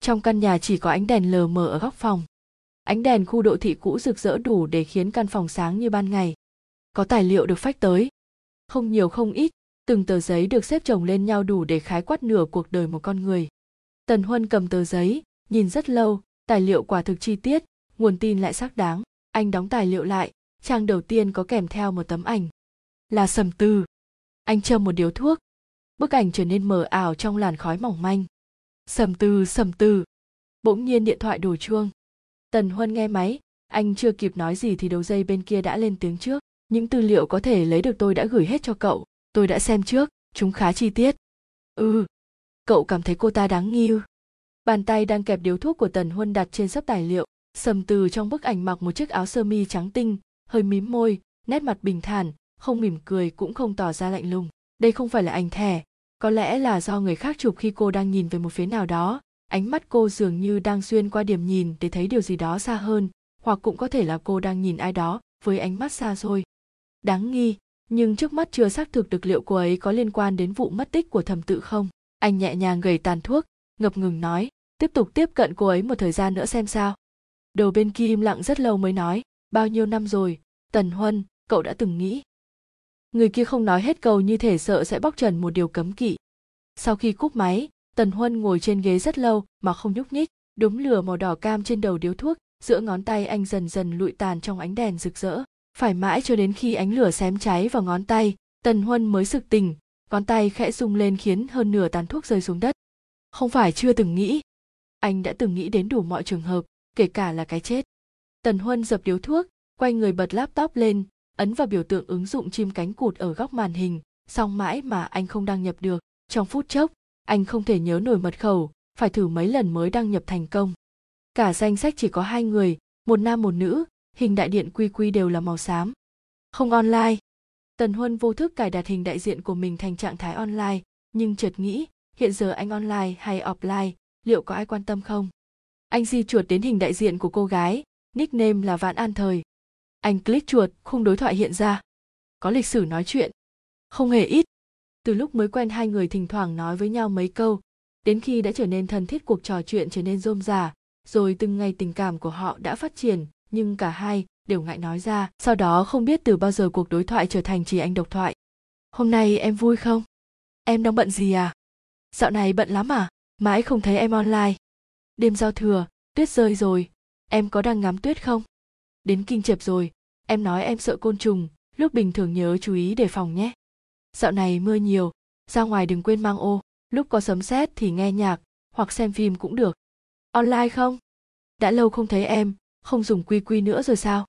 Trong căn nhà chỉ có ánh đèn lờ mờ ở góc phòng. Ánh đèn khu đô thị cũ rực rỡ đủ để khiến căn phòng sáng như ban ngày. Có tài liệu được phách tới. Không nhiều không ít, từng tờ giấy được xếp chồng lên nhau đủ để khái quát nửa cuộc đời một con người. Tần huân cầm tờ giấy, nhìn rất lâu, tài liệu quả thực chi tiết, nguồn tin lại xác đáng anh đóng tài liệu lại, trang đầu tiên có kèm theo một tấm ảnh. Là sầm tư. Anh châm một điếu thuốc. Bức ảnh trở nên mờ ảo trong làn khói mỏng manh. Sầm tư sầm tư. Bỗng nhiên điện thoại đổ chuông. Tần huân nghe máy. Anh chưa kịp nói gì thì đầu dây bên kia đã lên tiếng trước. Những tư liệu có thể lấy được tôi đã gửi hết cho cậu. Tôi đã xem trước. Chúng khá chi tiết. Ừ. Cậu cảm thấy cô ta đáng nghi ư bàn tay đang kẹp điếu thuốc của tần huân đặt trên sấp tài liệu sầm từ trong bức ảnh mặc một chiếc áo sơ mi trắng tinh, hơi mím môi, nét mặt bình thản, không mỉm cười cũng không tỏ ra lạnh lùng. Đây không phải là ảnh thẻ, có lẽ là do người khác chụp khi cô đang nhìn về một phía nào đó. Ánh mắt cô dường như đang xuyên qua điểm nhìn để thấy điều gì đó xa hơn, hoặc cũng có thể là cô đang nhìn ai đó với ánh mắt xa xôi. Đáng nghi, nhưng trước mắt chưa xác thực được liệu cô ấy có liên quan đến vụ mất tích của thẩm tự không. Anh nhẹ nhàng gầy tàn thuốc, ngập ngừng nói, tiếp tục tiếp cận cô ấy một thời gian nữa xem sao đầu bên kia im lặng rất lâu mới nói, bao nhiêu năm rồi, tần huân, cậu đã từng nghĩ người kia không nói hết câu như thể sợ sẽ bóc trần một điều cấm kỵ. Sau khi cúp máy, tần huân ngồi trên ghế rất lâu mà không nhúc nhích, đốm lửa màu đỏ cam trên đầu điếu thuốc, giữa ngón tay anh dần dần lụi tàn trong ánh đèn rực rỡ. Phải mãi cho đến khi ánh lửa xém cháy vào ngón tay, tần huân mới sực tỉnh, ngón tay khẽ rung lên khiến hơn nửa tàn thuốc rơi xuống đất. Không phải chưa từng nghĩ, anh đã từng nghĩ đến đủ mọi trường hợp kể cả là cái chết. Tần huân dập điếu thuốc, quay người bật laptop lên, ấn vào biểu tượng ứng dụng chim cánh cụt ở góc màn hình xong mãi mà anh không đăng nhập được. Trong phút chốc, anh không thể nhớ nổi mật khẩu, phải thử mấy lần mới đăng nhập thành công. Cả danh sách chỉ có hai người, một nam một nữ, hình đại điện quy quy đều là màu xám. Không online. Tần huân vô thức cài đặt hình đại diện của mình thành trạng thái online, nhưng chợt nghĩ, hiện giờ anh online hay offline, liệu có ai quan tâm không? Anh di chuột đến hình đại diện của cô gái, nickname là vạn an thời. Anh click chuột khung đối thoại hiện ra. Có lịch sử nói chuyện. Không hề ít. Từ lúc mới quen hai người thỉnh thoảng nói với nhau mấy câu, đến khi đã trở nên thân thiết cuộc trò chuyện trở nên rôm rả, rồi từng ngày tình cảm của họ đã phát triển, nhưng cả hai đều ngại nói ra, sau đó không biết từ bao giờ cuộc đối thoại trở thành chỉ anh độc thoại. Hôm nay em vui không? Em đang bận gì à? Dạo này bận lắm à? Mãi không thấy em online đêm giao thừa, tuyết rơi rồi. Em có đang ngắm tuyết không? Đến kinh chập rồi. Em nói em sợ côn trùng, lúc bình thường nhớ chú ý đề phòng nhé. Dạo này mưa nhiều, ra ngoài đừng quên mang ô. Lúc có sấm sét thì nghe nhạc, hoặc xem phim cũng được. Online không? Đã lâu không thấy em, không dùng quy quy nữa rồi sao?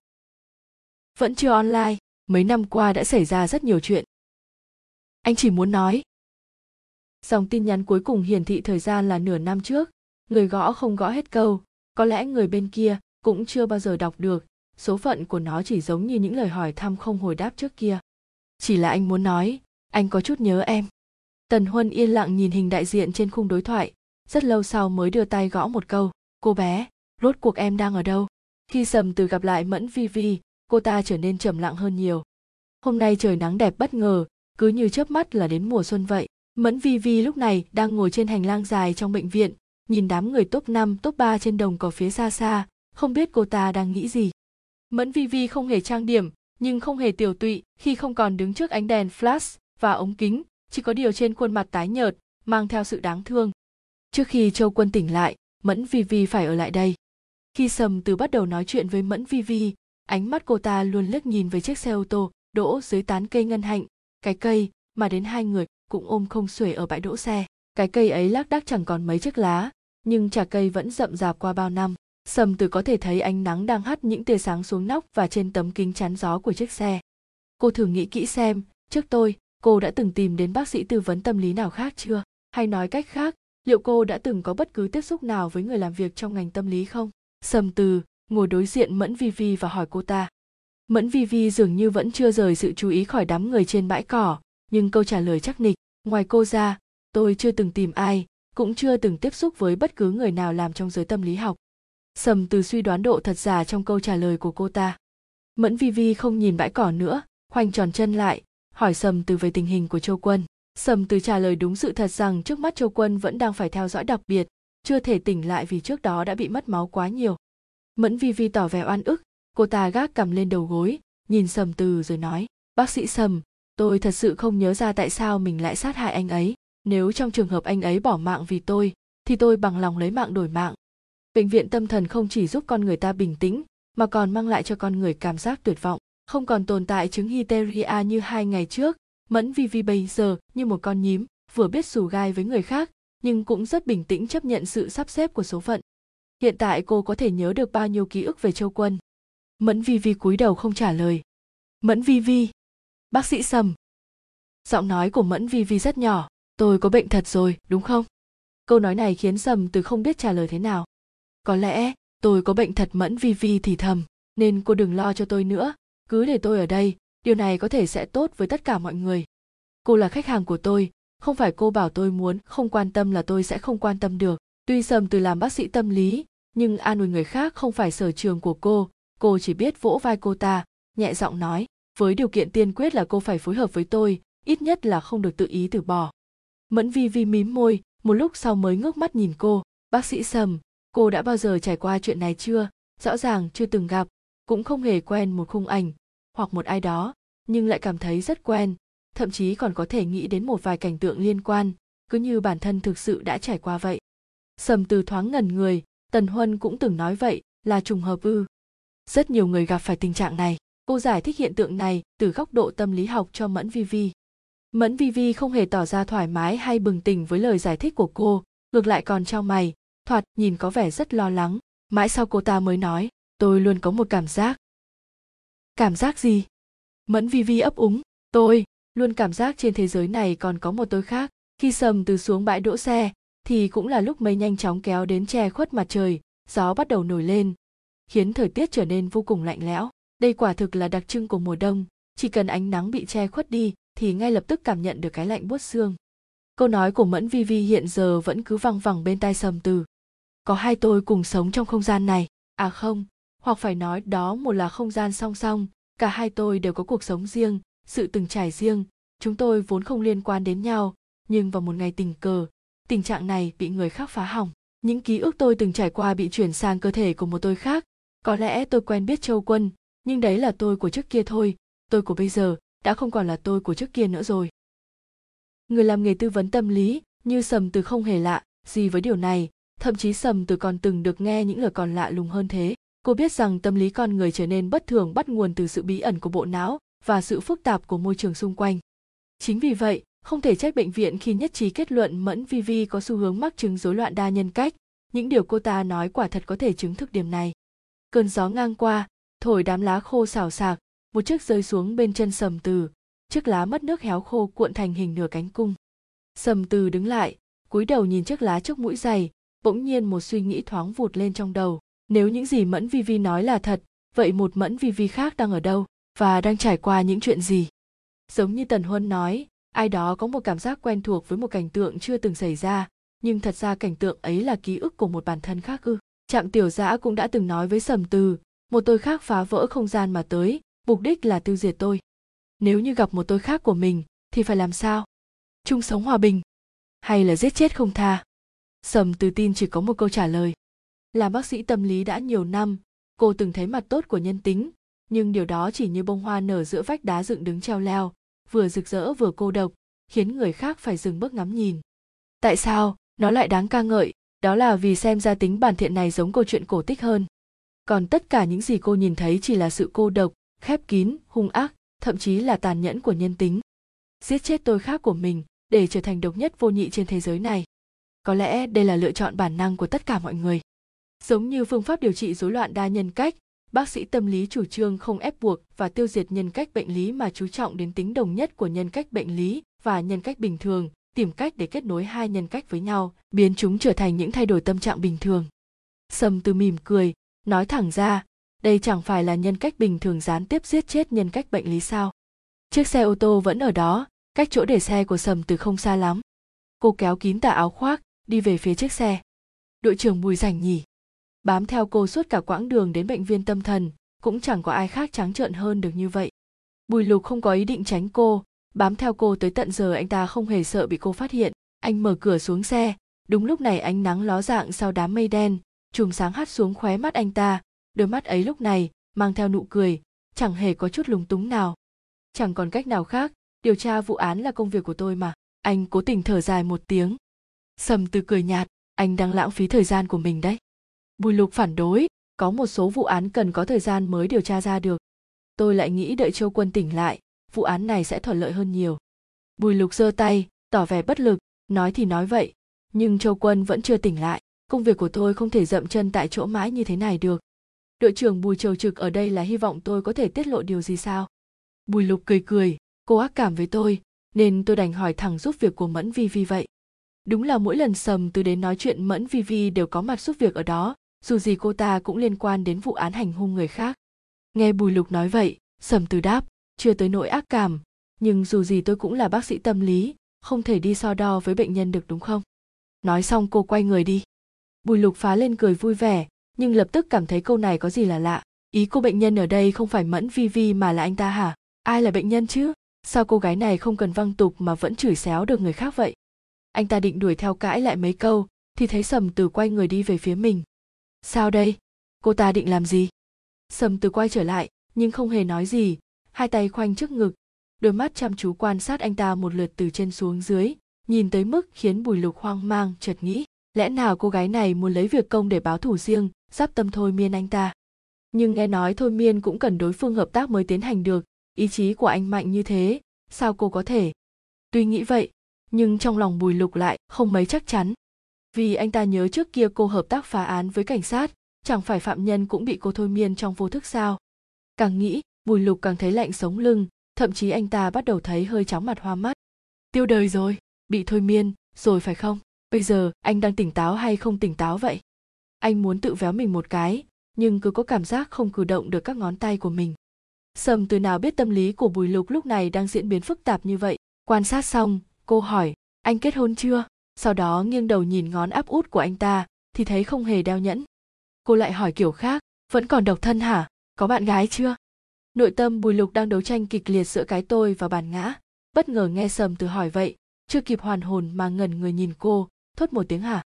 Vẫn chưa online, mấy năm qua đã xảy ra rất nhiều chuyện. Anh chỉ muốn nói. Dòng tin nhắn cuối cùng hiển thị thời gian là nửa năm trước người gõ không gõ hết câu. Có lẽ người bên kia cũng chưa bao giờ đọc được. Số phận của nó chỉ giống như những lời hỏi thăm không hồi đáp trước kia. Chỉ là anh muốn nói, anh có chút nhớ em. Tần huân yên lặng nhìn hình đại diện trên khung đối thoại. Rất lâu sau mới đưa tay gõ một câu. Cô bé, rốt cuộc em đang ở đâu? Khi sầm từ gặp lại mẫn vi vi, cô ta trở nên trầm lặng hơn nhiều. Hôm nay trời nắng đẹp bất ngờ, cứ như chớp mắt là đến mùa xuân vậy. Mẫn vi vi lúc này đang ngồi trên hành lang dài trong bệnh viện nhìn đám người top 5, top 3 trên đồng cỏ phía xa xa không biết cô ta đang nghĩ gì. Mẫn vi vi không hề trang điểm nhưng không hề tiểu tụy khi không còn đứng trước ánh đèn flash và ống kính chỉ có điều trên khuôn mặt tái nhợt mang theo sự đáng thương. Trước khi châu quân tỉnh lại mẫn vi vi phải ở lại đây. Khi sầm từ bắt đầu nói chuyện với mẫn vi vi ánh mắt cô ta luôn liếc nhìn về chiếc xe ô tô đỗ dưới tán cây ngân hạnh. Cái cây mà đến hai người cũng ôm không xuể ở bãi đỗ xe cái cây ấy lác đác chẳng còn mấy chiếc lá, nhưng trà cây vẫn rậm rạp qua bao năm. Sầm từ có thể thấy ánh nắng đang hắt những tia sáng xuống nóc và trên tấm kính chắn gió của chiếc xe. Cô thử nghĩ kỹ xem, trước tôi, cô đã từng tìm đến bác sĩ tư vấn tâm lý nào khác chưa? Hay nói cách khác, liệu cô đã từng có bất cứ tiếp xúc nào với người làm việc trong ngành tâm lý không? Sầm từ ngồi đối diện mẫn vi vi và hỏi cô ta. Mẫn vi vi dường như vẫn chưa rời sự chú ý khỏi đám người trên bãi cỏ, nhưng câu trả lời chắc nịch. Ngoài cô ra tôi chưa từng tìm ai, cũng chưa từng tiếp xúc với bất cứ người nào làm trong giới tâm lý học. Sầm từ suy đoán độ thật giả trong câu trả lời của cô ta. Mẫn vi vi không nhìn bãi cỏ nữa, khoanh tròn chân lại, hỏi sầm từ về tình hình của châu quân. Sầm từ trả lời đúng sự thật rằng trước mắt châu quân vẫn đang phải theo dõi đặc biệt, chưa thể tỉnh lại vì trước đó đã bị mất máu quá nhiều. Mẫn vi vi tỏ vẻ oan ức, cô ta gác cầm lên đầu gối, nhìn sầm từ rồi nói, bác sĩ sầm, tôi thật sự không nhớ ra tại sao mình lại sát hại anh ấy nếu trong trường hợp anh ấy bỏ mạng vì tôi, thì tôi bằng lòng lấy mạng đổi mạng. Bệnh viện tâm thần không chỉ giúp con người ta bình tĩnh, mà còn mang lại cho con người cảm giác tuyệt vọng, không còn tồn tại chứng hysteria như hai ngày trước, mẫn vi vi bây giờ như một con nhím, vừa biết xù gai với người khác, nhưng cũng rất bình tĩnh chấp nhận sự sắp xếp của số phận. Hiện tại cô có thể nhớ được bao nhiêu ký ức về châu quân? Mẫn vi vi cúi đầu không trả lời. Mẫn vi vi. Bác sĩ sầm. Giọng nói của mẫn vi vi rất nhỏ tôi có bệnh thật rồi, đúng không? Câu nói này khiến sầm từ không biết trả lời thế nào. Có lẽ tôi có bệnh thật mẫn vi vi thì thầm, nên cô đừng lo cho tôi nữa. Cứ để tôi ở đây, điều này có thể sẽ tốt với tất cả mọi người. Cô là khách hàng của tôi, không phải cô bảo tôi muốn, không quan tâm là tôi sẽ không quan tâm được. Tuy sầm từ làm bác sĩ tâm lý, nhưng an ủi người khác không phải sở trường của cô. Cô chỉ biết vỗ vai cô ta, nhẹ giọng nói, với điều kiện tiên quyết là cô phải phối hợp với tôi, ít nhất là không được tự ý từ bỏ mẫn vi vi mím môi, một lúc sau mới ngước mắt nhìn cô. Bác sĩ sầm, cô đã bao giờ trải qua chuyện này chưa? Rõ ràng chưa từng gặp, cũng không hề quen một khung ảnh hoặc một ai đó, nhưng lại cảm thấy rất quen, thậm chí còn có thể nghĩ đến một vài cảnh tượng liên quan, cứ như bản thân thực sự đã trải qua vậy. Sầm từ thoáng ngẩn người, tần huân cũng từng nói vậy, là trùng hợp ư. Rất nhiều người gặp phải tình trạng này, cô giải thích hiện tượng này từ góc độ tâm lý học cho mẫn vi vi mẫn vi vi không hề tỏ ra thoải mái hay bừng tỉnh với lời giải thích của cô, ngược lại còn trao mày. Thoạt nhìn có vẻ rất lo lắng. Mãi sau cô ta mới nói, tôi luôn có một cảm giác. Cảm giác gì? Mẫn vi vi ấp úng, tôi luôn cảm giác trên thế giới này còn có một tôi khác. Khi sầm từ xuống bãi đỗ xe, thì cũng là lúc mây nhanh chóng kéo đến che khuất mặt trời, gió bắt đầu nổi lên, khiến thời tiết trở nên vô cùng lạnh lẽo. Đây quả thực là đặc trưng của mùa đông, chỉ cần ánh nắng bị che khuất đi thì ngay lập tức cảm nhận được cái lạnh buốt xương. Câu nói của mẫn vi vi hiện giờ vẫn cứ văng vẳng bên tai sầm từ. Có hai tôi cùng sống trong không gian này. À không, hoặc phải nói đó một là không gian song song, cả hai tôi đều có cuộc sống riêng, sự từng trải riêng. Chúng tôi vốn không liên quan đến nhau, nhưng vào một ngày tình cờ, tình trạng này bị người khác phá hỏng. Những ký ức tôi từng trải qua bị chuyển sang cơ thể của một tôi khác. Có lẽ tôi quen biết châu quân, nhưng đấy là tôi của trước kia thôi. Tôi của bây giờ đã không còn là tôi của trước kia nữa rồi. Người làm nghề tư vấn tâm lý, như sầm từ không hề lạ, gì với điều này, thậm chí sầm từ còn từng được nghe những lời còn lạ lùng hơn thế. Cô biết rằng tâm lý con người trở nên bất thường bắt nguồn từ sự bí ẩn của bộ não và sự phức tạp của môi trường xung quanh. Chính vì vậy, không thể trách bệnh viện khi nhất trí kết luận mẫn vi vi có xu hướng mắc chứng rối loạn đa nhân cách. Những điều cô ta nói quả thật có thể chứng thực điểm này. Cơn gió ngang qua, thổi đám lá khô xào xạc một chiếc rơi xuống bên chân sầm từ, chiếc lá mất nước héo khô cuộn thành hình nửa cánh cung. Sầm từ đứng lại, cúi đầu nhìn chiếc lá trước mũi dày bỗng nhiên một suy nghĩ thoáng vụt lên trong đầu. Nếu những gì mẫn vi vi nói là thật, vậy một mẫn vi vi khác đang ở đâu và đang trải qua những chuyện gì? Giống như tần huân nói, ai đó có một cảm giác quen thuộc với một cảnh tượng chưa từng xảy ra, nhưng thật ra cảnh tượng ấy là ký ức của một bản thân khác ư. Trạm tiểu giã cũng đã từng nói với sầm từ, một tôi khác phá vỡ không gian mà tới mục đích là tiêu diệt tôi. Nếu như gặp một tôi khác của mình, thì phải làm sao? Chung sống hòa bình. Hay là giết chết không tha? Sầm từ tin chỉ có một câu trả lời. Là bác sĩ tâm lý đã nhiều năm, cô từng thấy mặt tốt của nhân tính, nhưng điều đó chỉ như bông hoa nở giữa vách đá dựng đứng treo leo, vừa rực rỡ vừa cô độc, khiến người khác phải dừng bước ngắm nhìn. Tại sao? Nó lại đáng ca ngợi, đó là vì xem ra tính bản thiện này giống câu chuyện cổ tích hơn. Còn tất cả những gì cô nhìn thấy chỉ là sự cô độc khép kín, hung ác, thậm chí là tàn nhẫn của nhân tính. Giết chết tôi khác của mình, để trở thành độc nhất vô nhị trên thế giới này. Có lẽ đây là lựa chọn bản năng của tất cả mọi người. Giống như phương pháp điều trị rối loạn đa nhân cách, bác sĩ tâm lý chủ trương không ép buộc và tiêu diệt nhân cách bệnh lý mà chú trọng đến tính đồng nhất của nhân cách bệnh lý và nhân cách bình thường, tìm cách để kết nối hai nhân cách với nhau, biến chúng trở thành những thay đổi tâm trạng bình thường. Sầm từ mỉm cười, nói thẳng ra đây chẳng phải là nhân cách bình thường gián tiếp giết chết nhân cách bệnh lý sao? Chiếc xe ô tô vẫn ở đó, cách chỗ để xe của sầm từ không xa lắm. Cô kéo kín tà áo khoác, đi về phía chiếc xe. Đội trưởng bùi rảnh nhỉ? Bám theo cô suốt cả quãng đường đến bệnh viện tâm thần, cũng chẳng có ai khác trắng trợn hơn được như vậy. Bùi lục không có ý định tránh cô, bám theo cô tới tận giờ anh ta không hề sợ bị cô phát hiện. Anh mở cửa xuống xe, đúng lúc này ánh nắng ló dạng sau đám mây đen, chùm sáng hắt xuống khóe mắt anh ta đôi mắt ấy lúc này mang theo nụ cười, chẳng hề có chút lúng túng nào. Chẳng còn cách nào khác, điều tra vụ án là công việc của tôi mà. Anh cố tình thở dài một tiếng. Sầm từ cười nhạt, anh đang lãng phí thời gian của mình đấy. Bùi lục phản đối, có một số vụ án cần có thời gian mới điều tra ra được. Tôi lại nghĩ đợi châu quân tỉnh lại, vụ án này sẽ thuận lợi hơn nhiều. Bùi lục giơ tay, tỏ vẻ bất lực, nói thì nói vậy, nhưng châu quân vẫn chưa tỉnh lại. Công việc của tôi không thể dậm chân tại chỗ mãi như thế này được đội trưởng bùi triều trực ở đây là hy vọng tôi có thể tiết lộ điều gì sao? Bùi lục cười cười, cô ác cảm với tôi, nên tôi đành hỏi thẳng giúp việc của mẫn vi vi vậy. Đúng là mỗi lần sầm từ đến nói chuyện mẫn vi vi đều có mặt giúp việc ở đó, dù gì cô ta cũng liên quan đến vụ án hành hung người khác. Nghe bùi lục nói vậy, sầm từ đáp, chưa tới nỗi ác cảm, nhưng dù gì tôi cũng là bác sĩ tâm lý, không thể đi so đo với bệnh nhân được đúng không? Nói xong cô quay người đi. Bùi lục phá lên cười vui vẻ nhưng lập tức cảm thấy câu này có gì là lạ. Ý cô bệnh nhân ở đây không phải mẫn vi vi mà là anh ta hả? Ai là bệnh nhân chứ? Sao cô gái này không cần văng tục mà vẫn chửi xéo được người khác vậy? Anh ta định đuổi theo cãi lại mấy câu, thì thấy sầm từ quay người đi về phía mình. Sao đây? Cô ta định làm gì? Sầm từ quay trở lại, nhưng không hề nói gì, hai tay khoanh trước ngực. Đôi mắt chăm chú quan sát anh ta một lượt từ trên xuống dưới, nhìn tới mức khiến bùi lục hoang mang, chợt nghĩ, lẽ nào cô gái này muốn lấy việc công để báo thủ riêng? Giáp tâm thôi miên anh ta. Nhưng nghe nói thôi miên cũng cần đối phương hợp tác mới tiến hành được. Ý chí của anh mạnh như thế, sao cô có thể? Tuy nghĩ vậy, nhưng trong lòng bùi lục lại không mấy chắc chắn. Vì anh ta nhớ trước kia cô hợp tác phá án với cảnh sát, chẳng phải phạm nhân cũng bị cô thôi miên trong vô thức sao? Càng nghĩ, bùi lục càng thấy lạnh sống lưng, thậm chí anh ta bắt đầu thấy hơi chóng mặt hoa mắt. Tiêu đời rồi, bị thôi miên, rồi phải không? Bây giờ anh đang tỉnh táo hay không tỉnh táo vậy? Anh muốn tự véo mình một cái, nhưng cứ có cảm giác không cử động được các ngón tay của mình. Sầm từ nào biết tâm lý của bùi lục lúc này đang diễn biến phức tạp như vậy? Quan sát xong, cô hỏi, anh kết hôn chưa? Sau đó nghiêng đầu nhìn ngón áp út của anh ta, thì thấy không hề đeo nhẫn. Cô lại hỏi kiểu khác, vẫn còn độc thân hả? Có bạn gái chưa? Nội tâm bùi lục đang đấu tranh kịch liệt giữa cái tôi và bản ngã. Bất ngờ nghe sầm từ hỏi vậy, chưa kịp hoàn hồn mà ngẩn người nhìn cô, thốt một tiếng hả?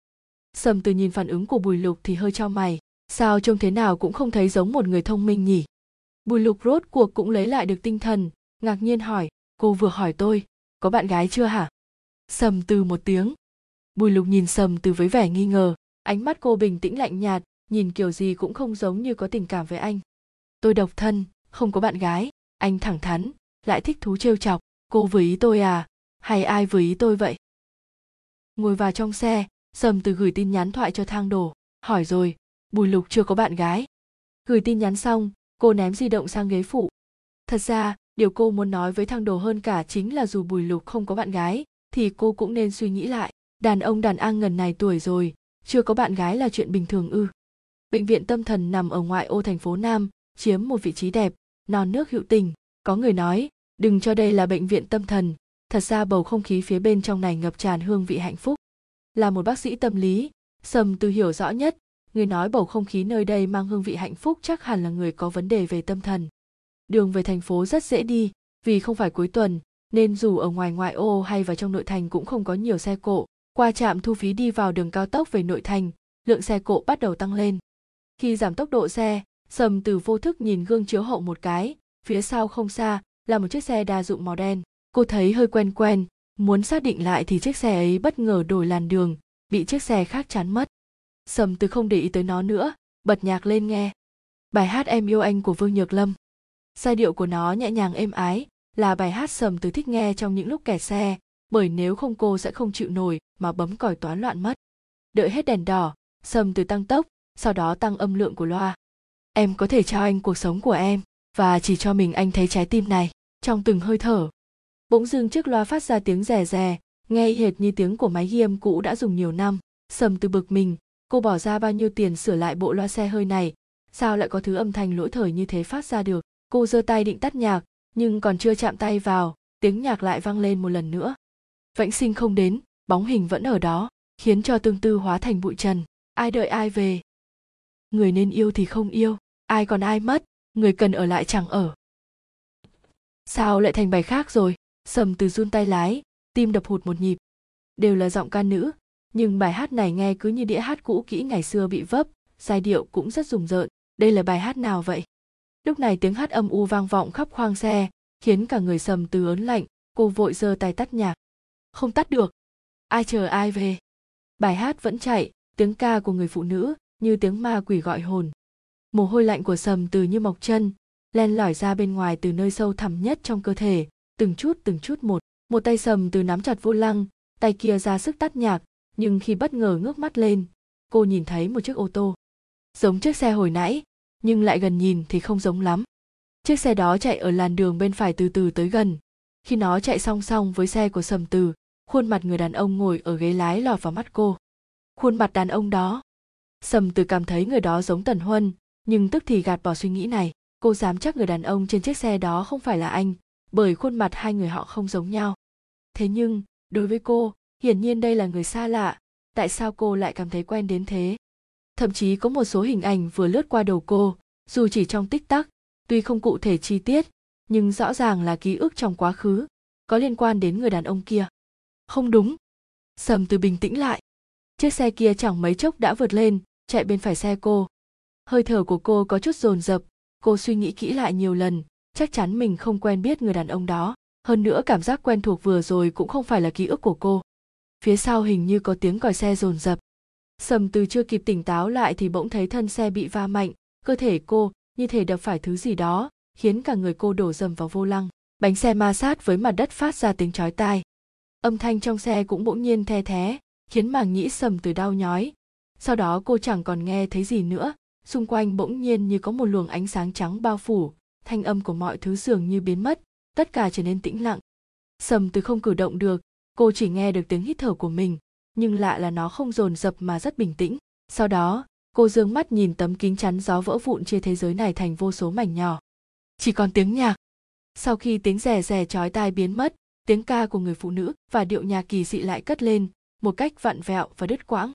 Sầm từ nhìn phản ứng của bùi lục thì hơi cho mày. Sao trông thế nào cũng không thấy giống một người thông minh nhỉ? Bùi lục rốt cuộc cũng lấy lại được tinh thần, ngạc nhiên hỏi, cô vừa hỏi tôi, có bạn gái chưa hả? Sầm từ một tiếng. Bùi lục nhìn sầm từ với vẻ nghi ngờ, ánh mắt cô bình tĩnh lạnh nhạt, nhìn kiểu gì cũng không giống như có tình cảm với anh. Tôi độc thân, không có bạn gái, anh thẳng thắn, lại thích thú trêu chọc, cô vừa ý tôi à hay ai vừa ý tôi vậy? Ngồi vào trong xe sầm từ gửi tin nhắn thoại cho thang đồ, hỏi rồi, bùi lục chưa có bạn gái. Gửi tin nhắn xong, cô ném di động sang ghế phụ. Thật ra, điều cô muốn nói với thang đồ hơn cả chính là dù bùi lục không có bạn gái, thì cô cũng nên suy nghĩ lại. Đàn ông đàn an ngần này tuổi rồi, chưa có bạn gái là chuyện bình thường ư. Bệnh viện tâm thần nằm ở ngoại ô thành phố nam, chiếm một vị trí đẹp, non nước hữu tình. Có người nói, đừng cho đây là bệnh viện tâm thần. Thật ra bầu không khí phía bên trong này ngập tràn hương vị hạnh phúc là một bác sĩ tâm lý. Sầm từ hiểu rõ nhất, người nói bầu không khí nơi đây mang hương vị hạnh phúc chắc hẳn là người có vấn đề về tâm thần. Đường về thành phố rất dễ đi, vì không phải cuối tuần, nên dù ở ngoài ngoại ô hay vào trong nội thành cũng không có nhiều xe cộ. Qua trạm thu phí đi vào đường cao tốc về nội thành, lượng xe cộ bắt đầu tăng lên. Khi giảm tốc độ xe, sầm từ vô thức nhìn gương chiếu hậu một cái, phía sau không xa là một chiếc xe đa dụng màu đen. Cô thấy hơi quen quen muốn xác định lại thì chiếc xe ấy bất ngờ đổi làn đường, bị chiếc xe khác chắn mất. Sầm từ không để ý tới nó nữa, bật nhạc lên nghe. Bài hát em yêu anh của vương nhược lâm. Giai điệu của nó nhẹ nhàng êm ái, là bài hát sầm từ thích nghe trong những lúc kẹt xe, bởi nếu không cô sẽ không chịu nổi mà bấm còi toán loạn mất. Đợi hết đèn đỏ, sầm từ tăng tốc, sau đó tăng âm lượng của loa. Em có thể cho anh cuộc sống của em, và chỉ cho mình anh thấy trái tim này, trong từng hơi thở bỗng dưng chiếc loa phát ra tiếng rè rè, nghe hệt như tiếng của máy ghi âm cũ đã dùng nhiều năm. Sầm từ bực mình, cô bỏ ra bao nhiêu tiền sửa lại bộ loa xe hơi này? Sao lại có thứ âm thanh lỗi thời như thế phát ra được? Cô giơ tay định tắt nhạc, nhưng còn chưa chạm tay vào, tiếng nhạc lại vang lên một lần nữa. Vãnh sinh không đến, bóng hình vẫn ở đó, khiến cho tương tư hóa thành bụi trần. Ai đợi ai về? Người nên yêu thì không yêu, ai còn ai mất, người cần ở lại chẳng ở. Sao lại thành bài khác rồi? Sầm từ run tay lái, tim đập hụt một nhịp. Đều là giọng ca nữ, nhưng bài hát này nghe cứ như đĩa hát cũ kỹ ngày xưa bị vấp, giai điệu cũng rất rùng rợn. Đây là bài hát nào vậy? Lúc này tiếng hát âm u vang vọng khắp khoang xe, khiến cả người sầm từ ớn lạnh, cô vội giơ tay tắt nhạc. Không tắt được. Ai chờ ai về? Bài hát vẫn chạy, tiếng ca của người phụ nữ như tiếng ma quỷ gọi hồn. Mồ hôi lạnh của sầm từ như mọc chân, len lỏi ra bên ngoài từ nơi sâu thẳm nhất trong cơ thể từng chút từng chút một. Một tay sầm từ nắm chặt vô lăng, tay kia ra sức tắt nhạc, nhưng khi bất ngờ ngước mắt lên, cô nhìn thấy một chiếc ô tô. Giống chiếc xe hồi nãy, nhưng lại gần nhìn thì không giống lắm. Chiếc xe đó chạy ở làn đường bên phải từ từ tới gần. Khi nó chạy song song với xe của sầm từ, khuôn mặt người đàn ông ngồi ở ghế lái lọt vào mắt cô. Khuôn mặt đàn ông đó. Sầm từ cảm thấy người đó giống tần huân, nhưng tức thì gạt bỏ suy nghĩ này. Cô dám chắc người đàn ông trên chiếc xe đó không phải là anh bởi khuôn mặt hai người họ không giống nhau. Thế nhưng, đối với cô, hiển nhiên đây là người xa lạ. Tại sao cô lại cảm thấy quen đến thế? Thậm chí có một số hình ảnh vừa lướt qua đầu cô, dù chỉ trong tích tắc, tuy không cụ thể chi tiết, nhưng rõ ràng là ký ức trong quá khứ, có liên quan đến người đàn ông kia. Không đúng. Sầm từ bình tĩnh lại. Chiếc xe kia chẳng mấy chốc đã vượt lên, chạy bên phải xe cô. Hơi thở của cô có chút dồn dập, cô suy nghĩ kỹ lại nhiều lần chắc chắn mình không quen biết người đàn ông đó. Hơn nữa cảm giác quen thuộc vừa rồi cũng không phải là ký ức của cô. Phía sau hình như có tiếng còi xe rồn rập. Sầm từ chưa kịp tỉnh táo lại thì bỗng thấy thân xe bị va mạnh. Cơ thể cô, như thể đập phải thứ gì đó, khiến cả người cô đổ dầm vào vô lăng. Bánh xe ma sát với mặt đất phát ra tiếng chói tai. Âm thanh trong xe cũng bỗng nhiên the thé, khiến màng nhĩ sầm từ đau nhói. Sau đó cô chẳng còn nghe thấy gì nữa. Xung quanh bỗng nhiên như có một luồng ánh sáng trắng bao phủ thanh âm của mọi thứ dường như biến mất, tất cả trở nên tĩnh lặng. Sầm từ không cử động được, cô chỉ nghe được tiếng hít thở của mình, nhưng lạ là nó không dồn dập mà rất bình tĩnh. Sau đó, cô dương mắt nhìn tấm kính chắn gió vỡ vụn chia thế giới này thành vô số mảnh nhỏ. Chỉ còn tiếng nhạc. Sau khi tiếng rè rè chói tai biến mất, tiếng ca của người phụ nữ và điệu nhạc kỳ dị lại cất lên, một cách vặn vẹo và đứt quãng.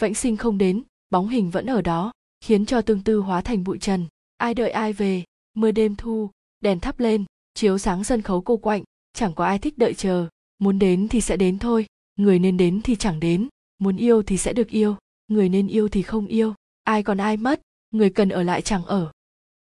Vãnh sinh không đến, bóng hình vẫn ở đó, khiến cho tương tư hóa thành bụi trần. Ai đợi ai về? Mưa đêm thu, đèn thắp lên, chiếu sáng sân khấu cô quạnh, chẳng có ai thích đợi chờ, muốn đến thì sẽ đến thôi, người nên đến thì chẳng đến, muốn yêu thì sẽ được yêu, người nên yêu thì không yêu, ai còn ai mất, người cần ở lại chẳng ở.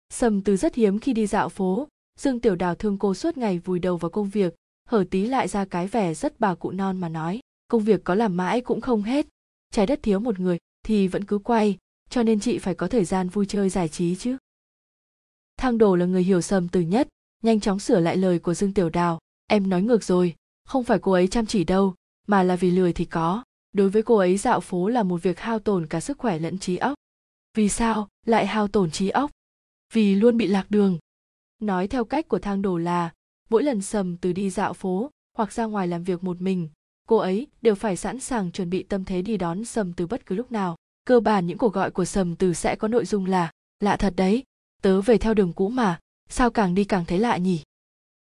Sầm từ rất hiếm khi đi dạo phố, dương tiểu đào thương cô suốt ngày vùi đầu vào công việc, hở tí lại ra cái vẻ rất bà cụ non mà nói, công việc có làm mãi cũng không hết, trái đất thiếu một người thì vẫn cứ quay, cho nên chị phải có thời gian vui chơi giải trí chứ thang đồ là người hiểu sầm từ nhất, nhanh chóng sửa lại lời của dương tiểu đào. Em nói ngược rồi, không phải cô ấy chăm chỉ đâu, mà là vì lười thì có. Đối với cô ấy dạo phố là một việc hao tổn cả sức khỏe lẫn trí óc. Vì sao lại hao tổn trí óc? Vì luôn bị lạc đường. Nói theo cách của thang đồ là, mỗi lần sầm từ đi dạo phố hoặc ra ngoài làm việc một mình, cô ấy đều phải sẵn sàng chuẩn bị tâm thế đi đón sầm từ bất cứ lúc nào. Cơ bản những cuộc gọi của sầm từ sẽ có nội dung là, lạ thật đấy tớ về theo đường cũ mà, sao càng đi càng thấy lạ nhỉ?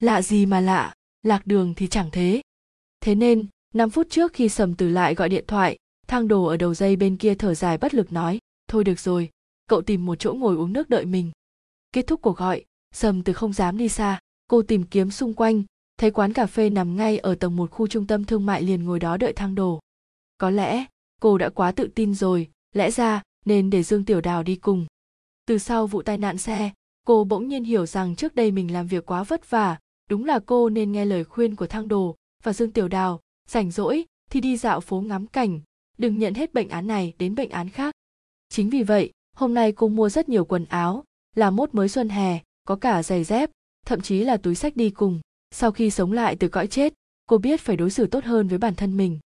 Lạ gì mà lạ, lạc đường thì chẳng thế. Thế nên 5 phút trước khi sầm từ lại gọi điện thoại, thang đồ ở đầu dây bên kia thở dài bất lực nói, thôi được rồi, cậu tìm một chỗ ngồi uống nước đợi mình. Kết thúc cuộc gọi, sầm từ không dám đi xa, cô tìm kiếm xung quanh, thấy quán cà phê nằm ngay ở tầng một khu trung tâm thương mại liền ngồi đó đợi thang đồ. Có lẽ, cô đã quá tự tin rồi, lẽ ra, nên để dương tiểu đào đi cùng từ sau vụ tai nạn xe, cô bỗng nhiên hiểu rằng trước đây mình làm việc quá vất vả, đúng là cô nên nghe lời khuyên của thang đồ và dương tiểu đào, rảnh rỗi thì đi dạo phố ngắm cảnh, đừng nhận hết bệnh án này đến bệnh án khác. Chính vì vậy, hôm nay cô mua rất nhiều quần áo, là mốt mới xuân hè, có cả giày dép, thậm chí là túi sách đi cùng. Sau khi sống lại từ cõi chết, cô biết phải đối xử tốt hơn với bản thân mình.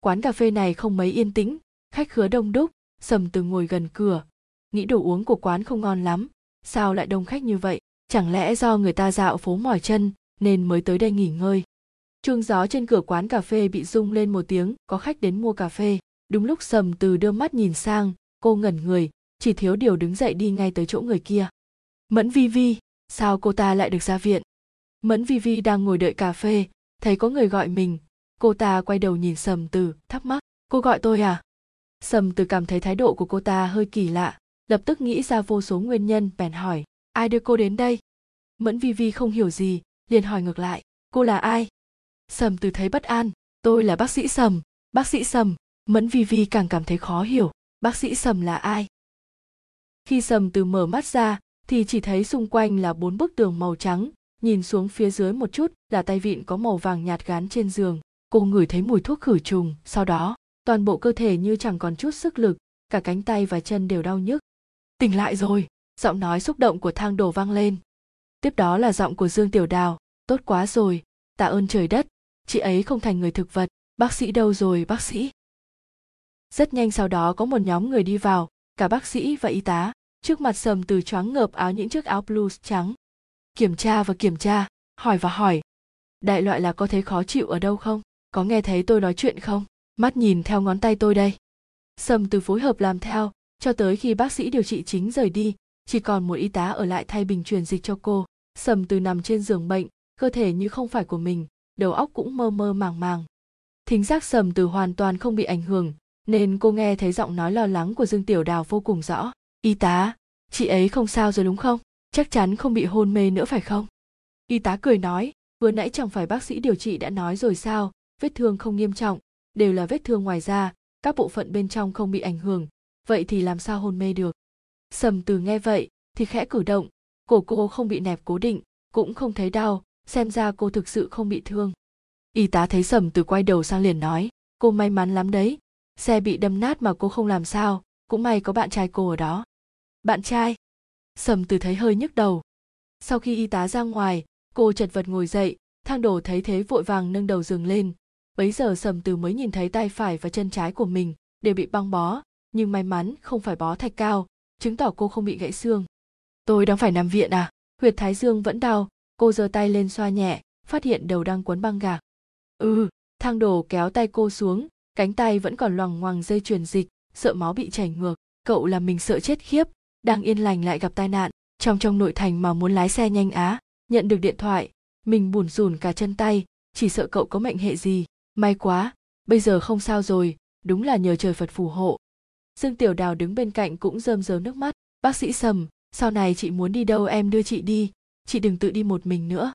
Quán cà phê này không mấy yên tĩnh, khách khứa đông đúc, sầm từ ngồi gần cửa nghĩ đồ uống của quán không ngon lắm. Sao lại đông khách như vậy? Chẳng lẽ do người ta dạo phố mỏi chân, nên mới tới đây nghỉ ngơi? Chuông gió trên cửa quán cà phê bị rung lên một tiếng, có khách đến mua cà phê. Đúng lúc sầm từ đưa mắt nhìn sang, cô ngẩn người, chỉ thiếu điều đứng dậy đi ngay tới chỗ người kia. Mẫn vi vi, sao cô ta lại được ra viện? Mẫn vi vi đang ngồi đợi cà phê, thấy có người gọi mình. Cô ta quay đầu nhìn sầm từ, thắc mắc, cô gọi tôi à? Sầm từ cảm thấy thái độ của cô ta hơi kỳ lạ lập tức nghĩ ra vô số nguyên nhân, bèn hỏi, ai đưa cô đến đây? Mẫn vi vi không hiểu gì, liền hỏi ngược lại, cô là ai? Sầm từ thấy bất an, tôi là bác sĩ sầm, bác sĩ sầm. Mẫn vi vi càng cảm thấy khó hiểu, bác sĩ sầm là ai? Khi sầm từ mở mắt ra, thì chỉ thấy xung quanh là bốn bức tường màu trắng, nhìn xuống phía dưới một chút là tay vịn có màu vàng nhạt gắn trên giường. Cô ngửi thấy mùi thuốc khử trùng, sau đó, toàn bộ cơ thể như chẳng còn chút sức lực, cả cánh tay và chân đều đau nhức tỉnh lại rồi. Giọng nói xúc động của thang Đổ vang lên. Tiếp đó là giọng của dương tiểu đào. Tốt quá rồi. Tạ ơn trời đất. Chị ấy không thành người thực vật. Bác sĩ đâu rồi, bác sĩ? Rất nhanh sau đó có một nhóm người đi vào. Cả bác sĩ và y tá. Trước mặt sầm từ choáng ngợp áo những chiếc áo blues trắng. Kiểm tra và kiểm tra. Hỏi và hỏi. Đại loại là có thấy khó chịu ở đâu không? Có nghe thấy tôi nói chuyện không? Mắt nhìn theo ngón tay tôi đây. Sầm từ phối hợp làm theo cho tới khi bác sĩ điều trị chính rời đi, chỉ còn một y tá ở lại thay bình truyền dịch cho cô, sầm từ nằm trên giường bệnh, cơ thể như không phải của mình, đầu óc cũng mơ mơ màng màng. Thính giác sầm từ hoàn toàn không bị ảnh hưởng, nên cô nghe thấy giọng nói lo lắng của dương tiểu đào vô cùng rõ. Y tá, chị ấy không sao rồi đúng không? Chắc chắn không bị hôn mê nữa phải không? Y tá cười nói, vừa nãy chẳng phải bác sĩ điều trị đã nói rồi sao? Vết thương không nghiêm trọng, đều là vết thương ngoài da, các bộ phận bên trong không bị ảnh hưởng vậy thì làm sao hôn mê được? Sầm từ nghe vậy thì khẽ cử động. Cổ cô không bị nẹp cố định, cũng không thấy đau, xem ra cô thực sự không bị thương. Y tá thấy sầm từ quay đầu sang liền nói, cô may mắn lắm đấy. Xe bị đâm nát mà cô không làm sao, cũng may có bạn trai cô ở đó. Bạn trai? Sầm từ thấy hơi nhức đầu. Sau khi y tá ra ngoài, cô chật vật ngồi dậy, thang đổ thấy thế vội vàng nâng đầu giường lên. Bấy giờ sầm từ mới nhìn thấy tay phải và chân trái của mình đều bị băng bó nhưng may mắn không phải bó thạch cao, chứng tỏ cô không bị gãy xương. Tôi đang phải nằm viện à? Huyệt thái dương vẫn đau, cô giơ tay lên xoa nhẹ, phát hiện đầu đang quấn băng gạc. Ừ thang đồ kéo tay cô xuống, cánh tay vẫn còn loằng ngoằng dây truyền dịch, sợ máu bị chảy ngược. Cậu làm mình sợ chết khiếp, đang yên lành lại gặp tai nạn. Trong trong nội thành mà muốn lái xe nhanh á, nhận được điện thoại, mình bùn rùn cả chân tay, chỉ sợ cậu có mệnh hệ gì. May quá, bây giờ không sao rồi, đúng là nhờ trời phật phù hộ dương tiểu đào đứng bên cạnh cũng rơm rớm nước mắt. Bác sĩ sầm, sau này chị muốn đi đâu em đưa chị đi. Chị đừng tự đi một mình nữa.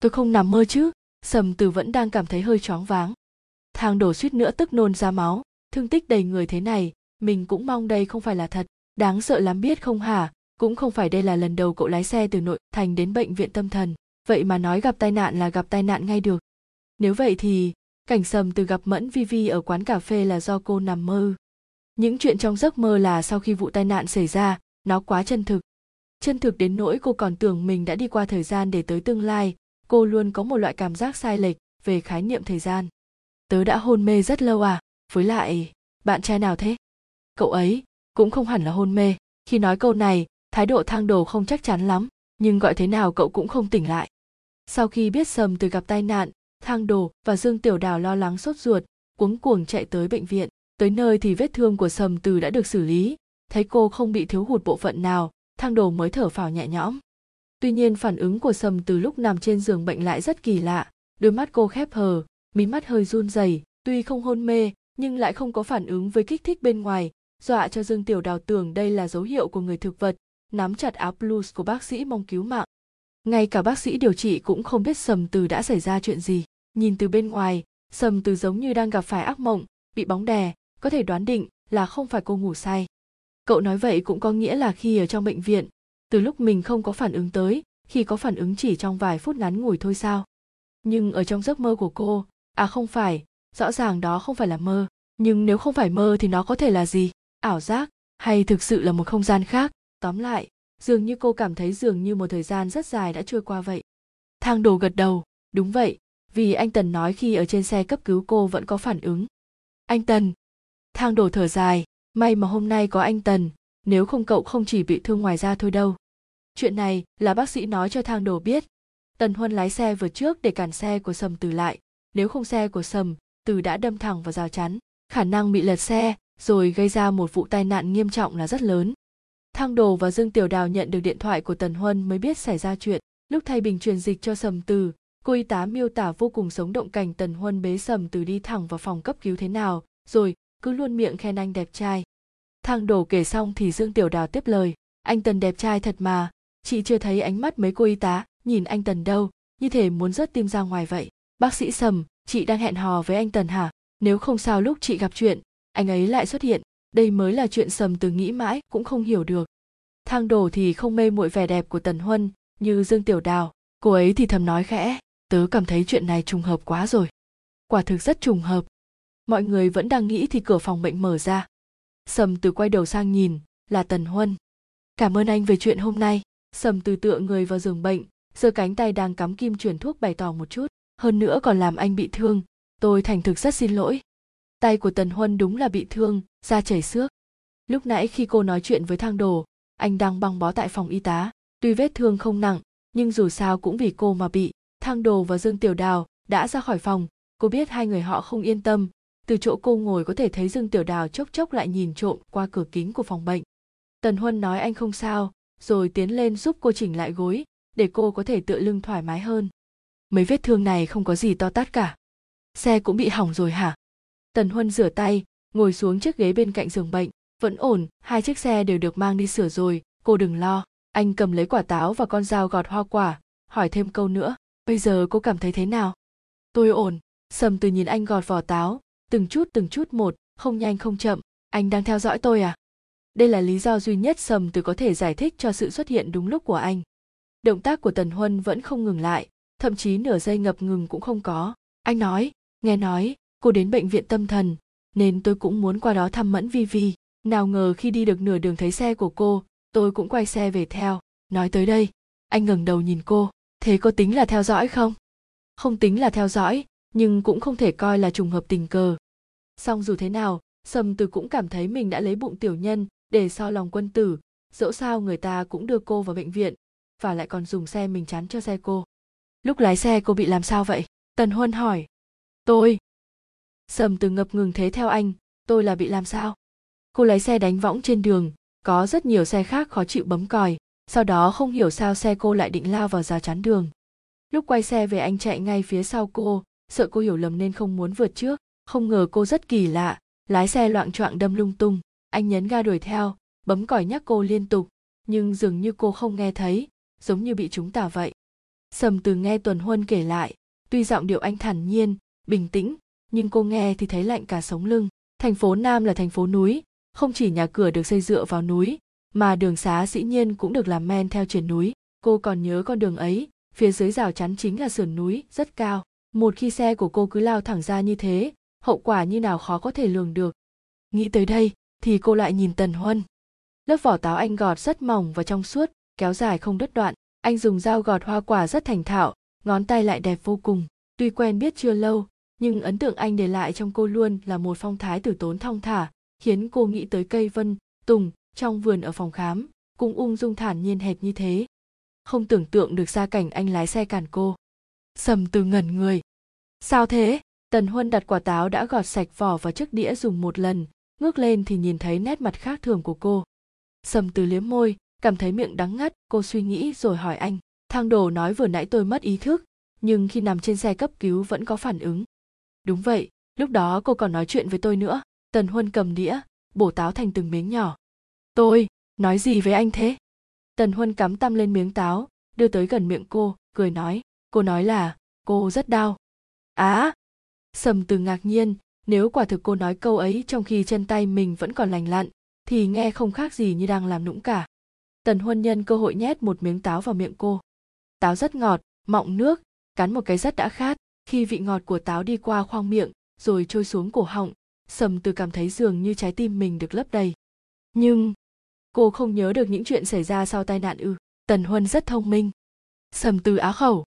Tôi không nằm mơ chứ. Sầm từ vẫn đang cảm thấy hơi choáng váng. Thang đổ suýt nữa tức nôn ra máu. Thương tích đầy người thế này, mình cũng mong đây không phải là thật. Đáng sợ lắm biết không hả? Cũng không phải đây là lần đầu cậu lái xe từ nội thành đến bệnh viện tâm thần. Vậy mà nói gặp tai nạn là gặp tai nạn ngay được. Nếu vậy thì, cảnh sầm từ gặp mẫn vi vi ở quán cà phê là do cô nằm mơ những chuyện trong giấc mơ là sau khi vụ tai nạn xảy ra, nó quá chân thực. Chân thực đến nỗi cô còn tưởng mình đã đi qua thời gian để tới tương lai, cô luôn có một loại cảm giác sai lệch về khái niệm thời gian. Tớ đã hôn mê rất lâu à? Với lại, bạn trai nào thế? Cậu ấy cũng không hẳn là hôn mê. Khi nói câu này, thái độ thang đồ không chắc chắn lắm, nhưng gọi thế nào cậu cũng không tỉnh lại. Sau khi biết sầm từ gặp tai nạn, thang đồ và dương tiểu đào lo lắng sốt ruột, cuống cuồng chạy tới bệnh viện tới nơi thì vết thương của sầm từ đã được xử lý. Thấy cô không bị thiếu hụt bộ phận nào, thang đồ mới thở phào nhẹ nhõm. Tuy nhiên phản ứng của sầm từ lúc nằm trên giường bệnh lại rất kỳ lạ. Đôi mắt cô khép hờ, mí mắt hơi run rẩy, tuy không hôn mê, nhưng lại không có phản ứng với kích thích bên ngoài. Dọa cho dương tiểu đào tưởng đây là dấu hiệu của người thực vật, nắm chặt áo blues của bác sĩ mong cứu mạng. Ngay cả bác sĩ điều trị cũng không biết sầm từ đã xảy ra chuyện gì. Nhìn từ bên ngoài, sầm từ giống như đang gặp phải ác mộng, bị bóng đè có thể đoán định là không phải cô ngủ say. Cậu nói vậy cũng có nghĩa là khi ở trong bệnh viện, từ lúc mình không có phản ứng tới, khi có phản ứng chỉ trong vài phút ngắn ngủi thôi sao? Nhưng ở trong giấc mơ của cô à không phải, rõ ràng đó không phải là mơ, nhưng nếu không phải mơ thì nó có thể là gì? Ảo giác hay thực sự là một không gian khác? Tóm lại, dường như cô cảm thấy dường như một thời gian rất dài đã trôi qua vậy. Thang đồ gật đầu, đúng vậy, vì anh tần nói khi ở trên xe cấp cứu cô vẫn có phản ứng. Anh tần thang đồ thở dài, may mà hôm nay có anh tần, nếu không cậu không chỉ bị thương ngoài da thôi đâu. Chuyện này là bác sĩ nói cho thang đồ biết. Tần huân lái xe vượt trước để cản xe của sầm từ lại. Nếu không xe của sầm, từ đã đâm thẳng vào rào chắn, khả năng bị lật xe, rồi gây ra một vụ tai nạn nghiêm trọng là rất lớn. Thang đồ và dương tiểu đào nhận được điện thoại của tần huân mới biết xảy ra chuyện. Lúc thay bình truyền dịch cho sầm từ, cô y tá miêu tả vô cùng sống động cảnh tần huân bế sầm từ đi thẳng vào phòng cấp cứu thế nào, rồi cứ luôn miệng khen anh đẹp trai. Thang đổ kể xong thì dương tiểu đào tiếp lời. Anh tần đẹp trai thật mà. Chị chưa thấy ánh mắt mấy cô y tá, nhìn anh tần đâu. Như thể muốn rớt tim ra ngoài vậy. Bác sĩ sầm, chị đang hẹn hò với anh tần hả? Nếu không sao lúc chị gặp chuyện, anh ấy lại xuất hiện. Đây mới là chuyện sầm từ nghĩ mãi, cũng không hiểu được. Thang đổ thì không mê muội vẻ đẹp của tần huân, như dương tiểu đào. Cô ấy thì thầm nói khẽ, tớ cảm thấy chuyện này trùng hợp quá rồi. Quả thực rất trùng hợp mọi người vẫn đang nghĩ thì cửa phòng bệnh mở ra. Sầm từ quay đầu sang nhìn, là tần huân. Cảm ơn anh về chuyện hôm nay. Sầm từ tựa người vào giường bệnh, giơ cánh tay đang cắm kim truyền thuốc bày tỏ một chút. Hơn nữa còn làm anh bị thương, tôi thành thực rất xin lỗi. Tay của tần huân đúng là bị thương, da chảy xước. Lúc nãy khi cô nói chuyện với thang đồ, anh đang băng bó tại phòng y tá. Tuy vết thương không nặng, nhưng dù sao cũng vì cô mà bị, thang đồ và dương tiểu đào đã ra khỏi phòng. Cô biết hai người họ không yên tâm từ chỗ cô ngồi có thể thấy dương tiểu đào chốc chốc lại nhìn trộm qua cửa kính của phòng bệnh. Tần huân nói anh không sao, rồi tiến lên giúp cô chỉnh lại gối, để cô có thể tựa lưng thoải mái hơn. Mấy vết thương này không có gì to tát cả. Xe cũng bị hỏng rồi hả? Tần huân rửa tay, ngồi xuống chiếc ghế bên cạnh giường bệnh. Vẫn ổn, hai chiếc xe đều được mang đi sửa rồi, cô đừng lo. Anh cầm lấy quả táo và con dao gọt hoa quả, hỏi thêm câu nữa. Bây giờ cô cảm thấy thế nào? Tôi ổn, sầm từ nhìn anh gọt vỏ táo từng chút từng chút một, không nhanh, không chậm. Anh đang theo dõi tôi à? Đây là lý do duy nhất sầm từ có thể giải thích cho sự xuất hiện đúng lúc của anh. Động tác của tần huân vẫn không ngừng lại, thậm chí nửa giây ngập ngừng cũng không có. Anh nói, nghe nói, cô đến bệnh viện tâm thần, nên tôi cũng muốn qua đó thăm mẫn vi vi. Nào ngờ khi đi được nửa đường thấy xe của cô, tôi cũng quay xe về theo. Nói tới đây, anh ngẩng đầu nhìn cô. Thế có tính là theo dõi không? Không tính là theo dõi nhưng cũng không thể coi là trùng hợp tình cờ. Song dù thế nào sầm từ cũng cảm thấy mình đã lấy bụng tiểu nhân để so lòng quân tử, dẫu sao người ta cũng đưa cô vào bệnh viện, và lại còn dùng xe mình chắn cho xe cô. Lúc lái xe cô bị làm sao vậy? Tần huân hỏi. Tôi. Sầm từ ngập ngừng thế theo anh, tôi là bị làm sao? Cô lái xe đánh võng trên đường, có rất nhiều xe khác khó chịu bấm còi, sau đó không hiểu sao xe cô lại định lao vào rào chắn đường. Lúc quay xe về anh chạy ngay phía sau cô sợ cô hiểu lầm nên không muốn vượt trước. Không ngờ cô rất kỳ lạ, lái xe loạn choạng đâm lung tung. Anh nhấn ga đuổi theo, bấm còi nhắc cô liên tục. Nhưng dường như cô không nghe thấy, giống như bị chúng tả vậy. Sầm từ nghe tuần huân kể lại, tuy giọng điệu anh thản nhiên, bình tĩnh, nhưng cô nghe thì thấy lạnh cả sống lưng. Thành phố nam là thành phố núi, không chỉ nhà cửa được xây dựa vào núi, mà đường xá dĩ nhiên cũng được làm men theo triển núi. Cô còn nhớ con đường ấy, phía dưới rào chắn chính là sườn núi, rất cao một khi xe của cô cứ lao thẳng ra như thế, hậu quả như nào khó có thể lường được. Nghĩ tới đây, thì cô lại nhìn tần huân. Lớp vỏ táo anh gọt rất mỏng và trong suốt, kéo dài không đứt đoạn. Anh dùng dao gọt hoa quả rất thành thạo, ngón tay lại đẹp vô cùng. Tuy quen biết chưa lâu, nhưng ấn tượng anh để lại trong cô luôn là một phong thái tử tốn thong thả, khiến cô nghĩ tới cây vân, tùng, trong vườn ở phòng khám, cũng ung dung thản nhiên hệt như thế. Không tưởng tượng được ra cảnh anh lái xe cản cô sầm từ ngẩn người. Sao thế? Tần huân đặt quả táo đã gọt sạch vỏ vào chiếc đĩa dùng một lần, ngước lên thì nhìn thấy nét mặt khác thường của cô. Sầm từ liếm môi, cảm thấy miệng đắng ngắt, cô suy nghĩ rồi hỏi anh, thang đồ nói vừa nãy tôi mất ý thức, nhưng khi nằm trên xe cấp cứu vẫn có phản ứng. Đúng vậy, lúc đó cô còn nói chuyện với tôi nữa. Tần huân cầm đĩa, bổ táo thành từng miếng nhỏ. Tôi? Nói gì với anh thế? Tần huân cắm tăm lên miếng táo, đưa tới gần miệng cô, cười nói cô nói là cô rất đau. Á? À, sầm từ ngạc nhiên nếu quả thực cô nói câu ấy trong khi chân tay mình vẫn còn lành lặn thì nghe không khác gì như đang làm nũng cả. Tần huân nhân cơ hội nhét một miếng táo vào miệng cô. Táo rất ngọt mọng nước cắn một cái rất đã khát. Khi vị ngọt của táo đi qua khoang miệng rồi trôi xuống cổ họng sầm từ cảm thấy dường như trái tim mình được lấp đầy. Nhưng cô không nhớ được những chuyện xảy ra sau tai nạn ư? Tần huân rất thông minh. Sầm từ á khẩu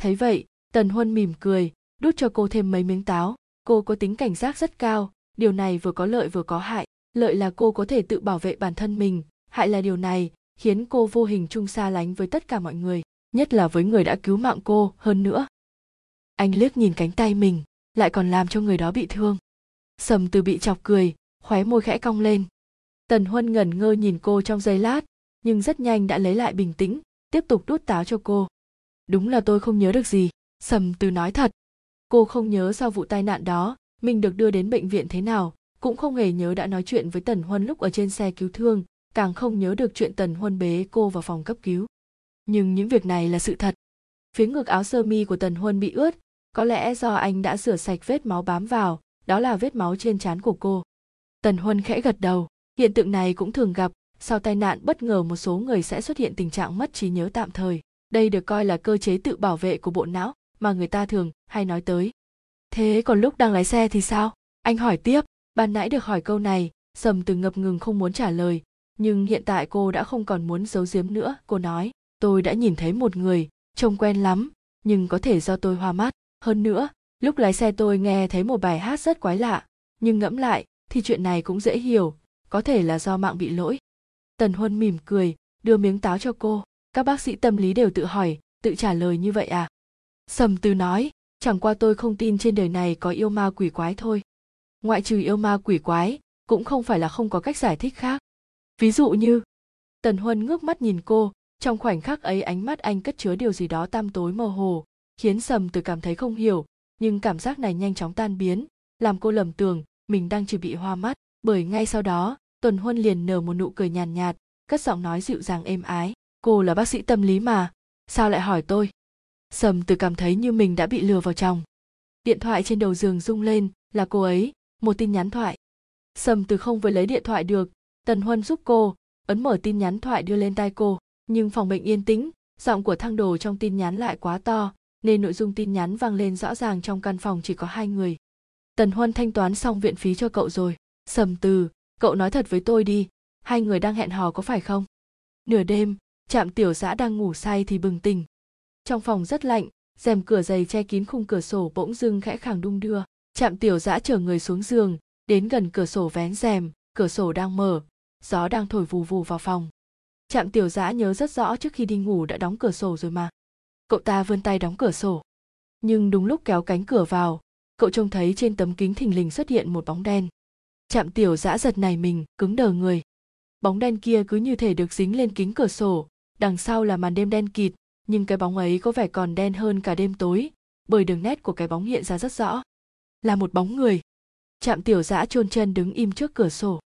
thấy vậy, tần huân mỉm cười, đút cho cô thêm mấy miếng táo. Cô có tính cảnh giác rất cao, điều này vừa có lợi vừa có hại. Lợi là cô có thể tự bảo vệ bản thân mình, hại là điều này khiến cô vô hình chung xa lánh với tất cả mọi người, nhất là với người đã cứu mạng cô, hơn nữa. Anh liếc nhìn cánh tay mình, lại còn làm cho người đó bị thương. Sầm từ bị chọc cười, khóe môi khẽ cong lên. Tần huân ngẩn ngơ nhìn cô trong giây lát, nhưng rất nhanh đã lấy lại bình tĩnh, tiếp tục đút táo cho cô đúng là tôi không nhớ được gì. Sầm từ nói thật. Cô không nhớ sau vụ tai nạn đó, mình được đưa đến bệnh viện thế nào, cũng không hề nhớ đã nói chuyện với tần huân lúc ở trên xe cứu thương, càng không nhớ được chuyện tần huân bế cô vào phòng cấp cứu. Nhưng những việc này là sự thật. Phía ngực áo sơ mi của tần huân bị ướt, có lẽ do anh đã rửa sạch vết máu bám vào, đó là vết máu trên trán của cô. Tần huân khẽ gật đầu. Hiện tượng này cũng thường gặp, sau tai nạn bất ngờ một số người sẽ xuất hiện tình trạng mất trí nhớ tạm thời đây được coi là cơ chế tự bảo vệ của bộ não, mà người ta thường hay nói tới. Thế còn lúc đang lái xe thì sao? Anh hỏi tiếp. Ban nãy được hỏi câu này, sầm từ ngập ngừng không muốn trả lời, nhưng hiện tại cô đã không còn muốn giấu giếm nữa. Cô nói, tôi đã nhìn thấy một người, trông quen lắm, nhưng có thể do tôi hoa mắt. Hơn nữa, lúc lái xe tôi nghe thấy một bài hát rất quái lạ, nhưng ngẫm lại thì chuyện này cũng dễ hiểu, có thể là do mạng bị lỗi. Tần huân mỉm cười, đưa miếng táo cho cô các bác sĩ tâm lý đều tự hỏi tự trả lời như vậy à? Sầm từ nói chẳng qua tôi không tin trên đời này có yêu ma quỷ quái thôi. Ngoại trừ yêu ma quỷ quái cũng không phải là không có cách giải thích khác. Ví dụ như tần huân ngước mắt nhìn cô trong khoảnh khắc ấy ánh mắt anh cất chứa điều gì đó tăm tối mơ hồ khiến sầm từ cảm thấy không hiểu nhưng cảm giác này nhanh chóng tan biến làm cô lầm tưởng mình đang chỉ bị hoa mắt. Bởi ngay sau đó tuần huân liền nở một nụ cười nhàn nhạt, nhạt cất giọng nói dịu dàng êm ái cô là bác sĩ tâm lý mà, sao lại hỏi tôi? Sầm từ cảm thấy như mình đã bị lừa vào trong điện thoại trên đầu giường rung lên, là cô ấy, một tin nhắn thoại. Sầm từ không vừa lấy điện thoại được, tần huân giúp cô, ấn mở tin nhắn thoại đưa lên tai cô, nhưng phòng bệnh yên tĩnh, giọng của thăng đồ trong tin nhắn lại quá to, nên nội dung tin nhắn vang lên rõ ràng trong căn phòng chỉ có hai người. Tần huân thanh toán xong viện phí cho cậu rồi. Sầm từ, cậu nói thật với tôi đi, hai người đang hẹn hò có phải không? Nửa đêm trạm tiểu giã đang ngủ say thì bừng tỉnh. Trong phòng rất lạnh, rèm cửa dày che kín khung cửa sổ bỗng dưng khẽ khàng đung đưa. Trạm tiểu giã chở người xuống giường, đến gần cửa sổ vén rèm, cửa sổ đang mở, gió đang thổi vù vù vào phòng. Trạm tiểu giã nhớ rất rõ trước khi đi ngủ đã đóng cửa sổ rồi mà. Cậu ta vươn tay đóng cửa sổ. Nhưng đúng lúc kéo cánh cửa vào, cậu trông thấy trên tấm kính thình lình xuất hiện một bóng đen. Chạm tiểu dã giật này mình, cứng đờ người. Bóng đen kia cứ như thể được dính lên kính cửa sổ đằng sau là màn đêm đen kịt, nhưng cái bóng ấy có vẻ còn đen hơn cả đêm tối, bởi đường nét của cái bóng hiện ra rất rõ. Là một bóng người. Trạm tiểu dã chôn chân đứng im trước cửa sổ.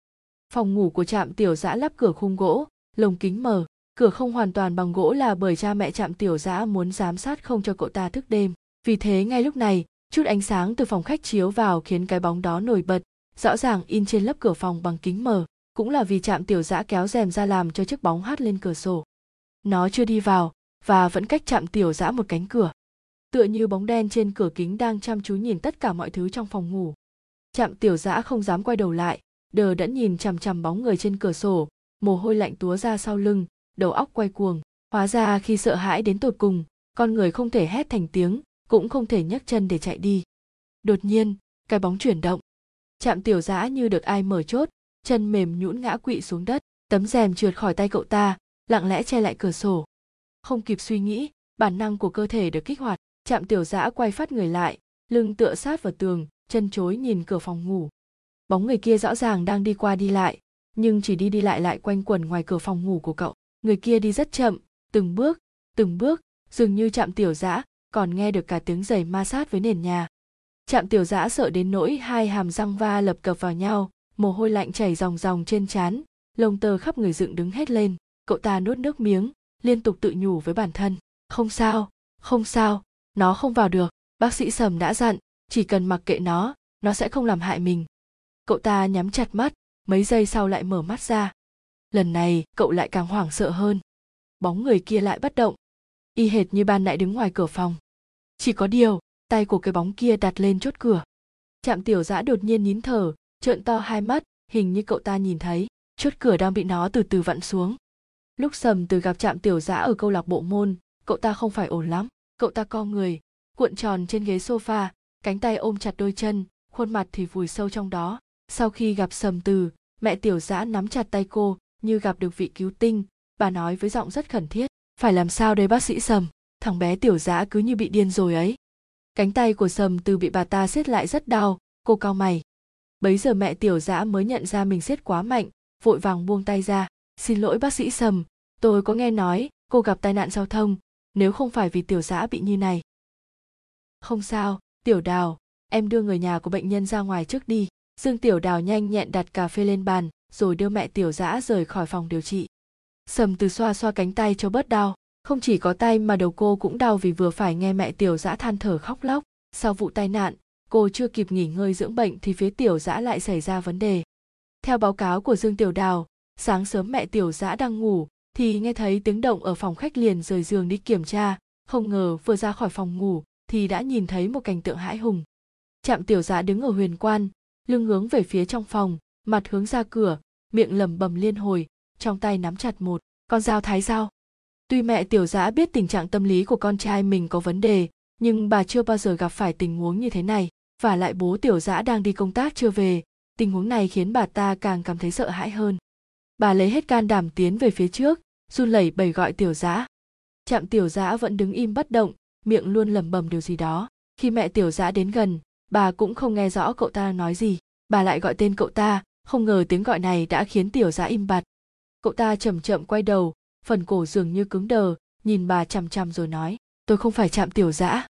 Phòng ngủ của trạm tiểu dã lắp cửa khung gỗ, lồng kính mờ. Cửa không hoàn toàn bằng gỗ là bởi cha mẹ trạm tiểu dã muốn giám sát không cho cậu ta thức đêm. Vì thế ngay lúc này, chút ánh sáng từ phòng khách chiếu vào khiến cái bóng đó nổi bật, rõ ràng in trên lớp cửa phòng bằng kính mờ. Cũng là vì trạm tiểu dã kéo rèm ra làm cho chiếc bóng hắt lên cửa sổ nó chưa đi vào và vẫn cách chạm tiểu dã một cánh cửa, tựa như bóng đen trên cửa kính đang chăm chú nhìn tất cả mọi thứ trong phòng ngủ. Chạm tiểu dã không dám quay đầu lại, đờ đẫn nhìn chằm chằm bóng người trên cửa sổ, mồ hôi lạnh túa ra sau lưng, đầu óc quay cuồng. Hóa ra khi sợ hãi đến tột cùng, con người không thể hét thành tiếng, cũng không thể nhấc chân để chạy đi. Đột nhiên, cái bóng chuyển động. Chạm tiểu dã như được ai mở chốt, chân mềm nhũn ngã quỵ xuống đất, tấm rèm trượt khỏi tay cậu ta lặng lẽ che lại cửa sổ. Không kịp suy nghĩ, bản năng của cơ thể được kích hoạt, chạm tiểu dã quay phát người lại, lưng tựa sát vào tường, chân chối nhìn cửa phòng ngủ. Bóng người kia rõ ràng đang đi qua đi lại, nhưng chỉ đi đi lại lại quanh quẩn ngoài cửa phòng ngủ của cậu. Người kia đi rất chậm, từng bước từng bước, dường như chạm tiểu dã còn nghe được cả tiếng giày ma sát với nền nhà. Chạm tiểu dã sợ đến nỗi hai hàm răng va lập cập vào nhau, mồ hôi lạnh chảy ròng ròng trên trán, lông tơ khắp người dựng đứng hết lên cậu ta nuốt nước miếng, liên tục tự nhủ với bản thân, không sao không sao, nó không vào được, bác sĩ sầm đã dặn, chỉ cần mặc kệ nó nó sẽ không làm hại mình. Cậu ta nhắm chặt mắt, mấy giây sau lại mở mắt ra. Lần này, cậu lại càng hoảng sợ hơn. Bóng người kia lại bất động. Y hệt như ban nãy đứng ngoài cửa phòng. Chỉ có điều, tay của cái bóng kia đặt lên chốt cửa. Chạm tiểu giã đột nhiên nín thở, trợn to hai mắt, hình như cậu ta nhìn thấy, chốt cửa đang bị nó từ từ vặn xuống lúc sầm từ gặp chạm tiểu giã ở câu lạc bộ môn, cậu ta không phải ổn lắm. Cậu ta co người, cuộn tròn trên ghế sofa, cánh tay ôm chặt đôi chân, khuôn mặt thì vùi sâu trong đó. Sau khi gặp sầm từ, mẹ tiểu giã nắm chặt tay cô như gặp được vị cứu tinh. Bà nói với giọng rất khẩn thiết, phải làm sao đây, bác sĩ sầm? Thằng bé tiểu giã cứ như bị điên rồi ấy. Cánh tay của sầm từ bị bà ta siết lại rất đau, cô cao mày. Bấy giờ mẹ tiểu giã mới nhận ra mình siết quá mạnh, vội vàng buông tay ra xin lỗi bác sĩ sầm, tôi có nghe nói cô gặp tai nạn giao thông, nếu không phải vì tiểu dã bị như này. Không sao, tiểu đào, em đưa người nhà của bệnh nhân ra ngoài trước đi. Dương tiểu đào nhanh nhẹn đặt cà phê lên bàn, rồi đưa mẹ tiểu dã rời khỏi phòng điều trị. Sầm từ xoa xoa cánh tay cho bớt đau, không chỉ có tay mà đầu cô cũng đau vì vừa phải nghe mẹ tiểu dã than thở khóc lóc. Sau vụ tai nạn, cô chưa kịp nghỉ ngơi dưỡng bệnh thì phía tiểu dã lại xảy ra vấn đề. Theo báo cáo của dương tiểu đào sáng sớm mẹ tiểu dã đang ngủ, thì nghe thấy tiếng động ở phòng khách liền rời giường đi kiểm tra. Không ngờ vừa ra khỏi phòng ngủ, thì đã nhìn thấy một cảnh tượng hãi hùng. Trạm tiểu dã đứng ở huyền quan, lưng hướng về phía trong phòng, mặt hướng ra cửa, miệng lẩm bẩm liên hồi, trong tay nắm chặt một, con dao thái dao. Tuy mẹ tiểu dã biết tình trạng tâm lý của con trai mình có vấn đề, nhưng bà chưa bao giờ gặp phải tình huống như thế này, và lại bố tiểu dã đang đi công tác chưa về. Tình huống này khiến bà ta càng cảm thấy sợ hãi hơn bà lấy hết can đảm tiến về phía trước, run lẩy bẩy gọi tiểu dã chạm tiểu dã vẫn đứng im bất động, miệng luôn lẩm bẩm điều gì đó. Khi mẹ tiểu dã đến gần, bà cũng không nghe rõ cậu ta nói gì. Bà lại gọi tên cậu ta, không ngờ tiếng gọi này đã khiến tiểu dã im bặt. Cậu ta chậm chậm quay đầu, phần cổ dường như cứng đờ, nhìn bà chằm chằm rồi nói, tôi không phải chạm tiểu dã